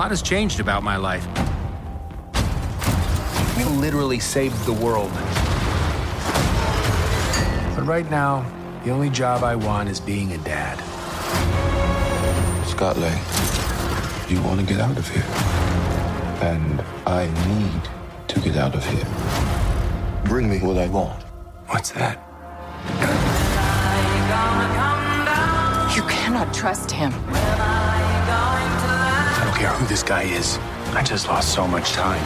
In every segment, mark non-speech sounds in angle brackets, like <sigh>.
lot has changed about my life. We literally saved the world. But right now, the only job I want is being a dad. Scott Lang, you want to get out of here. And I need to get out of here. Bring me what I want. What's that? You cannot trust him. I don't care who this guy is. I just lost so much time.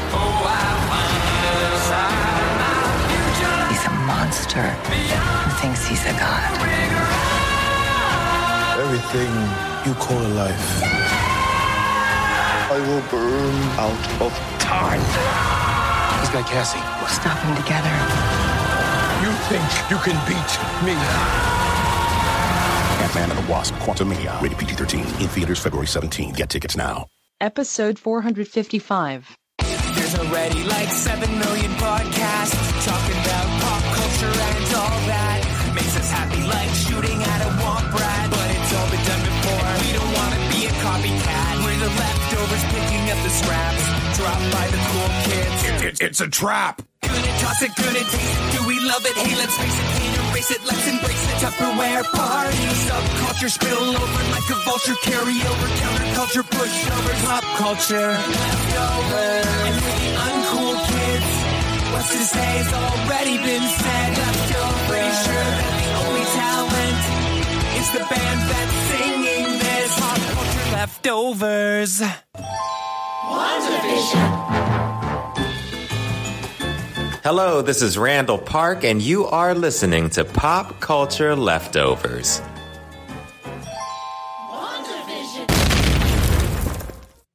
He's a monster who thinks he's a god. Everything you call a life, I will burn out of time. This guy Cassie. We'll stop him together. You think you can beat me? Ant-Man and the Wasp: Quantumania, rated PG-13, in theaters February 17. Get tickets now. Episode 455. There's already like 7 million podcasts talking about pop culture and all that. Makes us happy like shooting at a womp rat. But it's all been done before. We don't want to be a copycat. We're the leftovers picking up the scraps dropped by the cool kids. it's a trap. Gonna toss it, gonna taste it. Do we love it? Hey, let's face it, can't it. Let's embrace it. Tupperware party. Subculture spill over like a vulture. Carry over counterculture, pop culture. Leftovers. And the uncool kids, what's to already been said. Leftovers. Pretty sure that the only talent is the band that's singing this. Pop culture leftovers. Hello, this is Randall Park, and you are listening to Pop Culture Leftovers.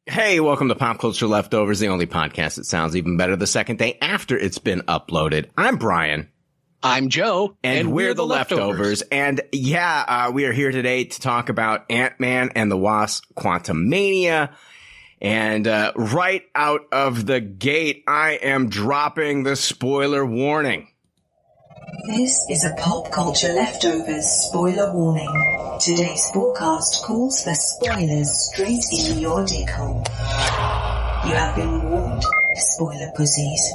Hey, welcome to Pop Culture Leftovers, the only podcast that sounds even better the second day after it's been uploaded. I'm Brian. I'm Joe, And, we're, the, leftovers. And yeah, uh, we are here today to talk about Ant-Man and the Wasp Quantumania. And uh, right out of the gate, I am dropping the spoiler warning. This is a pop culture leftovers spoiler warning. Today's forecast calls for spoilers straight in your dick hole. You have been warned, spoiler pussies.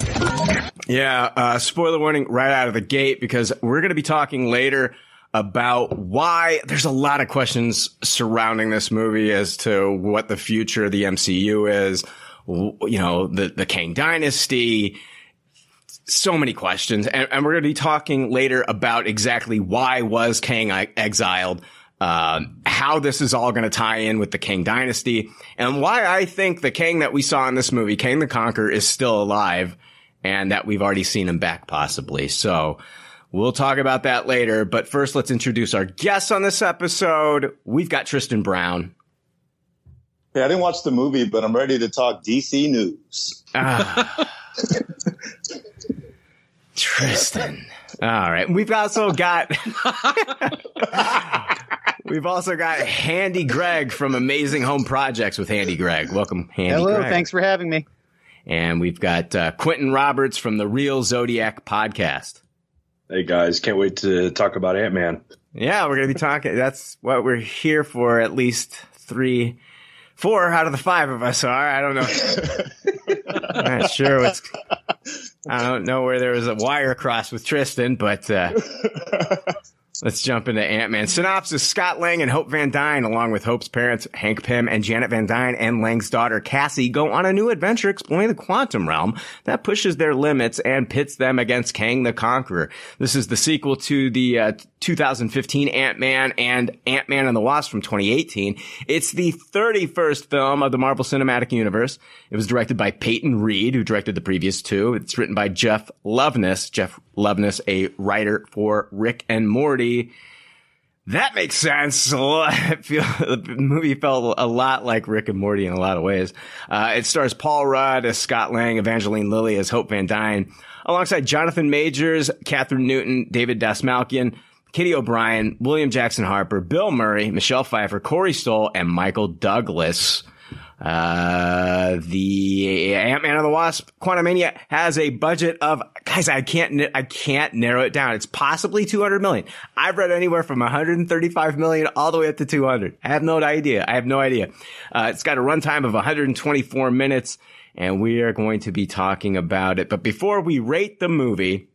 Yeah, uh, spoiler warning right out of the gate because we're going to be talking later about why there's a lot of questions surrounding this movie as to what the future of the MCU is. You know, the, the Kang dynasty, so many questions. And, and we're going to be talking later about exactly why was Kang exiled, um, how this is all going to tie in with the Kang dynasty, and why I think the Kang that we saw in this movie, Kang the Conqueror, is still alive and that we've already seen him back possibly. So we'll talk about that later. But first, let's introduce our guests on this episode. We've got Tristan Brown. Hey, I didn't watch the movie, but I'm ready to talk DC news. Ah. <laughs> Tristan. All right. We've also got <laughs> We've also got Handy Greg from Amazing Home Projects with Handy Greg. Welcome, Handy Greg. Hello, Greg. thanks for having me. And we've got uh, Quinton Roberts from the Reel Zodiac podcast. Hey guys, can't wait to talk about Ant Man. Yeah, we're going to be talking. That's what we're here for. At least three, four out of the five of us are. I don't know. I'm <laughs> not sure what's. I don't know where there was a wire cross with Tristan, but uh, <laughs> let's jump into Ant Man. Synopsis: Scott Lang and Hope Van Dyne, along with Hope's parents Hank Pym and Janet Van Dyne, and Lang's daughter Cassie, go on a new adventure exploring the quantum realm that pushes their limits and pits them against Kang the Conqueror. This is the sequel to the uh, 2015 Ant Man and Ant Man and the Wasp from 2018. It's the 31st film of the Marvel Cinematic Universe. It was directed by Peyton Reed, who directed the previous two. It's written by Jeff Loveness. Jeff Loveness, a writer for Rick and Morty. That makes sense. <laughs> Feel the movie felt a lot like Rick and Morty in a lot of ways. Uh, it stars Paul Rudd as Scott Lang, Evangeline Lilly as Hope Van Dyne, alongside Jonathan Majors, Kathryn Newton, David Dastmalchian, Katy O'Brian, William Jackson Harper, Bill Murray, Michelle Pfeiffer, Corey Stoll, and Michael Douglas. Uh, the Ant-Man and the Wasp Quantumania has a budget of, guys, I can't, I can't narrow it down. It's possibly 200 million. I've read anywhere from 135 million all the way up to 200. I have no idea. I have no idea. Uh, it's got a runtime of 124 minutes and we are going to be talking about it. But before we rate the movie,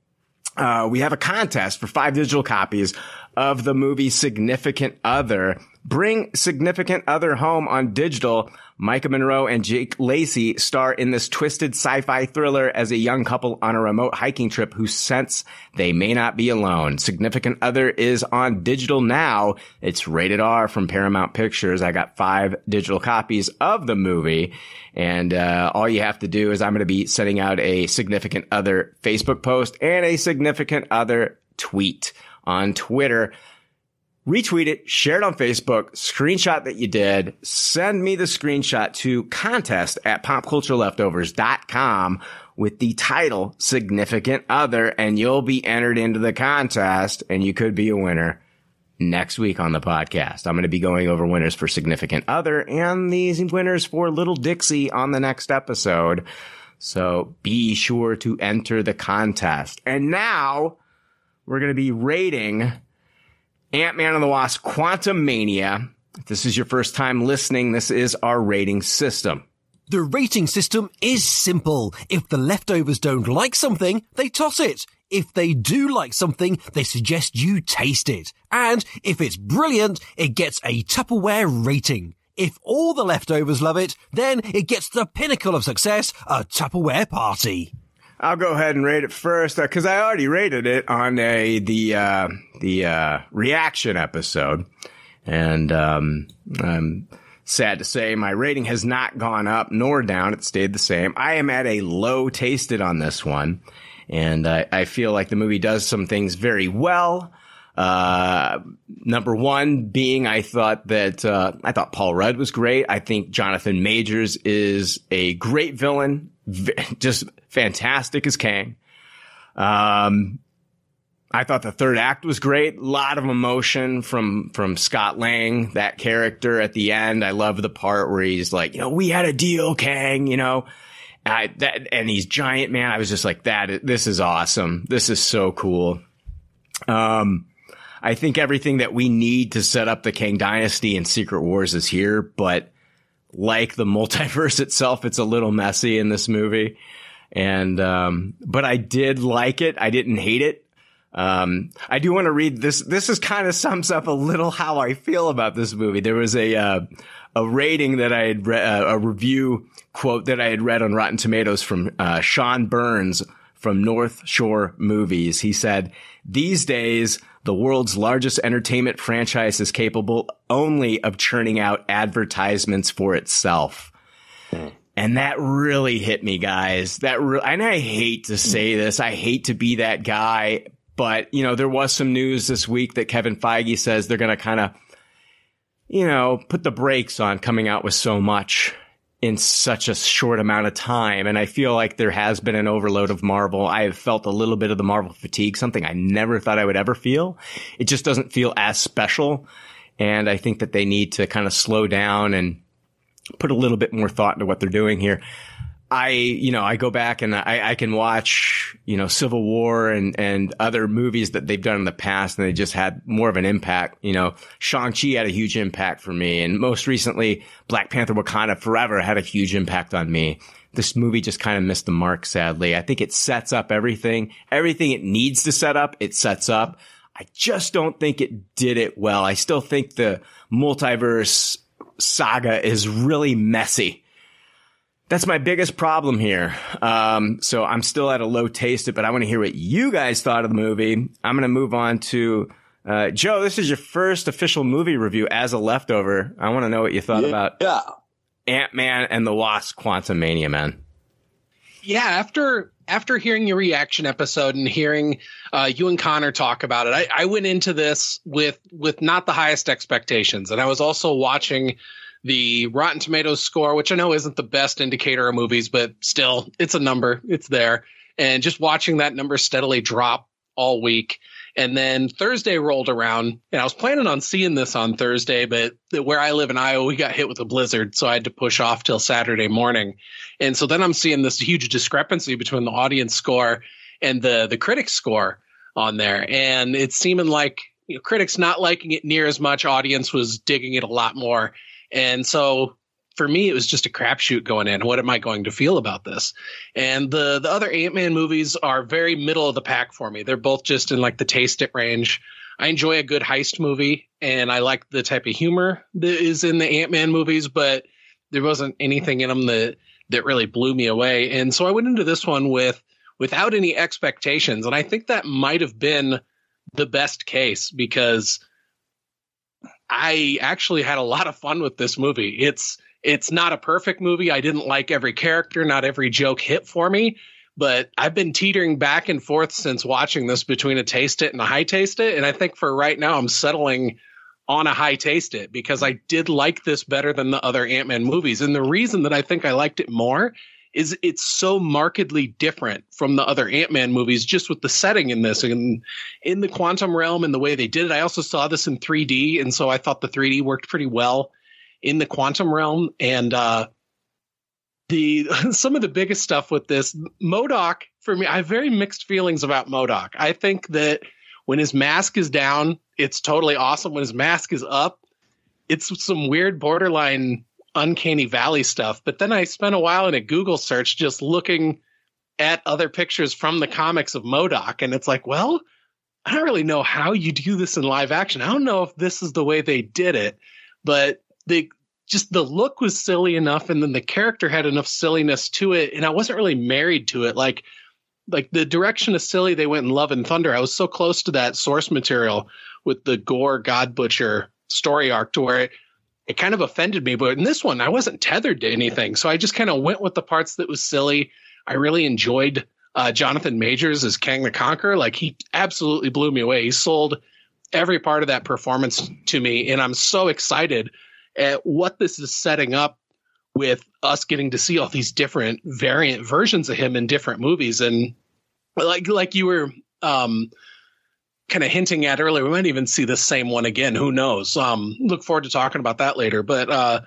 uh, we have a contest for five digital copies of the movie Significant Other. Bring Significant Other home on digital. Maika Monroe and Jake Lacy star in this twisted sci-fi thriller as a young couple on a remote hiking trip who sense they may not be alone. Significant Other is on digital now. It's rated R from Paramount Pictures. I got five digital copies of the movie. And uh, all you have to do is I'm going to be sending out a Significant Other Facebook post and a Significant Other tweet on Twitter retweet it, share it on Facebook, screenshot that you did, send me the screenshot to contest at popcultureleftovers.com with the title significant other and you'll be entered into the contest and you could be a winner next week on the podcast. I'm going to be going over winners for significant other and these winners for little Dixie on the next episode. So be sure to enter the contest. And now we're going to be rating Ant-Man and the Wasp Quantumania. If this is your first time listening, this is our rating system. The rating system is simple. If the leftovers don't like something, they toss it. If they do like something, they suggest you taste it. And if it's brilliant, it gets a Tupperware rating. If all the leftovers love it, then it gets the pinnacle of success, a Tupperware party. I'll go ahead and rate it first because I already rated it on a the uh, the uh, reaction episode, and um, I'm sad to say my rating has not gone up nor down. It stayed the same. I am at a low tasted on this one, and I, I feel like the movie does some things very well. Uh, number one being, I thought that, uh, I thought Paul Rudd was great. I think Jonathan Majors is a great villain, <laughs> just fantastic as Kang. Um, I thought the third act was great. A lot of emotion from, from Scott Lang, that character at the end. I love the part where he's like, you know, we had a deal, Kang, you know, I, that, and he's giant, man. I was just like, that, this is awesome. This is so cool. Um, I think everything that we need to set up the Kang Dynasty and Secret Wars is here, but like the <laughs> multiverse itself, it's a little messy in this movie. And, um, but I did like it. I didn't hate it. Um, I do want to read this. This is kind of sums up a little how I feel about this movie. There was a, uh, a rating that I had read, uh, a review quote that I had read on Rotten Tomatoes from, uh, Sean Burns from North Shore Movies. He said, these days, the world's largest entertainment franchise is capable only of churning out advertisements for itself. And that really hit me, guys. That re- and I hate to say hmm. this. I hate to be that guy, but you know, there was some news this week that Kevin Feige says they're going to kind of, you know, put the brakes on coming out with so much in such a short amount of time. And I feel like there has been an overload of Marvel. I have felt a little bit of the Marvel fatigue, something I never thought I would ever feel. It just doesn't feel as special. And I think that they need to kind of slow down and put a little bit more thought into what they're doing here. I, you know, I go back and I, I can watch, you know, Civil War and, and other movies that they've done in the past and they just had more of an impact. You know, Shang-Chi had a huge impact for me. And most recently, Black Panther Wakanda Forever had a huge impact on me. This movie just kind of missed the mark, sadly. I think it sets up everything, everything it needs to set up, it sets up. I just don't think it did it well. I still think the multiverse saga is really messy that's my biggest problem here. Um, so I'm still at a low taste it, but I want to hear what you guys thought of the movie. I'm going to move on to uh, Joe. This is your first official movie review as a leftover. I want to know what you thought Yeah. about Yeah. Ant Man and the Wasp: Quantum Mania, man. yeah after after hearing your reaction episode and hearing uh, you and connor talk about it I, I went into this with with not the highest expectations and i was also watching the rotten tomatoes score which i know isn't the best indicator of movies but still it's a number. It's there. And just watching that number steadily drop all week. And then Thursday rolled around, and I was planning on seeing this on Thursday, but where I live in Iowa, we got hit with a blizzard, so I had to push off till Saturday morning. And so then I'm seeing this huge discrepancy between the audience score and the the critic score on there, and it's seeming like you know, critics not liking it near as much, audience was digging it a lot more, and so for me, it was just a crapshoot going in. What am I going to feel about this? And the the other Ant Man movies are very middle of the pack for me. They're both just in like the taste it range. I enjoy a good heist movie, and I like the type of humor that is in the Ant Man movies, but there wasn't anything in them that that really blew me away. And so I went into this one with without any expectations, and I think that might have been the best case because I actually had a lot of fun with this movie. It's it's not a perfect movie. I didn't like every character, not every joke hit for me, but I've been teetering back and forth since watching this between a taste it and a high taste it. And I think for right now, I'm settling on a high taste it because I did like this better than the other Ant Man movies. And the reason that I think I liked it more is it's so markedly different from the other Ant Man movies, just with the setting in this and in the quantum realm and the way they did it. I also saw this in 3D, and so I thought the 3D worked pretty well in the quantum realm and uh the <laughs> some of the biggest stuff with this MODOK for me I have very mixed feelings about MODOK. I think that when his mask is down it's totally awesome when his mask is up it's some weird borderline uncanny valley stuff but then I spent a while in a Google search just looking at other pictures from the comics of MODOK and it's like well I don't really know how you do this in live action. I don't know if this is the way they did it, but the just the look was silly enough and then the character had enough silliness to it and I wasn't really married to it. Like like the direction of silly. They went in Love and Thunder. I was so close to that source material with the Gorr God Butcher story arc to where it, it kind of offended me but in this one I wasn't tethered to anything. So I just kind of went with the parts that was silly. I really enjoyed uh, Jonathan Majors as Kang the Conqueror. Like he absolutely blew me away. He sold every part of that performance to me and I'm so excited at what this is setting up with us getting to see all these different variant versions of him in different movies. And like like you were um kind of hinting at earlier we might even see the same one again who knows? Um look forward to talking about that later but uh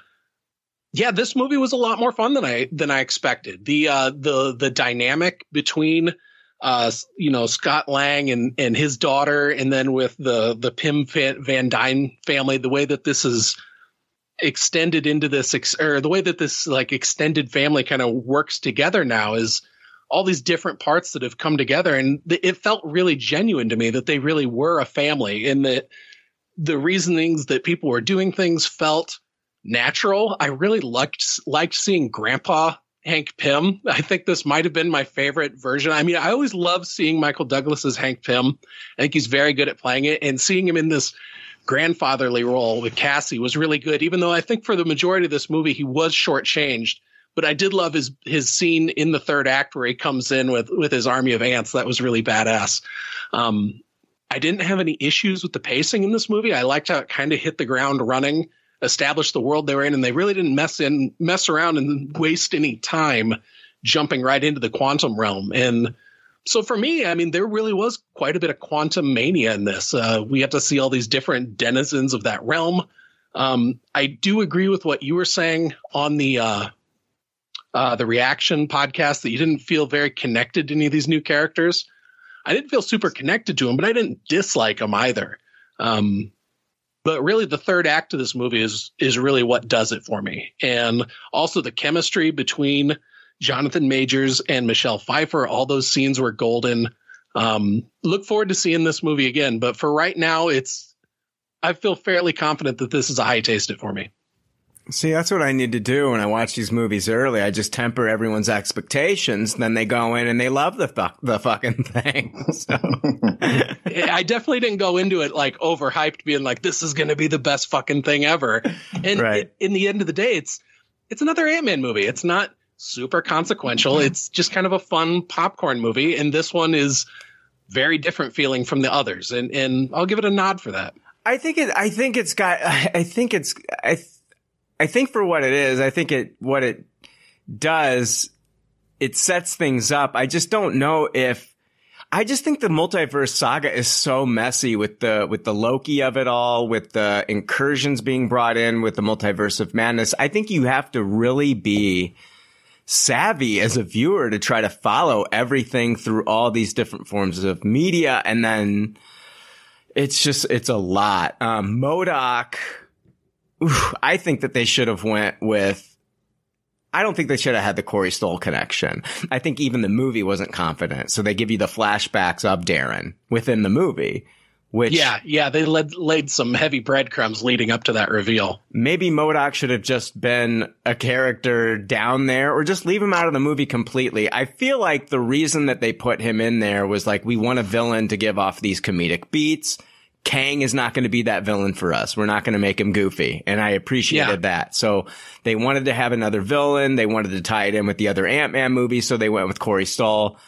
yeah this movie was a lot more fun than i than i expected. The uh the the dynamic between uh you know Scott Lang and and his daughter and then with the the Pym Van Dyne family the way that this is extended into this ex- or the way that this like extended family kind of works together now is all these different parts that have come together and th- it felt really genuine to me that they really were a family and that the reasonings that people were doing things felt natural. I really liked liked seeing grandpa hank pym. I think this might have been my favorite version. I mean i always love seeing michael douglas's hank pym. I think he's very good at playing it and seeing him in this grandfatherly role with Cassie was really good, even though I think for the majority of this movie he was shortchanged. But I did love his his scene in the third act where he comes in with with his army of ants. That was really badass. Um, I didn't have any issues with the pacing in this movie. I liked how it kind of hit the ground running, established the world they were in, and they really didn't mess in mess around and waste any time jumping right into the quantum realm. And so for me, I mean, there really was quite a bit of quantum mania in this. Uh, we had to see all these different denizens of that realm. Um, I do agree with what you were saying on the uh, uh, the reaction podcast that you didn't feel very connected to any of these new characters. I didn't feel super connected to them, but I didn't dislike them either. Um, but really, the third act of this movie is is really what does it for me, and also the chemistry between Jonathan Majors and Michelle Pfeiffer. All those scenes were golden. Um, look forward to seeing this movie again, but for right now, it's I feel fairly confident that this is a high taste it for me. See, that's what I need to do when I watch these movies early. I just temper everyone's expectations. Then they go in and they love the fuck the fucking <laughs> thing. So. I definitely didn't go into it like overhyped, being like, "This is going to be the best fucking thing ever." And Right. it- in the end of the day, it's it's another Ant Man movie. It's not super consequential. Mm-hmm. It's just kind of a fun popcorn movie, and this one is very different feeling from the others. And and I'll give it a nod for that. I think it. I think it's got. <laughs> I think it's. I. th- I think for what it is, I think it. What it does, it sets things up. I just don't know if. I just think the multiverse saga is so messy with the with the Loki of it all, with the incursions being brought in, with the multiverse of madness. I think you have to really be savvy as a viewer to try to follow everything through all these different forms of media, and then it's just it's a lot. Um, MODOK, oof, I think that they should have went with I don't think they should have had the Corey Stoll connection. I think even the movie wasn't confident. So they give you the flashbacks of Darren within the movie, which. Yeah, yeah, they laid, laid some heavy breadcrumbs leading up to that reveal. Maybe MODOK should have just been a character down there or just leave him out of the movie completely. I feel like the reason that they put him in there was like, we want a villain to give off these comedic beats. Kang is not going to be that villain for us. We're not going to make him goofy. And I appreciated yeah. that. So they wanted to have another villain. They wanted to tie it in with the other Ant-Man movie. So they went with Corey Stoll.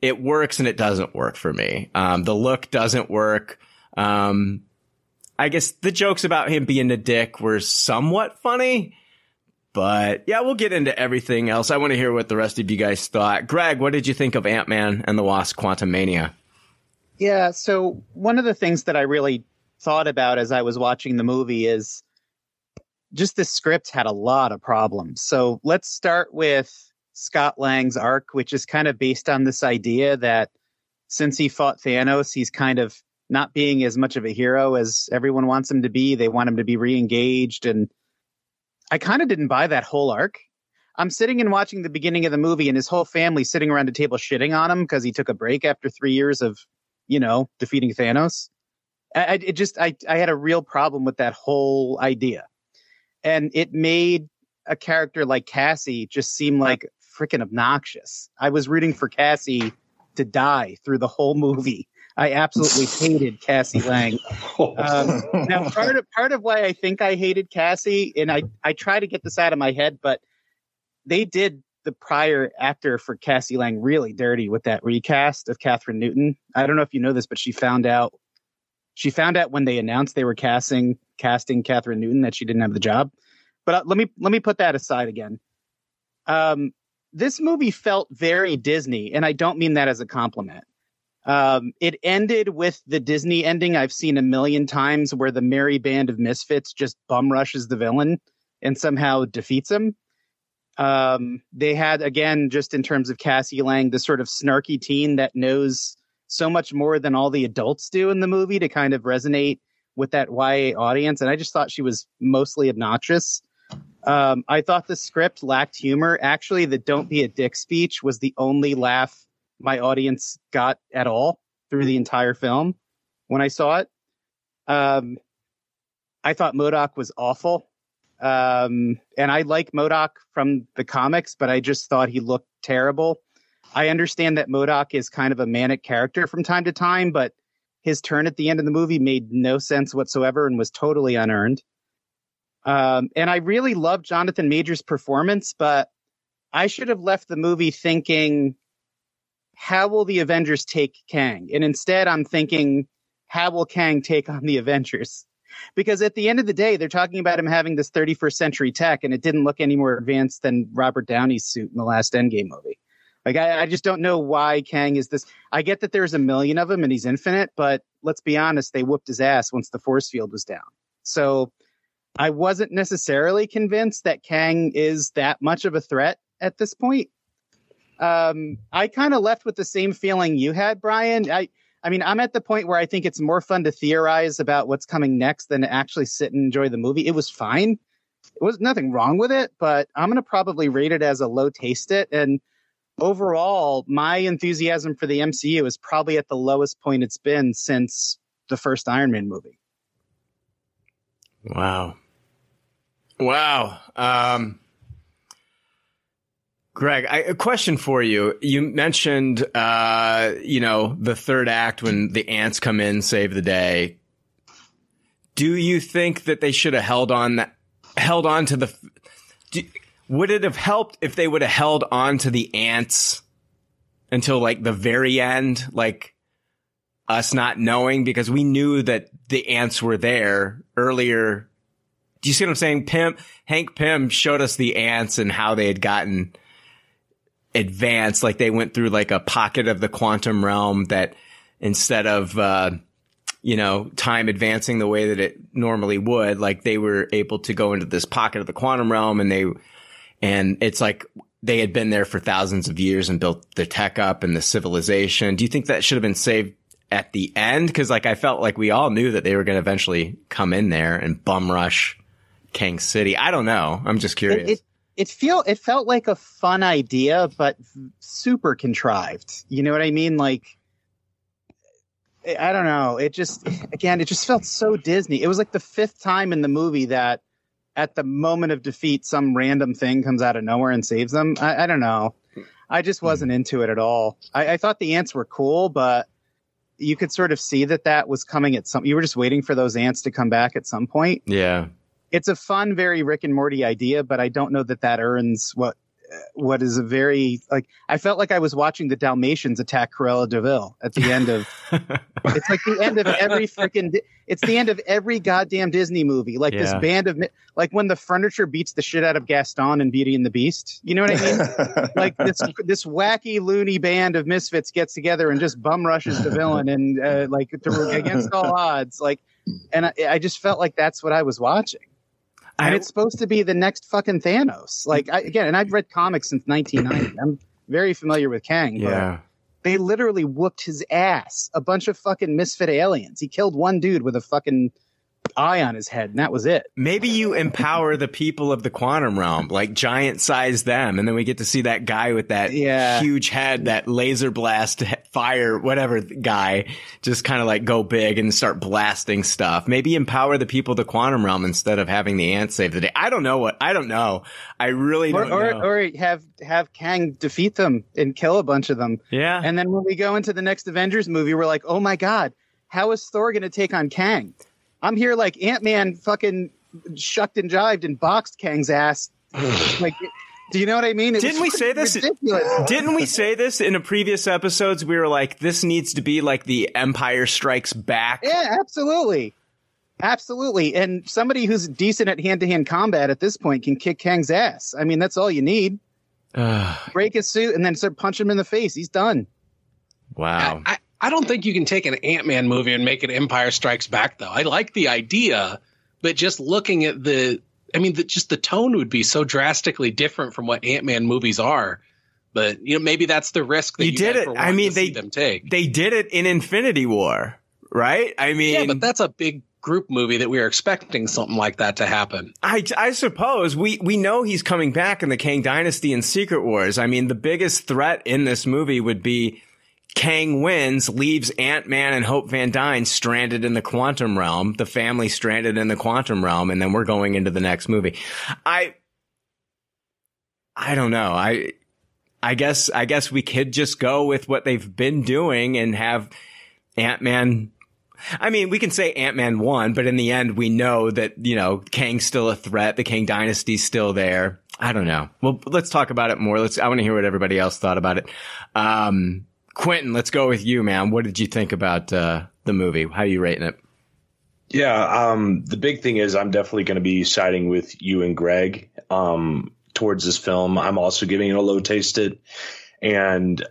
It works and it doesn't work for me. Um, the look doesn't work. Um, I guess the jokes about him being a dick were somewhat funny. But yeah, we'll get into everything else. I want to hear what the rest of you guys thought. Greg, what did you think of Ant-Man and the Wasp Quantumania? Yeah. So one of the things that I really thought about as I was watching the movie is just the script had a lot of problems. So let's start with Scott Lang's arc, which is kind of based on this idea that since he fought Thanos, he's kind of not being as much of a hero as everyone wants him to be. They want him to be re-engaged. And I kind of didn't buy that whole arc. I'm sitting and watching the beginning of the movie and his whole family sitting around a table shitting on him because he took a break after three years of you know, defeating Thanos. I, it just, I, I had a real problem with that whole idea. And it made a character like Cassie just seem like freaking obnoxious. I was rooting for Cassie to die through the whole movie. I absolutely <laughs> hated Cassie Lang. Um, now, part of part of why I think I hated Cassie, and I I try to get this out of my head, but they did the prior actor for Cassie Lang really dirty with that recast of Kathryn Newton. I don't know if you know this, but she found out she found out when they announced they were casting casting Kathryn Newton that she didn't have the job. But uh, let me let me put that aside again. Um, this movie felt very Disney, and I don't mean that as a compliment. Um, it ended with the Disney ending I've seen a million times, where the merry band of misfits just bum rushes the villain and somehow defeats him. Um, they had again, just in terms of Cassie Lang, the sort of snarky teen that knows so much more than all the adults do in the movie to kind of resonate with that YA audience. And I just thought she was mostly obnoxious. Um, I thought the script lacked humor. Actually, the "Don't be a dick" speech was the only laugh my audience got at all through the entire film when I saw it. Um, I thought MODOK was awful. Um, and I like MODOK from the comics, but I just thought he looked terrible. I understand that MODOK is kind of a manic character from time to time, but his turn at the end of the movie made no sense whatsoever and was totally unearned. Um, and I really loved Jonathan Majors' performance, but I should have left the movie thinking, how will the Avengers take Kang? And instead, I'm thinking, how will Kang take on the Avengers? Because at the end of the day, they're talking about him having this 31st century tech, and it didn't look any more advanced than Robert Downey's suit in the last Endgame movie. Like, I, I just don't know why Kang is this. I get that there's a million of him and he's infinite, but let's be honest, they whooped his ass once the force field was down. So I wasn't necessarily convinced that Kang is that much of a threat at this point. Um, I kind of left with the same feeling you had, Brian. I, I mean, I'm at the point where I think it's more fun to theorize about what's coming next than to actually sit and enjoy the movie. It was fine. It was nothing wrong with it, but I'm going to probably rate it as a low taste it. And overall, my enthusiasm for the MCU is probably at the lowest point it's been since the first Iron Man movie. Wow. Wow. Um, Greg, I, a question for you. You mentioned, uh, you know, the third act when the ants come in, save the day. Do you think that they should have held on that, held on to the, do, would it have helped if they would have held on to the ants until like the very end? Like us not knowing because we knew that the ants were there earlier. Do you see what I'm saying? Pym, Hank Pym showed us the ants and how they had gotten advance. Like they went through like a pocket of the quantum realm that instead of, uh, you know, time advancing the way that it normally would, like they were able to go into this pocket of the quantum realm and they, and it's like they had been there for thousands of years and built the tech up and the civilization. Do you think that should have been saved at the end? Cause like I felt like we all knew that they were going to eventually come in there and bum rush Kang City. I don't know. I'm just curious. It, it, it feel it felt like a fun idea, but super contrived. You know what I mean? Like, I don't know. It just again, it just felt so Disney. It was like the fifth time in the movie that at the moment of defeat, some random thing comes out of nowhere and saves them. I, I don't know. I just hmm. wasn't into it at all. I, I thought the ants were cool, but you could sort of see that that was coming at some. You were just waiting for those ants to come back at some point. Yeah it's a fun, very Rick and Morty idea, but I don't know that that earns what what is a very like I felt like I was watching the Dalmatians attack Cruella de Vil at the end of <laughs> it's like the end of every freaking it's the end of every goddamn Disney movie. Like this band of like when the furniture beats the shit out of Gaston and Beauty and the Beast you know what I mean? <laughs> Like this this wacky loony band of misfits gets together and just bum rushes the villain and uh, like to, against all <laughs> odds like and I, I just felt like that's what I was watching and it's supposed to be the next fucking Thanos. Like I, again, and I've read comics since 1990. I'm very familiar with Kang. but Yeah. they literally whooped his ass. A bunch of fucking misfit aliens. He killed one dude with a fucking eye on his head, and that was it. Maybe you empower the people of the quantum realm, like giant size them, and then we get to see that guy with that Yeah. huge head, that laser blast fire, whatever guy, just kind of like go big and start blasting stuff. Maybe empower the people of the quantum realm instead of having the ants save the day. I don't know what, I don't know. I really Or, don't or, know. or have have Kang defeat them and kill a bunch of them. yeah. And then when we go into the next Avengers movie, we're like, oh my god, how is Thor going to take on Kang? I'm here like Ant Man fucking shucked and jived and boxed Kang's ass. <sighs> like, do you know what I mean? It Didn't we say this? Ridiculous. <laughs> Didn't we say this in a previous episodes? We were like, this needs to be like the Empire Strikes Back. Yeah, absolutely. Absolutely. And somebody who's decent at hand to hand combat at this point can kick Kang's ass. I mean, that's all you need. <sighs> Break his suit and then start punching him in the face. He's done. Wow. I, I don't think you can take an Ant Man movie and make it Empire Strikes Back, though. I like the idea, but just looking at the, I mean, the, just the tone would be so drastically different from what Ant Man movies are. But you know, maybe that's the risk that You you, did it. I mean, they- them take. They did it in Infinity War, right? I mean, yeah, but that's a big group movie that we are expecting something like that to happen. I, I suppose we, we know he's coming back in the Kang Dynasty and Secret Wars. I mean, the biggest threat in this movie would be Kang wins, leaves Ant Man and Hope Van Dyne stranded in the quantum realm, the family stranded in the quantum realm, and then we're going into the next movie. I, I don't know. I, I guess, I guess we could just go with what they've been doing and have Ant Man I mean, we can say Ant Man won, but in the end, we know that, you know, Kang's still a threat. The Kang dynasty's still there. I don't know. Well, let's talk about it more. Let's, I want to hear what everybody else thought about it. Um, Quinton, let's go with you, man. What did you think about, uh, the movie? How are you rating it? Yeah, um, the big thing is I'm definitely going to be siding with you and Greg um, towards this film. I'm also giving it a low taste it, and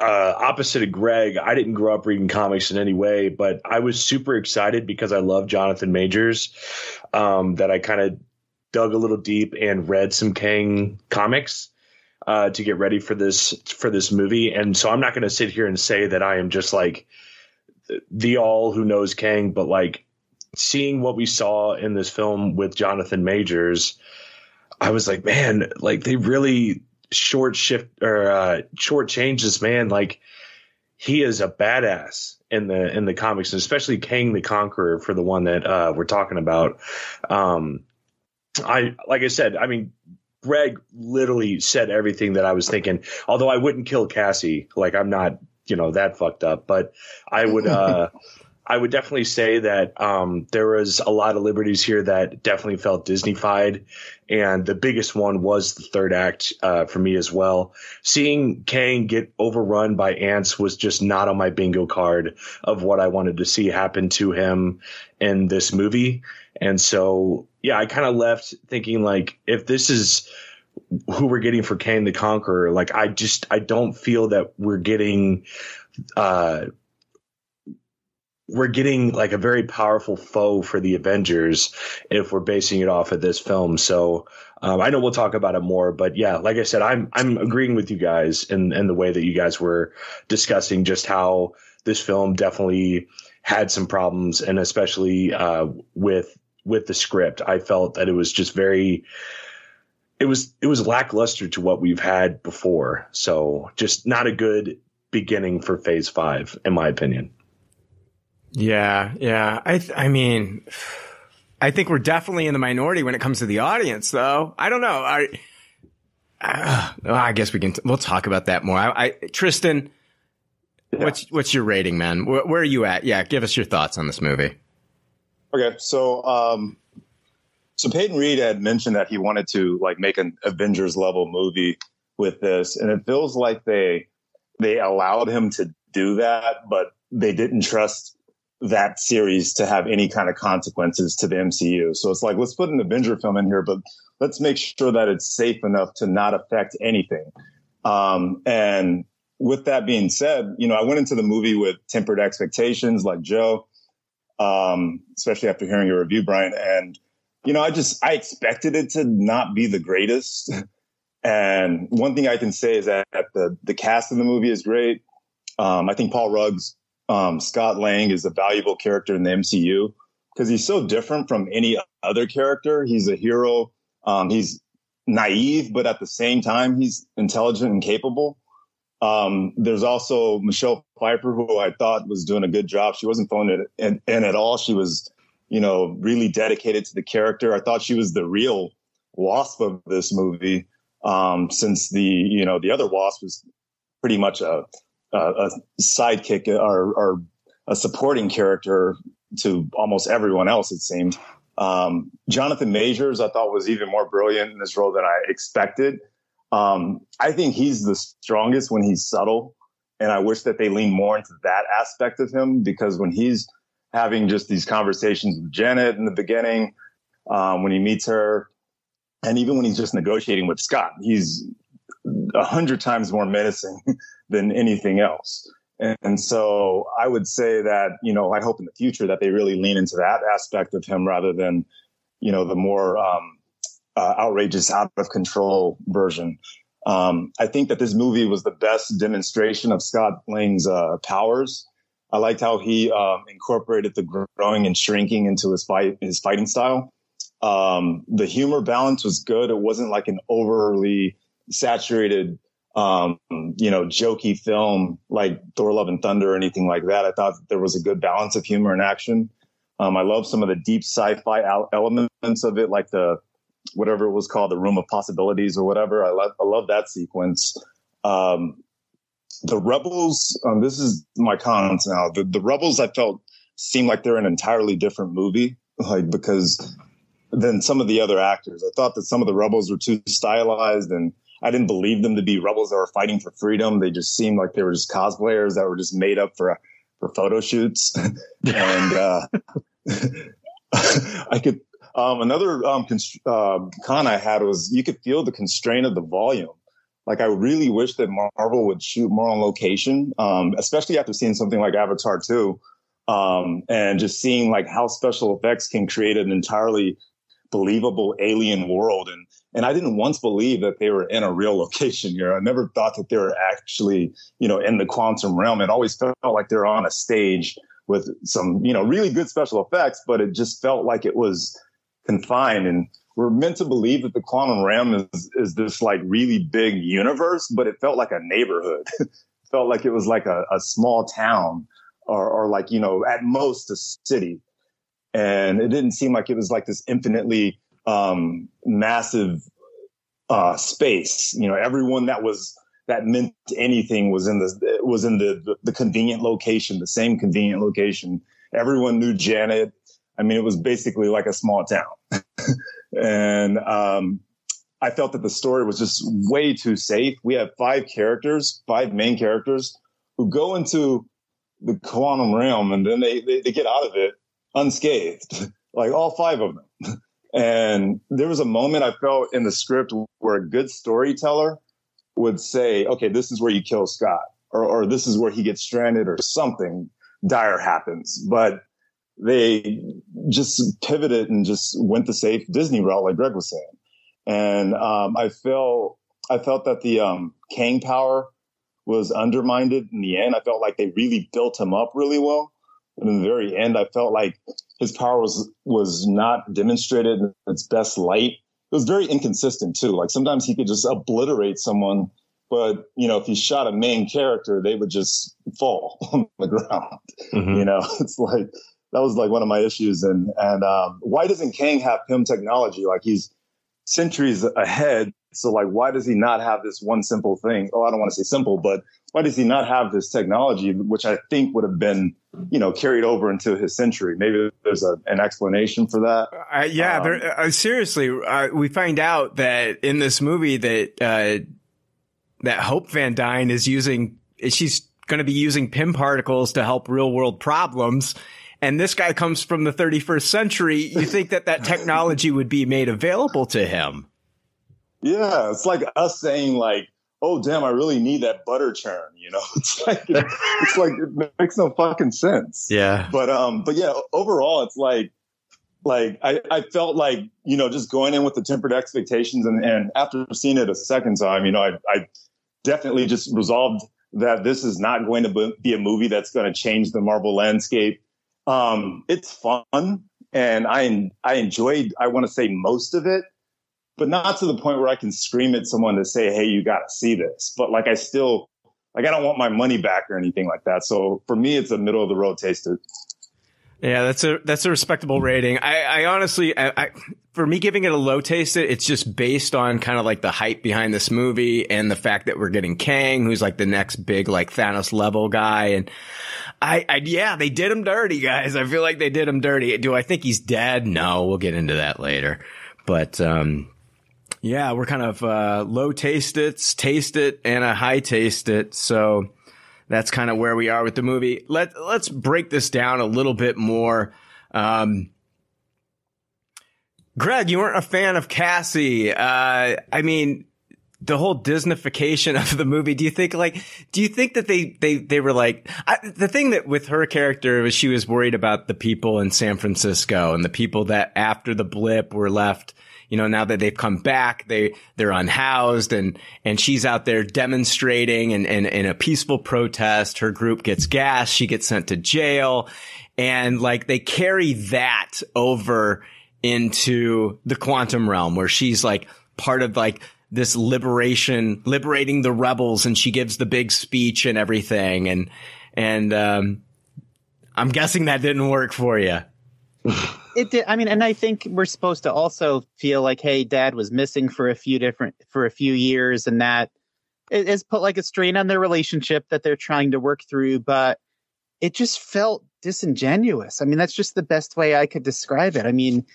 uh, opposite of Greg, I didn't grow up reading comics in any way, but I was super excited because I love Jonathan Majors. Um, that I kind of dug a little deep and read some Kang comics uh, to get ready for this for this movie, and so I'm not going to sit here and say that I am just like the all who knows Kang, but like seeing what we saw in this film with Jonathan Majors, I was like, man, like they really short shift or uh, short change this man. Like he is a badass in the in the comics, and especially Kang the Conqueror for the one that uh, we're talking about. Um, I like I said, I mean. Greg literally said everything that I was thinking. Although I wouldn't kill Cassie, like I'm not, you know, that fucked up. But I would, uh, <laughs> I would definitely say that um, there was a lot of liberties here that definitely felt Disneyfied, and the biggest one was the third act uh, for me as well. Seeing Kang get overrun by ants was just not on my bingo card of what I wanted to see happen to him in this movie, and so yeah, I kind of left thinking like if this is who we're getting for Kang the Conqueror. Like I just I don't feel that we're getting uh we're getting like a very powerful foe for the Avengers if we're basing it off of this film. So um, I know we'll talk about it more, but yeah, like I said, I'm I'm agreeing with you guys in in the way that you guys were discussing just how this film definitely had some problems, and especially uh, with with the script, I felt that it was just very it was it was lackluster to what we've had before. So just not a good beginning for Phase Five, in my opinion. Yeah, yeah. I th- I mean, I think we're definitely in the minority when it comes to the audience, though. I don't know. I uh, I guess we can. T- we'll talk about that more. I, I Tristan, yeah. what's what's your rating, man? Where, where, are you at? Yeah, give us your thoughts on this movie. Okay, so um, so Peyton Reed had mentioned that he wanted to like make an Avengers level movie with this, and it feels like they they allowed him to do that, but they didn't trust that series to have any kind of consequences to the MCU. So it's like, let's put an Avenger film in here, but let's make sure that it's safe enough to not affect anything. Um, and with that being said, you know, I went into the movie with tempered expectations like Joe, um, especially after hearing your review, Brian. And, you know, I just, I expected it to not be the greatest. <laughs> and one thing I can say is that the, the cast in the movie is great. Um, I think Paul Rudd's um, Scott Lang is a valuable character in the MCU because he's so different from any other character. He's a hero. Um, he's naive, but at the same time, he's intelligent and capable. Um, there's also Michelle Pfeiffer, who I thought was doing a good job. She wasn't phoning it in, in at all. She was, you know, really dedicated to the character. I thought she was the real wasp of this movie. Um, since the, you know, the other wasp was pretty much a, a sidekick or, or, a supporting character to almost everyone else, it seemed. Um, Jonathan Majors, I thought was even more brilliant in this role than I expected. Um, I think he's the strongest when he's subtle. And I wish that they lean more into that aspect of him because when he's having just these conversations with Janet in the beginning, um, when he meets her, and even when he's just negotiating with Scott, he's a hundred times more menacing <laughs> than anything else. And so I would say that, you know, I hope in the future that they really lean into that aspect of him rather than, you know, the more um, uh, outrageous, out of control version. Um, I think that this movie was the best demonstration of Scott Lang's uh, powers. I liked how he um, incorporated the growing and shrinking into his fight, his fighting style. Um, the humor balance was good. It wasn't like an overly saturated um, you know, jokey film like Thor: Love and Thunder or anything like that. I thought there was a good balance of humor and action. Um, I love some of the deep sci-fi elements of it, like the whatever it was called, the Room of Possibilities or whatever. I love I love that sequence. Um, the Rebels. Um, this is my cons now. The, the Rebels I felt seemed like they're an entirely different movie, like because than some of the other actors. I thought that some of the Rebels were too stylized and I didn't believe them to be rebels that were fighting for freedom. They just seemed like they were just cosplayers that were just made up for for photo shoots. <laughs> and uh, <laughs> I could um, another um, const- uh, con I had was you could feel the constraint of the volume. Like I really wish that Marvel would shoot more on location, um, especially after seeing something like Avatar 2, um, and just seeing like how special effects can create an entirely believable alien world and and I didn't once believe that they were in a real <laughs> location here. I never thought that they were actually, you know, in the quantum realm. It always felt like they're on a stage with some, you know, really good special effects, but it just felt like it was confined. And we're meant to believe that the quantum realm is, is this like really big universe, but it felt like a neighborhood. <laughs> felt like it was like a, a small town or, or like, you know, at most a city. And it didn't seem like it was like this infinitely um, massive uh, space. You know, everyone that was that meant anything was in the was in the, the, the convenient location, the same convenient location. Everyone knew Janet. I mean, it was basically like a small town, <laughs> and um, I felt that the story was just way too safe. We have five characters, five main characters, who go into the quantum realm and then they, they, they get out of it unscathed, <laughs> like all five of them. <laughs> And there was a moment I felt in the script where a good storyteller would say, okay, this is where you kill Scott, or, or this is where he gets stranded, or something dire happens. But they just pivoted and just went the safe Disney route, like Greg was saying. And um, I felt I felt that the um, Kang power was undermined in the end. I felt like they really built him up really well. And in the very end, I felt like his power was was not demonstrated in its best light. It was very inconsistent too. Like sometimes he could just obliterate someone, but you know, if he shot a main character, they would just fall <laughs> on the ground. Mm-hmm. You know, <laughs> it's like that was like one of my issues. And and um, why doesn't Kang have Pym technology? Like he's centuries ahead. So like, why does he not have this one simple thing? Oh, I don't want to say simple, but why does he not have this technology, which I think would have been, you know, carried over into his century? Maybe there's a, an explanation for that. Uh, yeah, um, there, uh, seriously, uh, we find out that in this movie that uh, that Hope Van Dyne is using, she's going to be using Pym particles to help real world problems and this guy comes from the 31st century, you think that that technology would be made available to him. Yeah, it's like us saying like, "Oh, damn, I really need that butter churn." You know, <laughs> it's like it's like it makes no fucking sense. Yeah. But um, but yeah, overall, it's like like I, I felt like you know just going in with the tempered expectations and and after seeing it a second time, you know, I I definitely just resolved that this is not going to be a movie that's going to change the Marvel landscape. Um, it's fun and I I enjoyed I want to say most of it, but not to the point where I can scream at someone to say, "Hey, you got to see this." But like I still like I don't want my money back or anything like that. So for me, it's a middle of the road taster. Yeah, that's a that's a respectable rating. I, I honestly, I, I, for me giving it a low taste, it's just based on kind of like the hype behind this movie and the fact that we're getting Kang, who's like the next big like Thanos level guy, and I, I yeah, they did him dirty, guys. I feel like they did him dirty. Do I think he's dead? No, we'll get into that later. But um, yeah, we're kind of uh, low taste it, taste it, and a high taste it. So that's kind of where we are with the movie. Let let's break this down a little bit more. Um, Greg, you weren't a fan of Cassie. Uh, I mean, the whole Disneyfication of the movie. Do you think like, do you think that they, they, they were like, I, the thing that with her character was she was worried about the people in San Francisco and the people that after the blip were left, you know, now that they've come back, they, they're unhoused and, and she's out there demonstrating and, and, in a peaceful protest. Her group gets gas. She gets sent to jail and like they carry that over into the quantum realm where she's like part of like this liberation, liberating the rebels, and she gives the big speech and everything, and and um, I'm guessing that didn't work for you. <laughs> it did. I mean, and I think we're supposed to also feel like, hey, Dad was missing for a few different for a few years, and that it has put like a strain on their relationship that they're trying to work through. But it just felt disingenuous. I mean, that's just the best way I could describe it. I mean,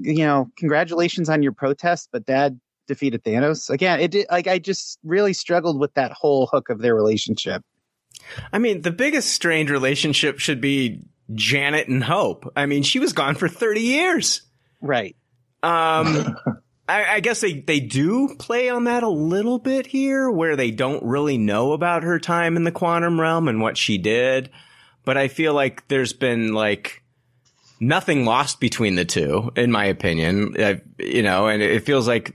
you know, congratulations on your protest, but Dad defeated Thanos. Again, it did, like I just really struggled with that whole hook of their relationship. I mean, the biggest strained relationship should be Janet and Hope. I mean, she was gone for 30 years. Right. Um, <laughs> I, I, guess they, they do play on that a little bit here where they don't really know about her time in the quantum realm and what she did. But I feel like there's been like, nothing lost between the two, in my opinion. Uh, you know, and it feels like,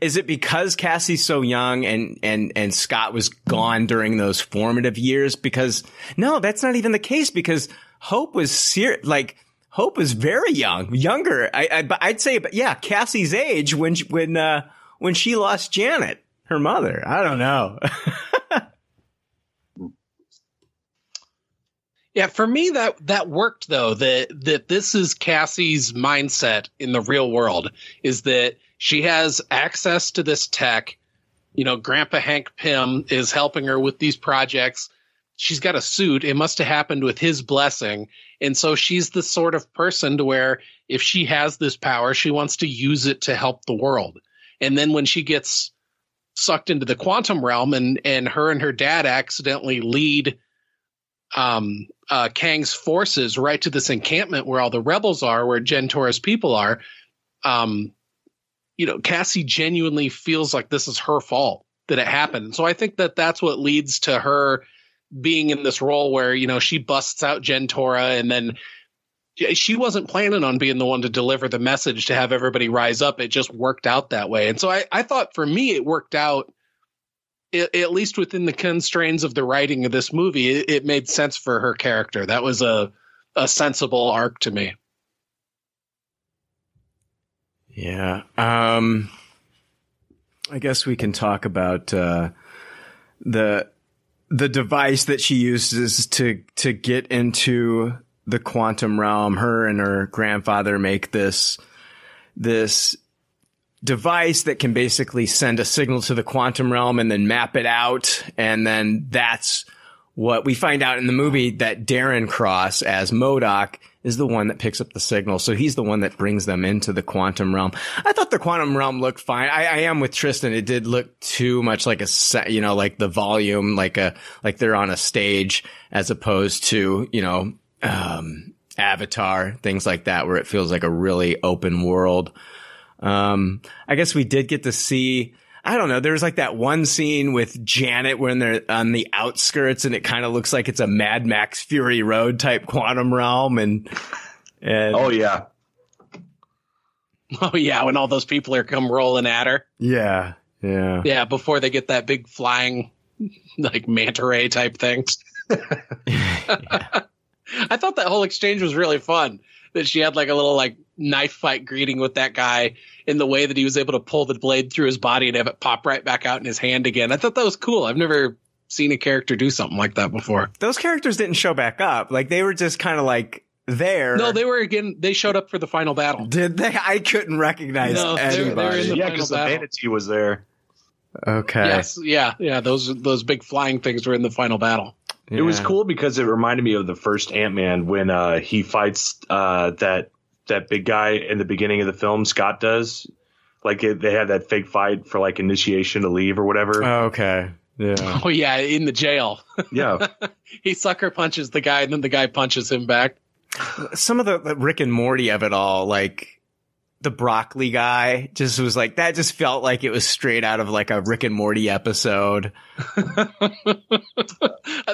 is it because Cassie's so young and, and, and Scott was gone during those formative years? Because no, that's not even the case because Hope was ser- like, Hope was very young, younger. I, I, would say, but yeah, Cassie's age when, when, uh, when she lost Janet, her mother. I don't know. <laughs> Yeah, for me that that worked though. That that this is Cassie's mindset in the real world is that she has access to this tech. You know, Grandpa Hank Pym is helping her with these projects. She's got a suit. It must have happened with his blessing. And so she's the sort of person to where if she has this power, she wants to use it to help the world. And then when she gets sucked into the quantum realm and and her and her dad accidentally lead um, uh, Kang's forces right to this encampment where all the rebels are, where Jentorra's people are. um, you know, Cassie genuinely feels like this is her fault that it happened. So I think that that's what leads to her being in this role where, you know, she busts out Jentorra and then she wasn't planning on being the one to deliver the message to have everybody rise up. It just worked out that way. And so I, I thought for me, it worked out at least within the constraints of the writing of this movie, it, it made sense for her character. That was a, a sensible arc to me. Yeah. Um, I guess we can talk about uh, the the device that she uses to to get into the quantum realm. Her and her grandfather make this this device that can basically send a signal to the quantum realm and then map it out, and then that's what we find out in the movie that Darren Cross as MODOK is the one that picks up the signal. So he's the one that brings them into the quantum realm. I thought the quantum realm looked fine. I, I am with Tristan. It did look too much like a set, you know, like the volume, like a, like they're on a stage as opposed to, you know, um, Avatar, things like that, where it feels like a really open world. Um, I guess we did get to see, I don't know. There's like that one scene with Janet when they're on the outskirts and it kind of looks like it's a Mad Max Fury Road type quantum realm and, and oh yeah. Oh yeah. When all those people are come rolling at her. Yeah. Yeah. Yeah. Before they get that big flying like manta ray type thing. <laughs> <laughs> I thought that whole exchange was really fun. That she had like a little like knife fight greeting with that guy in the way that he was able to pull the blade through his body and have it pop right back out in his hand again. I thought that was cool. I've never seen a character do something like that before. Those characters didn't show back up. Like they were just kind of like there. No, they were again. They showed up for the final battle. Did they? I couldn't recognize No, they were- they were anybody. the yeah, because the battle. manatee was there. Okay. Yes, yeah, yeah. Those those big flying things were in the final battle. It was cool because it reminded me of the first Ant Man when uh, he fights uh, that that big guy in the beginning of the film. Scott does like it, they had that fake fight for like initiation to leave or whatever. Okay. Yeah. <laughs> Oh yeah, in the jail. <laughs> yeah. he sucker punches the guy, and then the guy punches him back. Some of the, the Rick and Morty of it all, like the broccoli guy, just was like that. Just felt like it was straight out of like a Rick and Morty episode. <laughs> I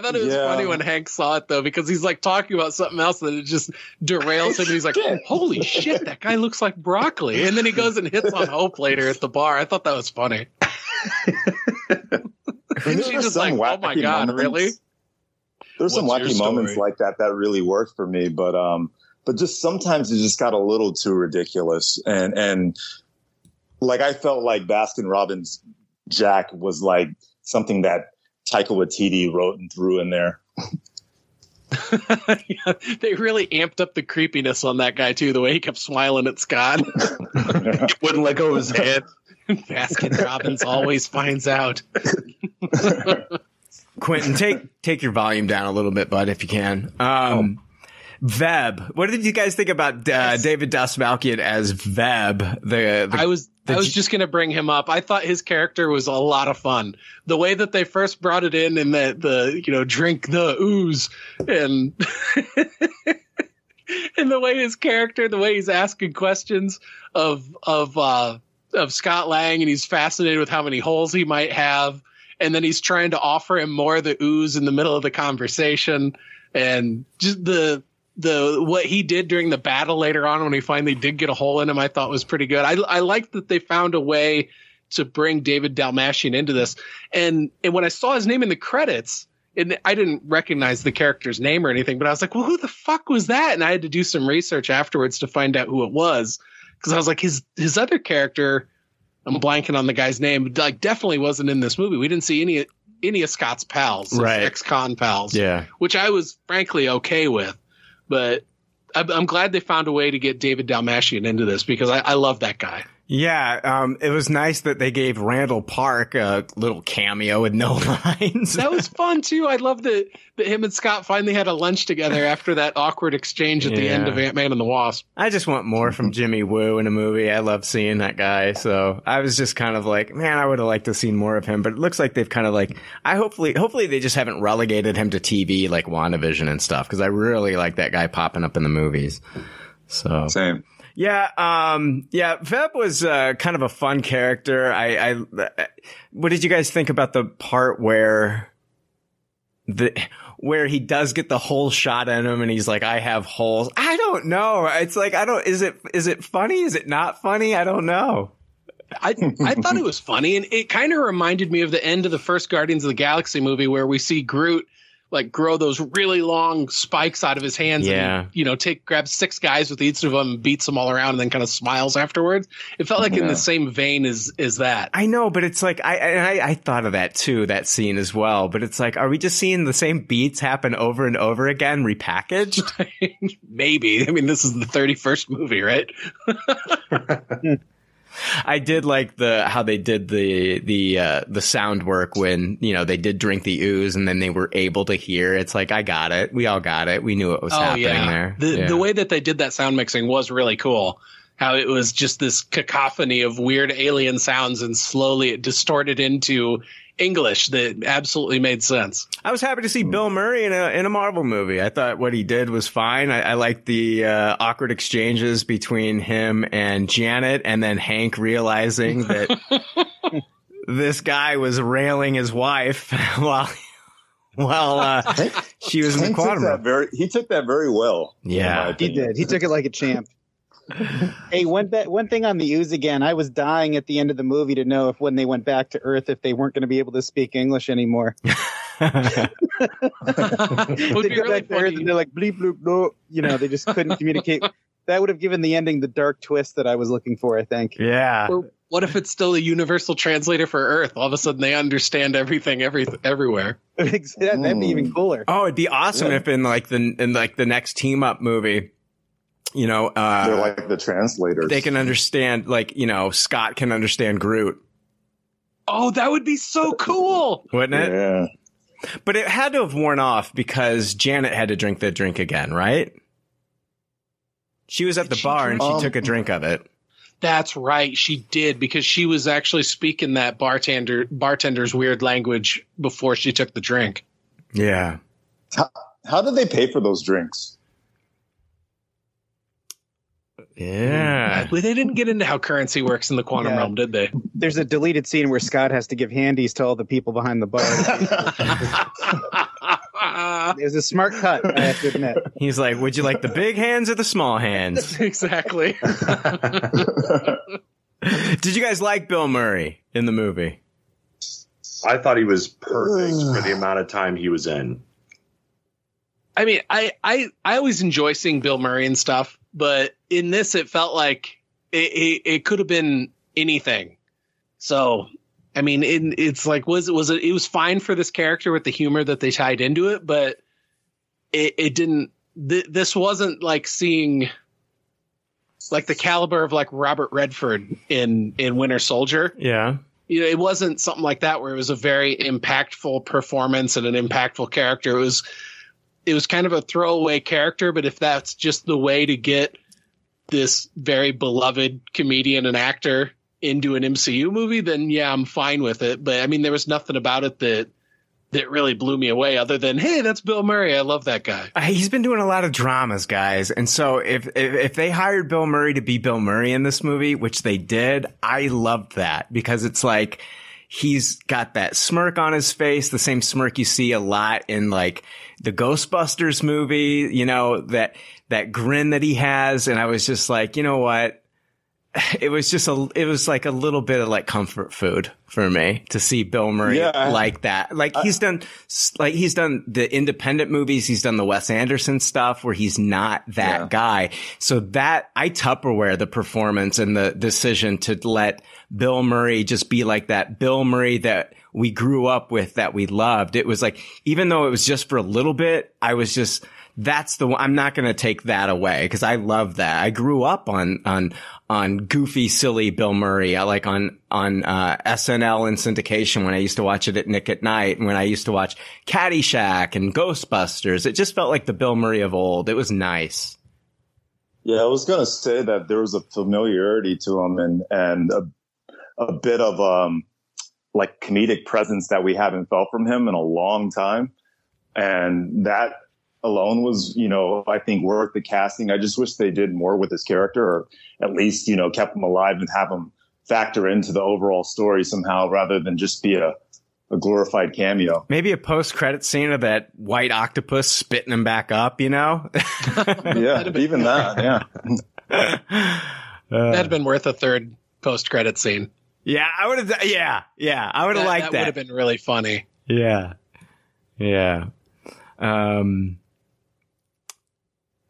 thought it was Yeah. funny when Hank saw it though, because he's like talking about something else and it just derails him. He's like, "Holy shit, that guy looks like broccoli!" And then he goes and hits on Hope later at the bar. I thought that was funny. <laughs> And And she's just like, "Oh my god, moments- really?" There's some What's your wacky moments like that that really worked for me, but um, but just sometimes it just got a little too ridiculous, and and like I felt like Baskin Robbins Jack was like something that Taika Waititi wrote and threw in there. <laughs> Yeah, they really amped up the creepiness on that guy too. The way he kept smiling at Scott. <laughs> he Wouldn't let go of his <laughs> hand. Baskin Robbins always finds out. Quinton, take take your volume down a little bit, bud, if you can. Um, Veb. What did you guys think about uh, David Dastmalchian as Veb? The, the I was the I was just gonna bring him up. I thought his character was a lot of fun. The way that they first brought it in and the the you know drink the ooze and <laughs> and the way his character, the way he's asking questions of of uh of Scott Lang and he's fascinated with how many holes he might have. And then he's trying to offer him more of the ooze in the middle of the conversation and just the the what he did during the battle later on when he finally did get a hole in him, I thought was pretty good. I I liked that they found a way to bring David Dastmalchian into this, and and when I saw his name in the credits, and I didn't recognize the character's name or anything, but I was like, well, who the fuck was that? And I had to do some research afterwards to find out who it was because I was like, his his other character, I'm blanking on the guy's name, like definitely wasn't in this movie. We didn't see any any of Scott's pals, Right. ex-con pals yeah. which I was frankly okay with. But I'm, glad they found a way to get David Dastmalchian into this because I, I love that guy. Yeah, um, it was nice that they gave Randall Park a little cameo with no <laughs> lines. That was fun too. I love that that him and Scott finally had a lunch together after that awkward exchange at the end of Ant Man and the Wasp. I just want more from Jimmy Woo in a movie. I love seeing that guy. So I was just kind of like, man, I would have liked to see more of him. But it looks like they've kind of like, I hopefully, hopefully they just haven't relegated him to TV like WandaVision and stuff. Cause I really like that guy popping up in the movies. So Same. Yeah, um, yeah. Veb was uh, kind of a fun character. I, I, what did you guys think about the part where the where he does get the hole shot at him and he's like, "I have holes." I don't know. It's like I don't. Is it is it funny? Is it not funny? I don't know. I I thought it was funny, and it kind of reminded me of the end of the first Guardians of the Galaxy movie, where we see Groot like grow those really long spikes out of his hands Yeah. and you know take grabs six guys with each of them beats them all around and then kind of smiles afterwards it felt like in the same vein as as that I know, but it's like I, I I thought of that too, that scene as well. But it's like, are we just seeing the same beats happen over and over again, repackaged? <laughs> maybe i mean this is the 31st movie right <laughs> <laughs> I did like the how they did the the uh, the sound work when you know they did drink the ooze and then they were able to hear. It's like I got it. We all got it. We knew what was happening there. Oh, The Yeah. the way that they did that sound mixing was really cool. How it was just this cacophony of weird alien sounds and slowly it distorted into English that absolutely made sense. I was happy to see Bill Murray in a in a Marvel movie. I thought what he did was fine. I, I liked the uh, awkward exchanges between him and Janet, and then Hank realizing <laughs> that this guy was railing his wife <laughs> while while uh, she was in the Hank quantum very, he took that very well. Yeah. He did. He took it like a champ. Hey, one be- one thing on the ooze again. I was dying at the end of the movie to know if when they went back to Earth, if they weren't going to be able to speak English anymore. <laughs> Would they be go really back to Earth and they're like bleep bloop bloop. You know, they just couldn't communicate. <laughs> That would have given the ending the dark twist that I was looking for. I think. Yeah. Or what if it's still a universal translator for Earth? All of a sudden they understand everything every everywhere. <laughs> That'd be even mm. cooler. Oh, it'd be awesome Yeah. if in like the in like the next team up movie, you know, uh, They're like the translators. they can understand like you know Scott can understand Groot, Oh, that would be so cool. wouldn't it? Yeah. But it had to have worn off because Janet had to drink the drink again, right? She was at the she bar and she Um, took a drink of it. That's right, she did because she was actually speaking that bartender bartender's weird language before she took the drink. Yeah. How, how did they pay for those drinks? Yeah. Well, they didn't get into how currency works in the quantum Yeah. realm, did they? There's a deleted scene where Scott has to give handies to all the people behind the bar. <laughs> it was a smart cut, I have to admit. He's like, "Would you like the big hands or the small hands?" <laughs> exactly. <laughs> Did you guys like Bill Murray in the movie? I thought he was perfect <sighs> for the amount of time he was in. I mean, I, I I always enjoy seeing Bill Murray and stuff, but in this, it felt like it it, it could have been anything. So, I mean, it, it's like was it was it, it was fine for this character with the humor that they tied into it, but it it didn't. Th- this wasn't like seeing like the caliber of like Robert Redford in in Winter Soldier Yeah. you know, it wasn't something like that where it was a very impactful performance and an impactful character. It was, it was kind of a throwaway character, but if that's just the way to get this very beloved comedian and actor into an MCU movie, then yeah, I'm fine with it. But I mean, there was nothing about it that, that really blew me away other than, Hey, that's Bill Murray. I love that guy. Uh, He's been doing a lot of dramas, guys, and so if, if if they hired Bill Murray to be Bill Murray in this movie, which they did, I loved that because it's like he's got that smirk on his face, the same smirk you see a lot in like the Ghostbusters movie, you know that that grin that he has, and I was just like, you know what. <sighs> It was just a, it was like a little bit of like comfort food for me to see Bill Murray Yeah, like that. Like he's done, like he's done the independent movies. He's done the Wes Anderson stuff where he's not that Yeah. guy. So that I Tupperware the performance and the decision to let Bill Murray just be like that Bill Murray that we grew up with that we loved. It was like, even though it was just for a little bit, I was just, that's the one. I'm not going to take that away because I love that. I grew up on, on, on goofy, silly Bill Murray. I like on, on, uh, SNL and syndication when I used to watch it at Nick at Night and when I used to watch Caddyshack and Ghostbusters. It just felt like the Bill Murray of old. It was nice. Yeah, I was gonna say that there was a familiarity to him and and a, a bit of um like comedic presence that we haven't felt from him in a long time, and that alone was, you know, I think worth the casting. I just wish they did more with his character, or at least, you know, kept him alive and have him factor into the overall story somehow, rather than just be a a glorified cameo. Maybe a post credit scene of that white octopus spitting him back up, you know? <laughs> yeah, even that, yeah. That'd have been worth a third post credit scene. Yeah, I would have. Yeah, yeah, I would have liked that that. would have been really funny. Yeah, yeah. Um,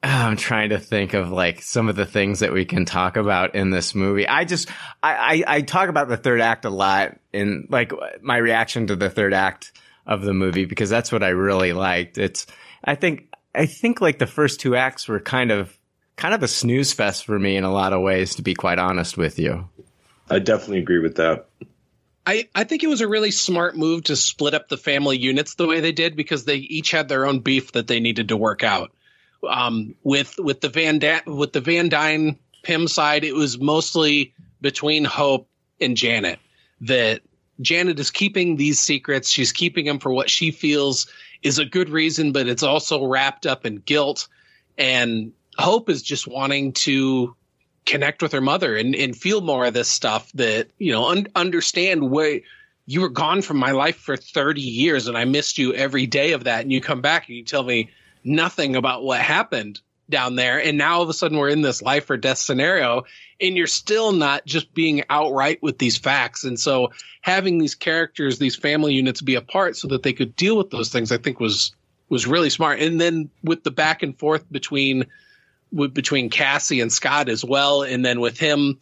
I'm trying to think of like some of the things that we can talk about in this movie. I just, I, I, I talk about the third act a lot in like my reaction to the third act of the movie because that's what I really liked. It's, I think, I think like the first two acts were kind of, kind of a snooze fest for me in a lot of ways, to be quite honest with you. I definitely agree with that. I, I think it was a really smart move to split up the family units the way they did because they each had their own beef that they needed to work out. Um, with with the Van da- with the Van Dyne Pym side, it was mostly between Hope and Janet. That Janet is keeping these secrets. She's keeping them for what she feels is a good reason, but it's also wrapped up in guilt. And Hope is just wanting to connect with her mother and, and feel more of this stuff that, you know, un- understand where you were gone from my life for 30 years and I missed you every day of that. And you come back and you tell me nothing about what happened down there. And now all of a sudden we're in this life or death scenario and you're still not just being outright with these facts. And so having these characters, these family units be apart so that they could deal with those things, I think was, was really smart. And then with the back and forth between, with, between Cassie and Scott as well. And then with him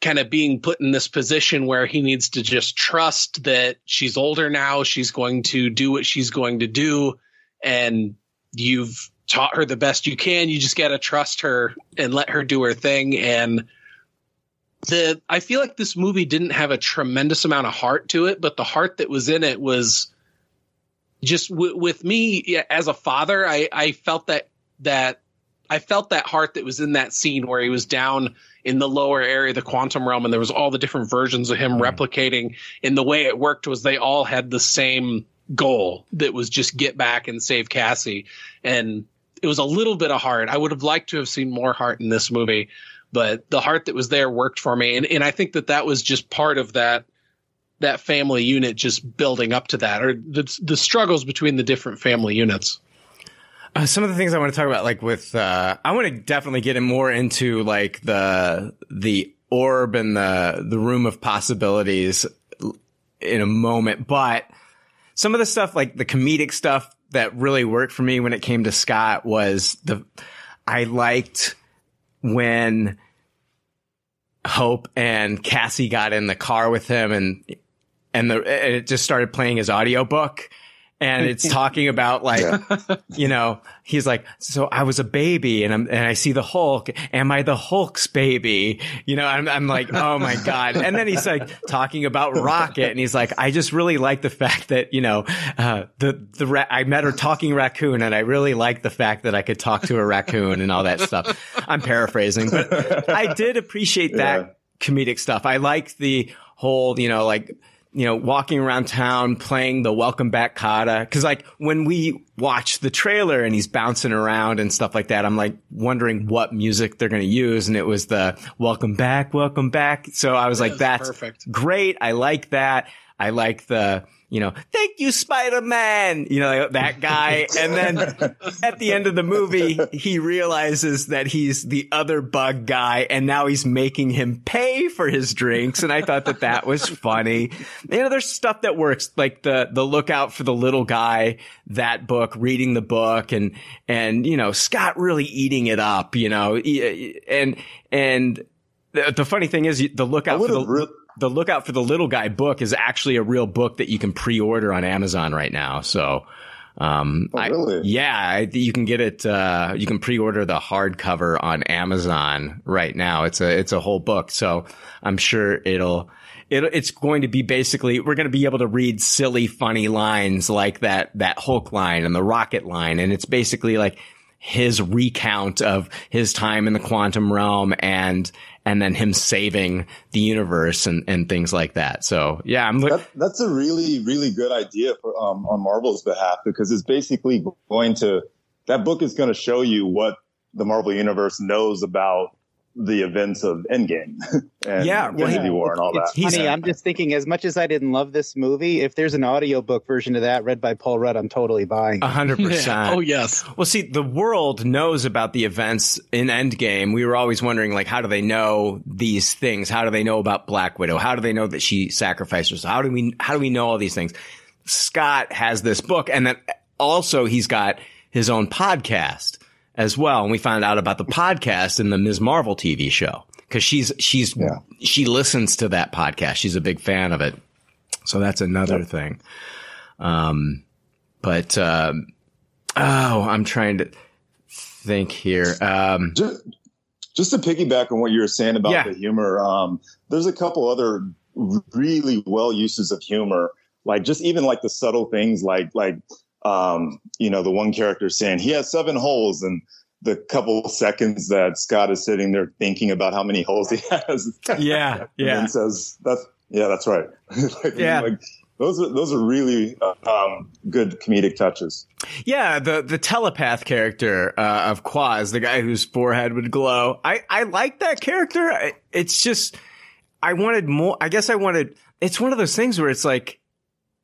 kind of being put in this position where he needs to just trust that she's older now. She's going to do what she's going to do. And you've taught her the best you can. You just got to trust her and let her do her thing. And the, I feel like this movie didn't have a tremendous amount of heart to it, but the heart that was in it was just w- with me as a father. I, I felt that, that I felt that heart that was in that scene where he was down in the lower area, the quantum realm, and there was all the different versions of him mm-hmm. replicating. And the way it worked was they all had the same goal that was just get back and save Cassie. And it was a little bit of heart. I would have liked to have seen more heart in this movie, but the heart that was there worked for me. And, and I think that that was just part of that, that family unit just building up to that or the, the struggles between the different family units. Uh, some of the things I want to talk about, like with, uh, I want to definitely get in more into like the, the orb and the, the room of possibilities in a moment. But some of the stuff, like the comedic stuff that really worked for me when it came to Scott was the, I liked when Hope and Cassie got in the car with him and, and the, and it just started playing his audiobook and it's <laughs> talking about like, you know, he's like, so I was a baby and I'm, and I see the Hulk. Am I the Hulk's baby? You know, I'm, I'm like, oh my God. And then he's like talking about Rocket and he's like, I just really like the fact that, you know, uh, the, the, ra- I met her talking raccoon and I really like the fact that I could talk to a raccoon and all that stuff. I'm paraphrasing, but I did appreciate that comedic stuff. I like the whole, you know, like, you know, walking around town playing the welcome back Kotter. Cause like when we watch the trailer and he's bouncing around and stuff like that, I'm like wondering what music they're going to use. And it was the welcome back, welcome back. So I was like, that's perfect. great. I like that. I like the, you know, thank you, Spider-Man, you know, that guy. And then at the end of the movie, he realizes that he's the other bug guy and now he's making him pay for his drinks. And I thought that that was funny. You know, there's stuff that works, like the, the lookout for the little guy, that book, reading the book and, and, you know, Scott really eating it up, you know, and, and the, the funny thing is the lookout for the, the lookout for the little guy book is actually a real book that you can pre-order on Amazon right now. So, um, I, yeah, I, you can get it, uh, you can pre-order the hardcover on Amazon right now. It's a, it's a whole book. So I'm sure it'll, it, it's going to be basically, we're going to be able to read silly, funny lines like that, that Hulk line and the rocket line. And it's basically like, his recount of his time in the quantum realm and and then him saving the universe and, and things like that. So yeah, I'm that, that's a really really good idea for um, on Marvel's behalf because it's basically going to that book is going to show you what the Marvel universe knows about the events of Endgame <laughs> and Yeah, well, Infinity he- War and all it's that. funny. I'm just thinking, as much as I didn't love this movie, if there's an audiobook version of that read by Paul Rudd, I'm totally buying. it. A hundred percent. Oh yes. Well, see, the world knows about the events in Endgame. We were always wondering, like, how do they know these things? How do they know about Black Widow? How do they know that she sacrificed herself? How do we, how do we know all these things? Scott has this book, and then also he's got his own podcast as well. And we found out about the podcast and the Ms. Marvel TV show because she's she's she listens to that podcast. She's a big fan of it. So that's another thing. Um, but um, oh, I'm trying to think here. Um, just, just to piggyback on what you were saying about Yeah. the humor, um, there's a couple other really well uses of humor, like just even like the subtle things, like like um, you know the one character saying he has seven holes, and the couple seconds that Scott is sitting there thinking about how many holes he <laughs> has. Yeah, and yeah. then says that's yeah, that's right. <laughs> Like, Yeah. like, those are those are really uh, um, good comedic touches. Yeah, the the telepath character uh, of Quaz, the guy whose forehead would glow. I I like that character. It's just I wanted more. I guess I wanted. It's one of those things where it's like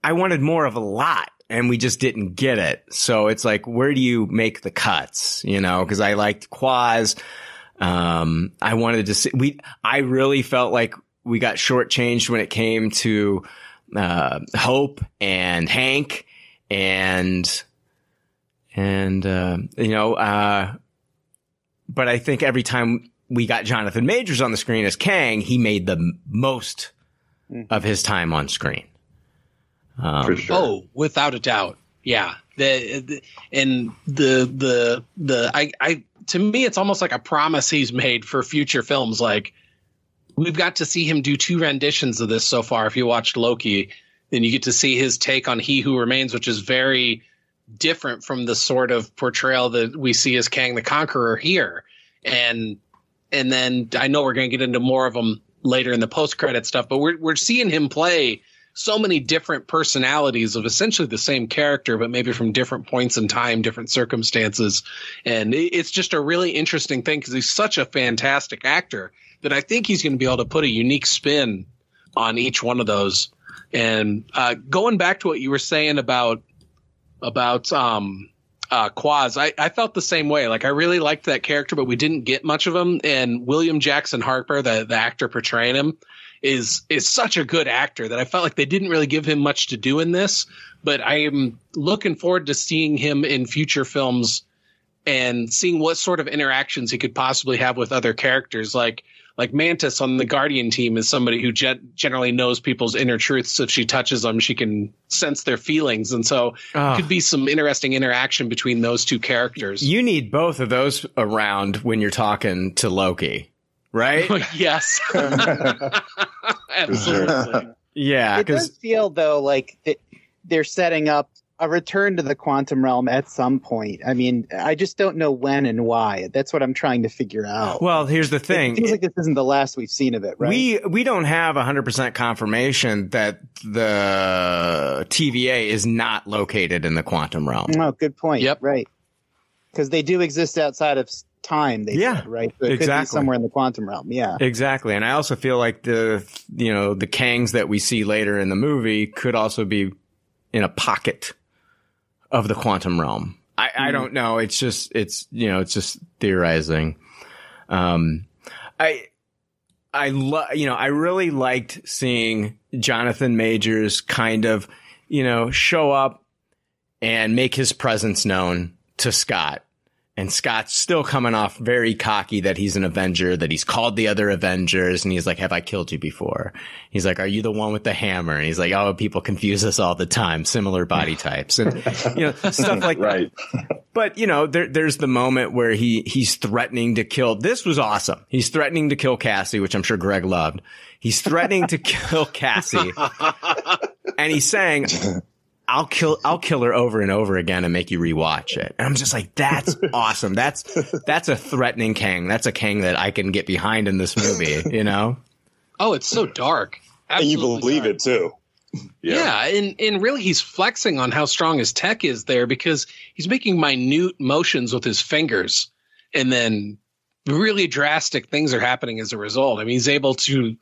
I wanted more of a lot, and we just didn't get it. So it's like, where do you make the cuts? You know, because I liked Quaz. Um, I wanted to see. We I really felt like we got shortchanged when it came to uh, Hope and Hank and and uh, you know, uh, but I think every time we got Jonathan Majors on the screen as Kang, he made the most of his time on screen. Um, Oh, without a doubt. Yeah. The, the and the the the I I to me it's almost like a promise he's made for future films like we've got to see him do two renditions of this so far if you watched Loki then you get to see his take on He Who Remains which is very different from the sort of portrayal that we see as Kang the Conqueror here and and then I know we're going to get into more of them later in the post credit stuff but we're we're seeing him play so many different personalities of essentially the same character, but maybe from different points in time, different circumstances. And it's just a really interesting thing because he's such a fantastic actor that I think he's going to be able to put a unique spin on each one of those. And uh, going back to what you were saying about about um, uh, Quaz, I, I felt the same way. Like I really liked that character, but we didn't get much of him. And William Jackson Harper, the the actor portraying him, is is such a good actor that I felt like they didn't really give him much to do in this. But I am looking forward to seeing him in future films and seeing what sort of interactions he could possibly have with other characters like like Mantis on the Guardian team is somebody who gen- generally knows people's inner truths. If she touches them, she can sense their feelings, and so Ah. could be some interesting interaction between those two characters. You need both of those around when you're talking to Loki, right? <laughs> yes, <laughs> <laughs> absolutely. Yeah, it does feel though like they're setting up a return to the quantum realm at some point. I mean, I just don't know when and why. That's what I'm trying to figure out. Well, here's the thing. It thing. feels like this isn't the last we've seen of it, right? We we don't have 100% confirmation that the TVA is not located in the quantum realm. Oh, good point. Yep. Right. Because they do exist outside of s- time. They Yeah, said, right. So it could be exactly. somewhere in the quantum realm. Yeah. Exactly. And I also feel like the you know, the Kangs that we see later in the movie could also be in a pocket of the quantum realm. I, I don't know. It's just it's you know, it's just theorizing. Um I I love, you know, I really liked seeing Jonathan Majors kind of, you know, show up and make his presence known to Scott. And Scott's still coming off very cocky that he's an Avenger, that he's called the other Avengers. And he's like, have I killed you before? He's like, are you the one with the hammer? And he's like, oh, people confuse us all the time. Similar body types and, you know, <laughs> stuff like right. but you know, there, there's the moment where he he's threatening to kill. This was awesome. He's threatening to kill Cassie, which I'm sure Greg loved. He's threatening to kill Cassie, <laughs> and he's saying, "I'll kill I'll kill her over and over again and make you rewatch it." And I'm just like, "That's <laughs> awesome. That's that's a threatening Kang. That's a Kang that I can get behind in this movie." You know? Oh, it's so dark. and you believe dark. it too. Yeah. and and really he's flexing on how strong his tech is there because he's making minute motions with his fingers and then really drastic things are happening as a result. I mean, he's able to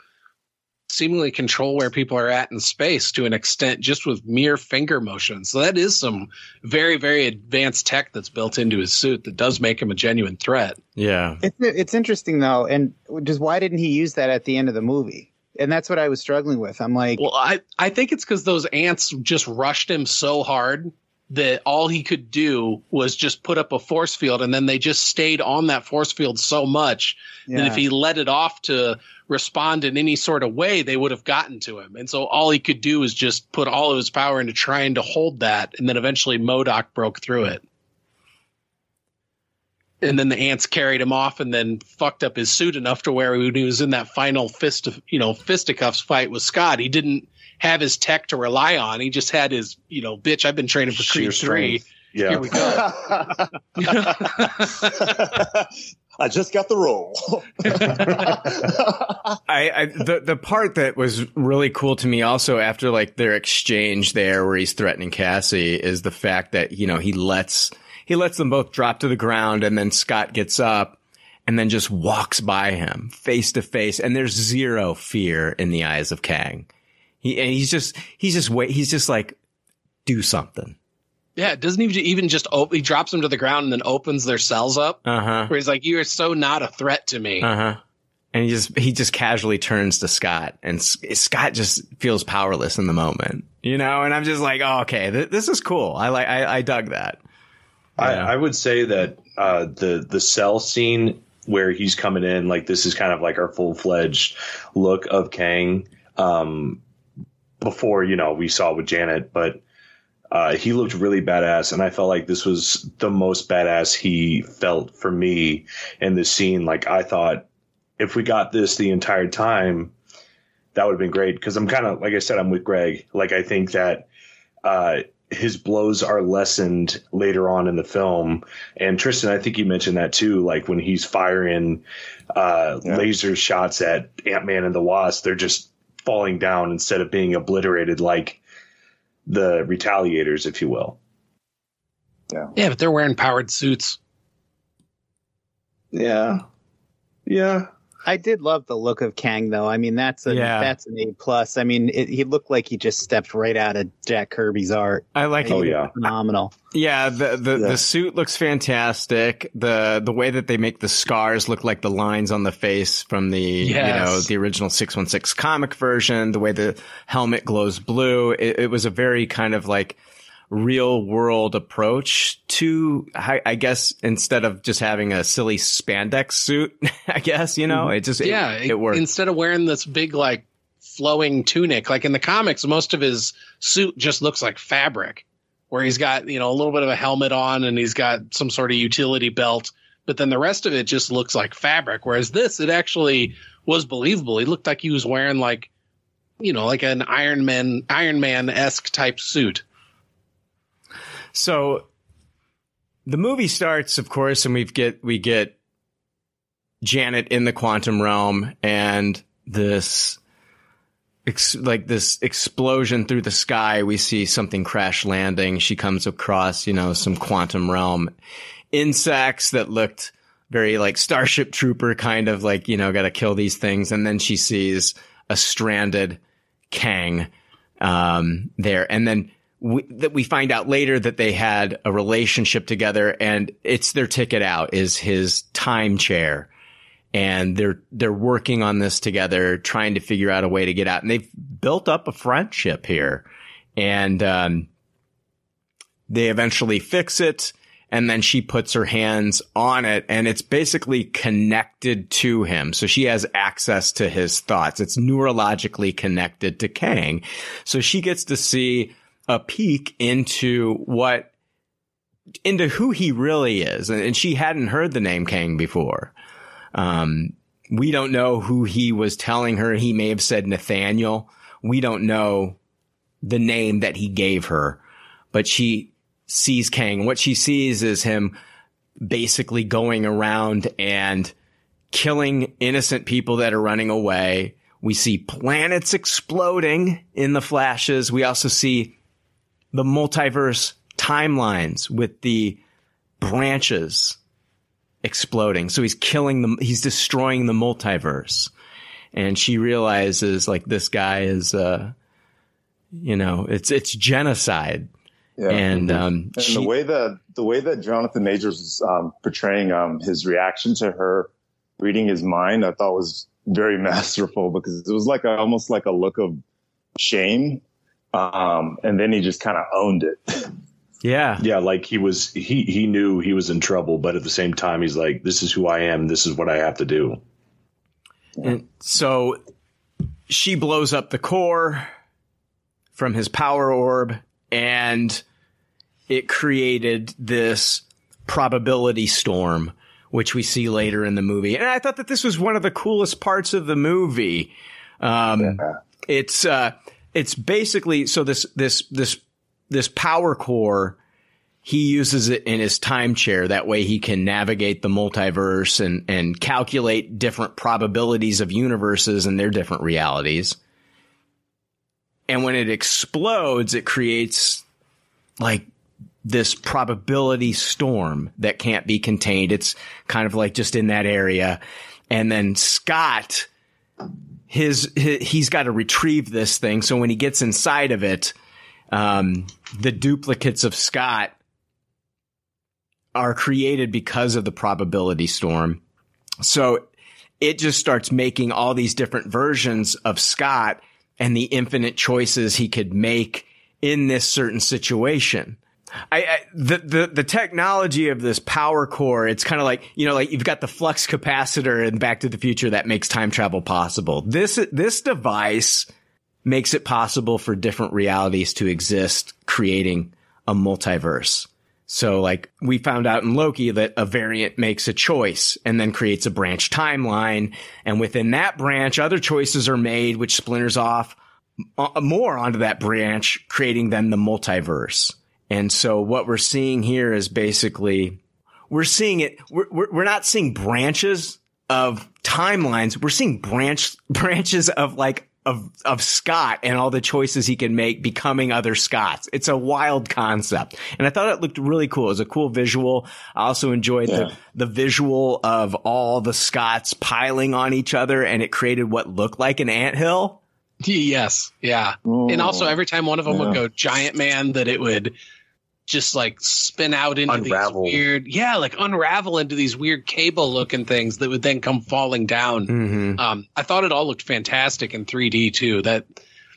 seemingly control where people are at in space to an extent just with mere finger motions. So that is some very very advanced tech that's built into his suit that does make him a genuine threat. Yeah. It's it's interesting though, and just why didn't he use that at the end of the movie? And that's what I was struggling with. I'm like, Well, I I think it's cuz those ants just rushed him so hard that all he could do was just put up a force field and then they just stayed on that force field so much that if he let it off to respond in any sort of way they would have gotten to him. And so all he could do was just put all of his power into trying to hold that and then eventually MODOK broke through it. And then the ants carried him off and then fucked up his suit enough to where when he was in that final fist of you know fisticuffs fight with scott he didn't have his tech to rely on. He just had his you know bitch i've been training for creed 3 strength. Yeah. here we go <laughs> I just got the role. <laughs> I, I the the part that was really cool to me also after like their exchange there where he's threatening Cassie is the fact that you know he lets he lets them both drop to the ground and then Scott gets up and then just walks by him face to face and there's zero fear in the eyes of Kang. He and he's just he's just wait he's just like do something. Yeah it doesn't he even just op- he drops them to the ground and then opens their cells up Uh-huh. where he's like you are so not a threat to me Uh-huh. And he just he just casually turns to Scott and S- Scott just feels powerless in the moment. You know, and I'm just like, "Oh, okay, th- this is cool. I like I, I dug that." I, I would say that uh, the the cell scene where he's coming in, like this is kind of like our full fledged look of Kang. Um, before you know we saw with Janet, but uh, he looked really badass, and I felt like this was the most badass he felt for me in this scene. Like I thought, if we got this the entire time, that would have been great. Because I'm kind of like I said, I'm with Greg. Like I think that. Uh, his blows are lessened later on in the film. And Tristan, I think you mentioned that too. Like when he's firing uh, laser shots at Ant Man and the Wasp, they're just falling down instead of being obliterated like the retaliators, if you will. Yeah. yeah but they're wearing powered suits Yeah. Yeah. I did love the look of Kang, though. I mean, that's a Yeah. that's an A plus. I mean, it, he looked like he just stepped right out of Jack Kirby's art. I like He it. looked phenomenal. Yeah, the the, Yeah. the suit looks fantastic. The the way that they make the scars look like the lines on the face from the you know the original 616 comic version, the way the helmet glows blue, it, it was a very kind of like real world approach to I, I guess instead of just having a silly spandex suit, <laughs> I guess, you know, mm-hmm. it just it- yeah it, worked. instead of wearing this big like flowing tunic like in the comics most of his suit just looks like fabric where he's got you know a little bit of a helmet on and he's got some sort of utility belt but then the rest of it just looks like fabric whereas this it actually was believable. He looked like he was wearing like you know like an iron man iron man-esque type suit So the movie starts, of course, and we get we get Janet in the quantum realm and this ex- like this explosion through the sky. We see something crash landing. She comes across, you know, some quantum realm insects that looked very like Starship Trooper kind of like, you know, got to kill these things. And then she sees a stranded Kang um, there. And then we, that we find out later that they had a relationship together and it's their ticket out is his time chair. And they're, they're working on this together, trying to figure out a way to get out. And they've built up a friendship here. And, um, they eventually fix it. And then she puts her hands on it and it's basically connected to him. So she has access to his thoughts. It's neurologically connected to Kang. So she gets to see a peek into what, into who he really is. And, she hadn't heard the name Kang before. Um, we don't know who he was telling her. He may have said Nathaniel. We don't know the name that he gave her, but she sees Kang. What she sees is him basically going around and killing innocent people that are running away, We see planets exploding in the flashes. We also see the multiverse timelines with the branches exploding. So he's killing them. He's destroying the multiverse. And she realizes like this guy is, uh, you know, it's, it's genocide. Yeah. And, um, and she- the way that the way that Jonathan Majors was um, portraying um, his reaction to her reading his mind, I thought was very <laughs> masterful because it was like a, almost like a look of shame, um, and then he just kind of owned it. Yeah. Yeah, like he was he he knew he was in trouble, but at the same time he's like, This is who I am, this is what I have to do. And so she blows up the core from his power orb and it created this probability storm, which we see later in the movie. And I thought that this was one of the coolest parts of the movie. Um, it's, uh, it's basically, so this, this, this, this power core, he uses it in his time chair. That way he can navigate the multiverse and, and calculate different probabilities of universes and their different realities. And when it explodes, it creates like this probability storm that can't be contained. It's kind of like just in that area. And then Scott, his, his he's got to retrieve this thing. So when he gets inside of it, um, the duplicates of Scott are created because of the probability storm. So it just starts making all these different versions of Scott and the infinite choices he could make in this certain situation. I, I the, the the technology of this power core, it's kind of like you know, like you've got the flux capacitor in Back to the Future that makes time travel possible. This this device makes it possible for different realities to exist, creating a multiverse. So like we found out in Loki that a variant makes a choice and then creates a branch timeline. And within that branch, other choices are made, which splinters off uh, more onto that branch, creating then the multiverse. And so what we're seeing here is basically we're seeing it. We're, we're, we're not seeing branches of timelines. We're seeing branch <laughs> branches of like of of Scott and all the choices he can make becoming other Scotts. It's a wild concept. And I thought it looked really cool. It was a cool visual. I also enjoyed Yeah. the the visual of all the Scotts piling on each other and it created what looked like an anthill. Yes, yeah. and also oh. every time one of them would go giant man, that it would just like spin out into Unravel. these weird, yeah, like unravel into these weird cable looking things that would then come falling down. Mm-hmm. Um, I thought it all looked fantastic in 3D too. That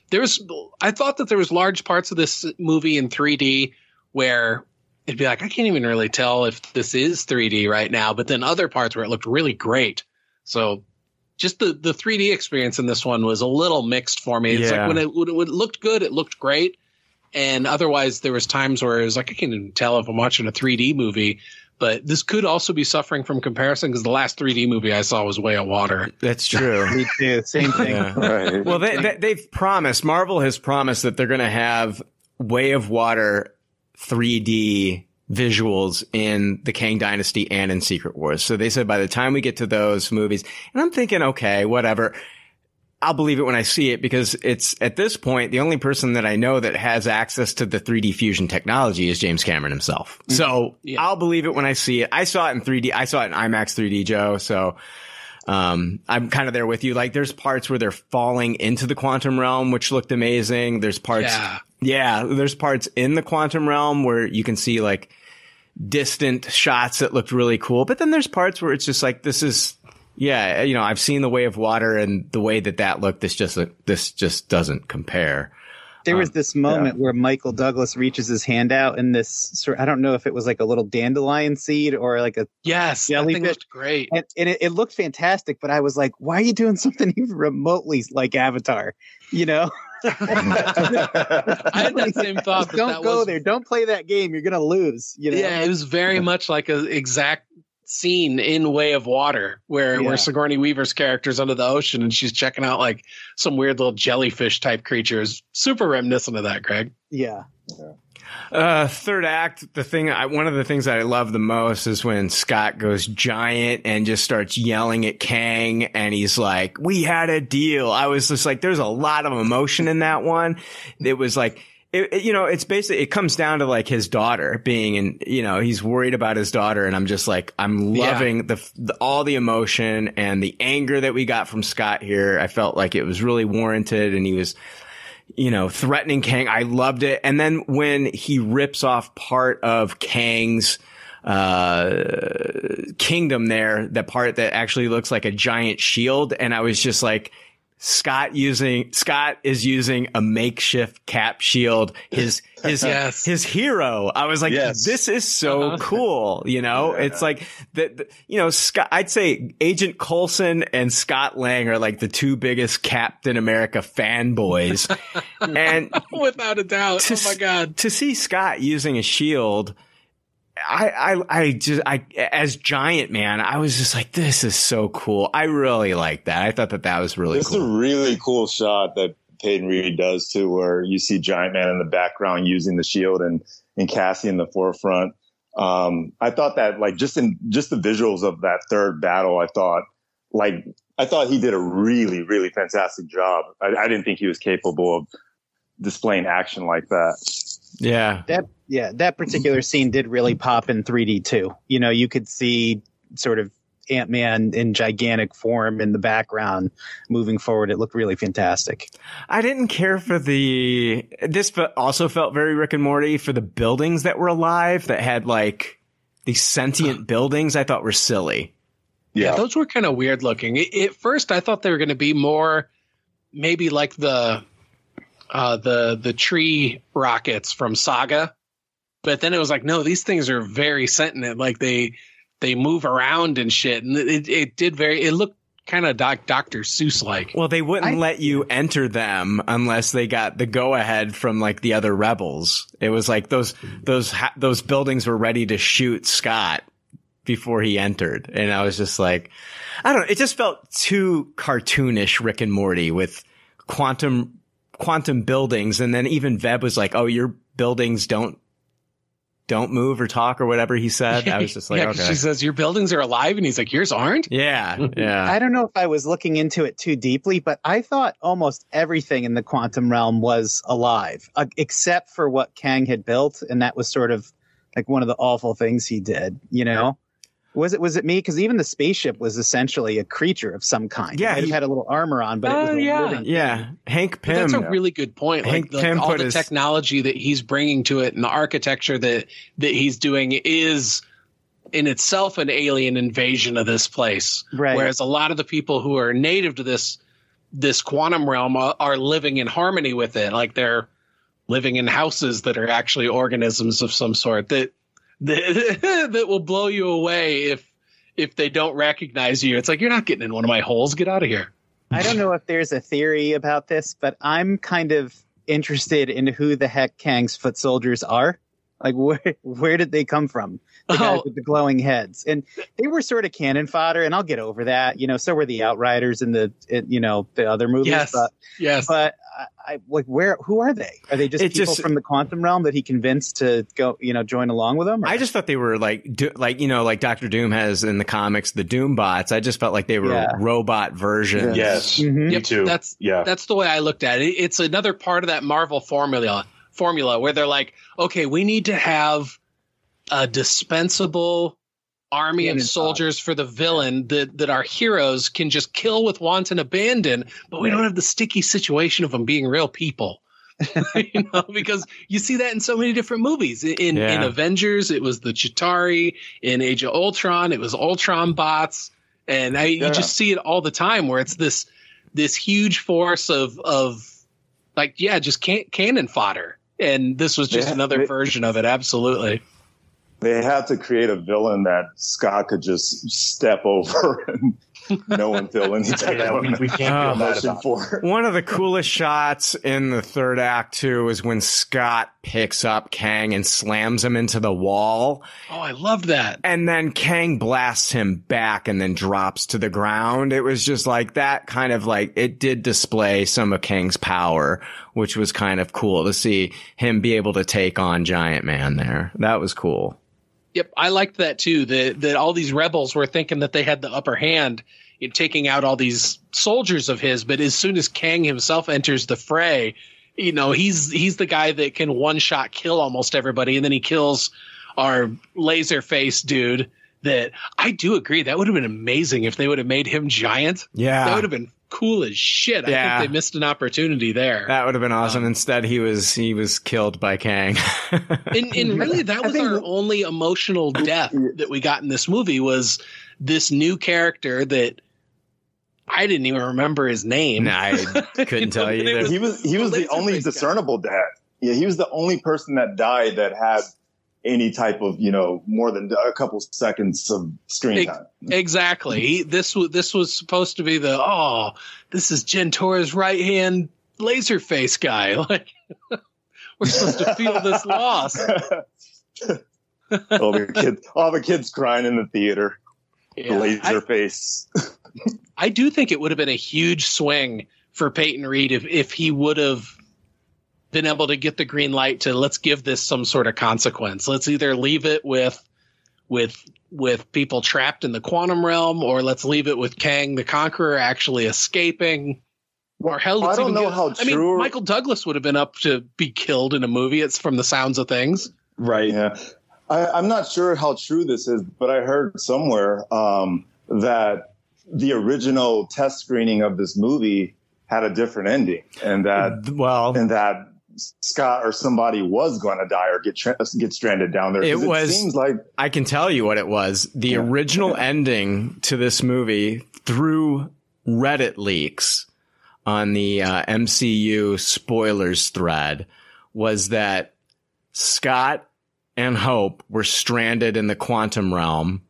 there was, I thought that there was large parts of this movie in 3D where it'd be like, I can't even really tell if this is 3D right now, but then other parts where it looked really great. So just the, the 3D experience in this one was a little mixed for me. It's Yeah. like when it, when it looked good, it looked great. And otherwise there was times where it was like, I can't even tell if I'm watching a 3D movie, but this could also be suffering from comparison because the last 3D movie I saw was Way of Water. That's true. <laughs> Me too. Same thing. Yeah. <laughs> Well, they, they, they've promised, Marvel has promised that they're going to have Way of Water 3D visuals in the Kang Dynasty and in Secret Wars. So they said by the time we get to those movies, and I'm thinking, okay, whatever. I'll believe it when I see it because it's at this point, the only person that I know that has access to the 3D fusion technology is James Cameron himself. So I'll believe it when I see it. I saw it in 3D. I saw it in IMAX 3D, Joe. So, um, I'm kind of there with you. Like there's parts where they're falling into the quantum realm, which looked amazing. There's parts, Yeah. yeah, there's parts in the quantum realm where you can see like distant shots that looked really cool. But then there's parts where it's just like, this is, yeah, you know, I've seen the way of water and the way that that looked. This just, this just doesn't compare. There was Um, this moment where Michael Douglas reaches his hand out, and this sort I don't know if it was like a little dandelion seed or like a Yes, that thing jellyfish. looked great. And, and it, it looked fantastic, but I was like, why are you doing <laughs> something even remotely like Avatar? You know? <laughs> I had that same thought. Don't that go was- there. Don't play that game. You're gonna lose. You know? Yeah, it was very much like an exact scene in Way of Water where Yeah. where Sigourney Weaver's character's under the ocean and she's checking out like some weird little jellyfish type creatures. Super reminiscent of that, Greg. Yeah. Uh, third act, the thing, I, one of the things that I love the most is when Scott goes giant and just starts yelling at Kang and he's like, we had a deal. I was just like, there's a lot of emotion in that one. It was like, it, it, you know, it's basically, it comes down to like his daughter being in, you know, he's worried about his daughter. And I'm just like, I'm loving yeah. the, the, all the emotion and the anger that we got from Scott here. I felt like it was really warranted and he was, you know, threatening Kang. I loved it. And then when he rips off part of Kang's, uh, kingdom there, the part that actually looks like a giant shield. And I was just like, Scott using Scott is using a makeshift cap shield. His his <laughs> yes. his hero. I was like, yes. this is so uh-huh. cool. You know, yeah. it's like that. you know Scott. I'd say Agent Coulson and Scott Lang are like the two biggest Captain America fanboys, <laughs> and without a doubt, to, oh my god, to see Scott using a shield I, I, I just, I, as Giant Man, I was just like, this is so cool. I really like that. I thought that that was really this cool. It's a really cool shot that Peyton Reed does too, where you see Giant Man in the background using the shield and, and Cassie in the forefront. Um, I thought that like just in, just the visuals of that third battle, I thought like, I thought he did a really, really fantastic job. I, I didn't think he was capable of displaying action like that. Yeah. That yeah, that particular <laughs> scene did really pop in 3D too. You know, you could see sort of Ant Man in gigantic form in the background moving forward. It looked really fantastic. I didn't care for the. This also felt very Rick and Morty for the buildings that were alive that had like these sentient <sighs> buildings. I thought were silly. Yeah, yeah those were kind of weird looking. At first, I thought they were going to be more maybe like the uh, the the tree rockets from Saga but then it was like, no, these things are very sentient. Like they they move around and shit, and it it did very. It looked kind of doc, Dr. Seuss like. Well, they wouldn't I, let you enter them unless they got the go ahead from like the other rebels. It was like those those those buildings were ready to shoot Scott before he entered, and I was just like, I don't know. It just felt too cartoonish, Rick and Morty with quantum quantum buildings, and then even Veb was like, "Oh, your buildings don't don't move or talk or whatever he said. I was just <laughs> like, yeah, okay. She says, Your buildings are alive. And he's like, Yours aren't? Yeah. Yeah. I don't know if I was looking into it too deeply, but I thought almost everything in the quantum realm was alive, uh, except for what Kang had built. And that was sort of like one of the awful things he did, you know? Was it was it me? Because even the spaceship was essentially a creature of some kind. Yeah, he had a little armor on, but uh, it was yeah, living. yeah. Hank Pym. But that's a really good point. Hank like, Pym all the his... technology that he's bringing to it and the architecture that that he's doing is in itself an alien invasion of this place. Right. Whereas a lot of the people who are native to this this quantum realm are, are living in harmony with it, like they're living in houses that are actually organisms of some sort that that, <laughs> that will blow you away if if they don't recognize you. It's like you're not getting in one of my holes. Get out of here. I don't know if there's a theory about this, but I'm kind of interested in who the heck Kang's foot soldiers are. Like where <laughs> where did they come from? The guys oh. with the glowing heads, and they were sort of cannon fodder. And I'll get over that. You know, so were the Outriders in the in, you know the other movies. Yes, but, yes. But I, like where who are they? Are they just it people just, from the quantum realm that he convinced to go, you know, join along with him? Or? I just thought they were like do, like you know like Doctor Doom has in the comics the Doom bots. I just felt like they were yeah. robot versions. Yes, mm-hmm. me too. That's yeah. That's the way I looked at it. It's another part of that Marvel formula formula where they're like, okay, we need to have a dispensable army of soldiers for the villain that, that our heroes can just kill with wanton abandon, but we don't have the sticky situation of them being real people. <laughs> you know, because you see that in so many different movies. In yeah. in Avengers, it was the Chitauri. In Age of Ultron, it was Ultron bots, and I, yeah. you just see it all the time where it's this this huge force of of like yeah, just can- cannon fodder. And this was just yeah, another version of it. Absolutely they had to create a villain that Scott could just step over <laughs> and no one feel any <laughs> type Yeah, of we- we can't feel bad emotion about for. One of the coolest shots in the third act too is when Scott picks up Kang and slams him into the wall. Oh, I loved that. And then Kang blasts him back and then drops to the ground. It was just like that kind of like it did display some of Kang's power, which was kind of cool to see him be able to take on Giant Man there. That was cool. Yep, I liked that too. That that all these rebels were thinking that they had the upper hand in taking out all these soldiers of his, but as soon as Kang himself enters the fray, you know, he's he's the guy that can one shot kill almost everybody, and then he kills our laser face dude. That I do agree. That would have been amazing if they would have made him giant. Yeah. that would have been cool as shit. I Yeah. think they missed an opportunity there. That would have been awesome. Um, Instead, he was he was killed by Kang. <laughs> and, and really that was our only emotional <laughs> death that we got in this movie was this new character that I didn't even remember his name. I <laughs> couldn't tell you either. He was he was the only discernible death. Yeah, he was the only person that died that had any type of you know more than a couple seconds of screen time. Exactly. This was this was supposed to be the oh, this is Jentorra's right hand laser face guy. <laughs> Like we're supposed to feel this <laughs> loss. all the kids, all the kids crying in the theater. Yeah, Laser face. I do think it would have been a huge swing for Peyton Reed if if he would have been able to get the green light to let's give this some sort of consequence. Let's either leave it with with with people trapped in the quantum realm, or let's leave it with Kang the Conqueror actually escaping. Or hell, I don't know get- how I mean, true- Michael Douglas would have been up to be killed in a movie. It's from the sounds of things. Right. Yeah. I, I'm not sure how true this is, but I heard somewhere um, that the original test screening of this movie had a different ending, and that well, and that Scott or somebody was going to die or get tra- get stranded down there. It was. seems like I can tell you what it was. The original ending to this movie through Reddit leaks on the uh, MCU spoilers thread was that Scott and Hope were stranded in the quantum realm,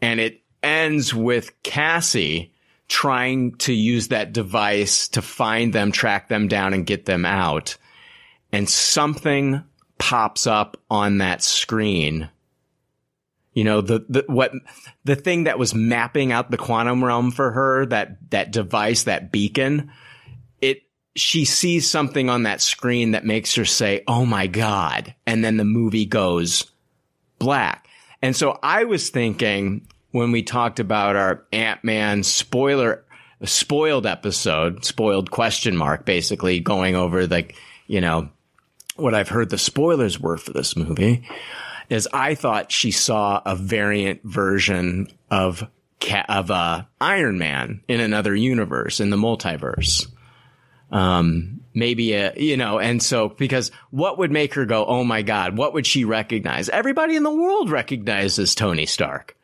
and it ends with Cassie trying to use that device to find them, track them down, and get them out. And something pops up on that screen. You know, the, the, what, the thing that was mapping out the quantum realm for her, that, that device, that beacon, it, she sees something on that screen that makes her say, Oh my God. And then the movie goes black. And so I was thinking when we talked about our Ant-Man spoiler, spoiled episode, spoiled question mark, basically going over like, you know, what I've heard the spoilers were for this movie is I thought she saw a variant version of of uh, Iron Man in another universe in the multiverse. Um, maybe a you know, and so because what would make her go, oh my god, what would she recognize? Everybody in the world recognizes Tony Stark,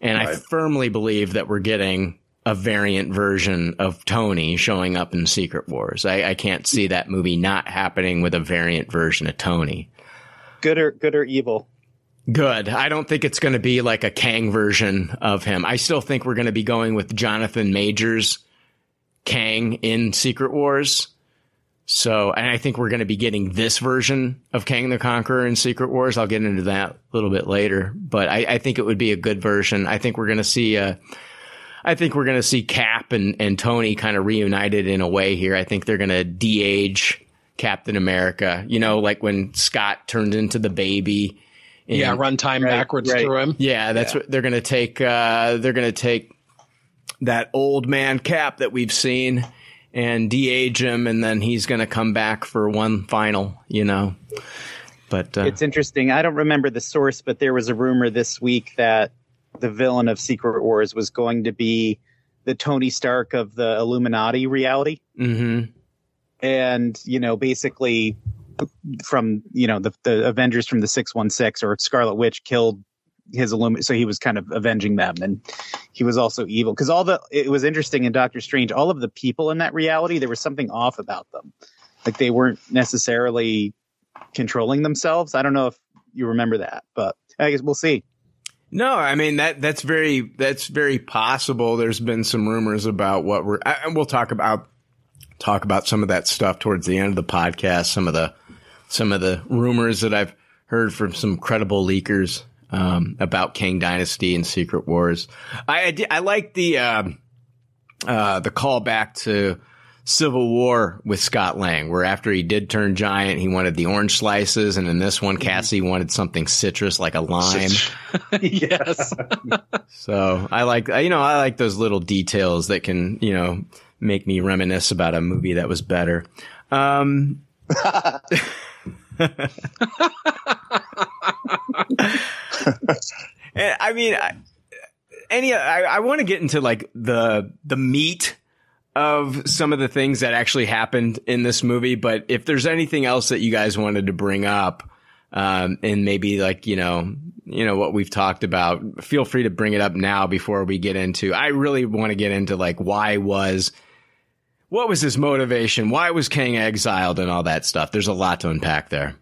and I firmly believe that we're getting a variant version of Tony showing up in Secret Wars. I, I can't see that movie not happening with a variant version of Tony. Good or good or evil? Good. I don't think it's going to be like a Kang version of him. I still think we're going to be going with Jonathan Majors Kang in Secret Wars. So, and I think we're going to be getting this version of Kang the Conqueror in Secret Wars. I'll get into that a little bit later, but I, I think it would be a good version. I think we're going to see, uh, I think we're going to see Cap and, and Tony kind of reunited in a way here. I think they're going to de-age Captain America. You know, like when Scott turned into the baby. Yeah, run time backwards through him. Yeah, that's what they're going to take. Uh, they're going to take that old man Cap that we've seen and de-age him, and then he's going to come back for one final. You know, but uh, It's interesting. I don't remember the source, but there was a rumor this week that the villain of Secret Wars was going to be the Tony Stark of the Illuminati reality. mhm. And, you know, basically from, you know, the, the Avengers from the 616 or Scarlet Witch killed his Illumi. So he was kind of avenging them. And he was also evil. Cause all the, it was interesting in Doctor Strange, all of the people in that reality, there was something off about them. Like they weren't necessarily controlling themselves. I don't know if you remember that, but I guess we'll see. No, I mean that that's very that's very possible. There's been some rumors about what we're and we'll talk about talk about some of that stuff towards the end of the podcast. Some of the some of the rumors that I've heard from some credible leakers um, about Kang Dynasty and Secret Wars. I I, I like the um, uh, the callback to Civil War with Scott Lang, where after he did turn giant, he wanted the orange slices, and in this one, Cassie wanted something citrus like a lime. <laughs> <laughs> yes. <laughs> so I like, you know, I like those little details that can, you know, make me reminisce about a movie that was better. Um, and I mean, I, any, I, I want to get into like the the meat of some of the things that actually happened in this movie. But if there's anything else that you guys wanted to bring up, um, and maybe like you know, you know what we've talked about, feel free to bring it up now before we get into. I really want to get into like why was. What was his motivation? Why was Kang exiled and all that stuff? There's a lot to unpack there.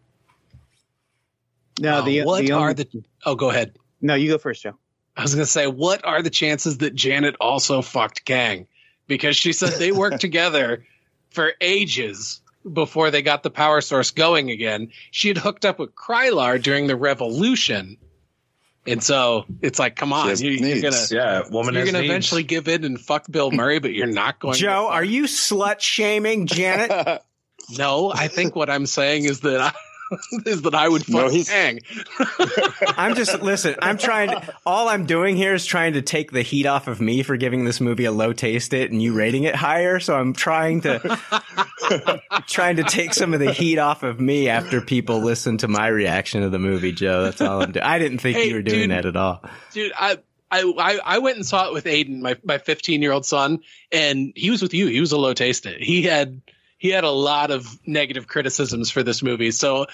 No, the Uh, what the are only- the? Oh, go ahead. No, you go first, Joe. I was going to say, what are the chances that Janet also fucked Kang? Because she said they worked together for ages before they got the power source going again. She had hooked up with Krylar during the revolution. And so it's like, come on, you, you're gonna, Yeah, woman you're gonna needs. eventually give in and fuck Bill Murray, but you're not going. Joe, are you slut shaming Janet? <laughs> no, I think what I'm saying is that I, <laughs> is that I would fuck No, Kang. <laughs> I'm just listen. I'm trying. To, all I'm doing here is trying to take the heat off of me for giving this movie a low taste it and you rating it higher. So I'm trying to <laughs> trying to take some of the heat off of me after people listen to my reaction to the movie. Joe, that's all I'm doing. I didn't think Hey, you were doing dude. that at all. dude I, I i i went and saw it with aiden my my 15 year old son and he was with you he was a low taste it he had he had a lot of negative criticisms for this movie so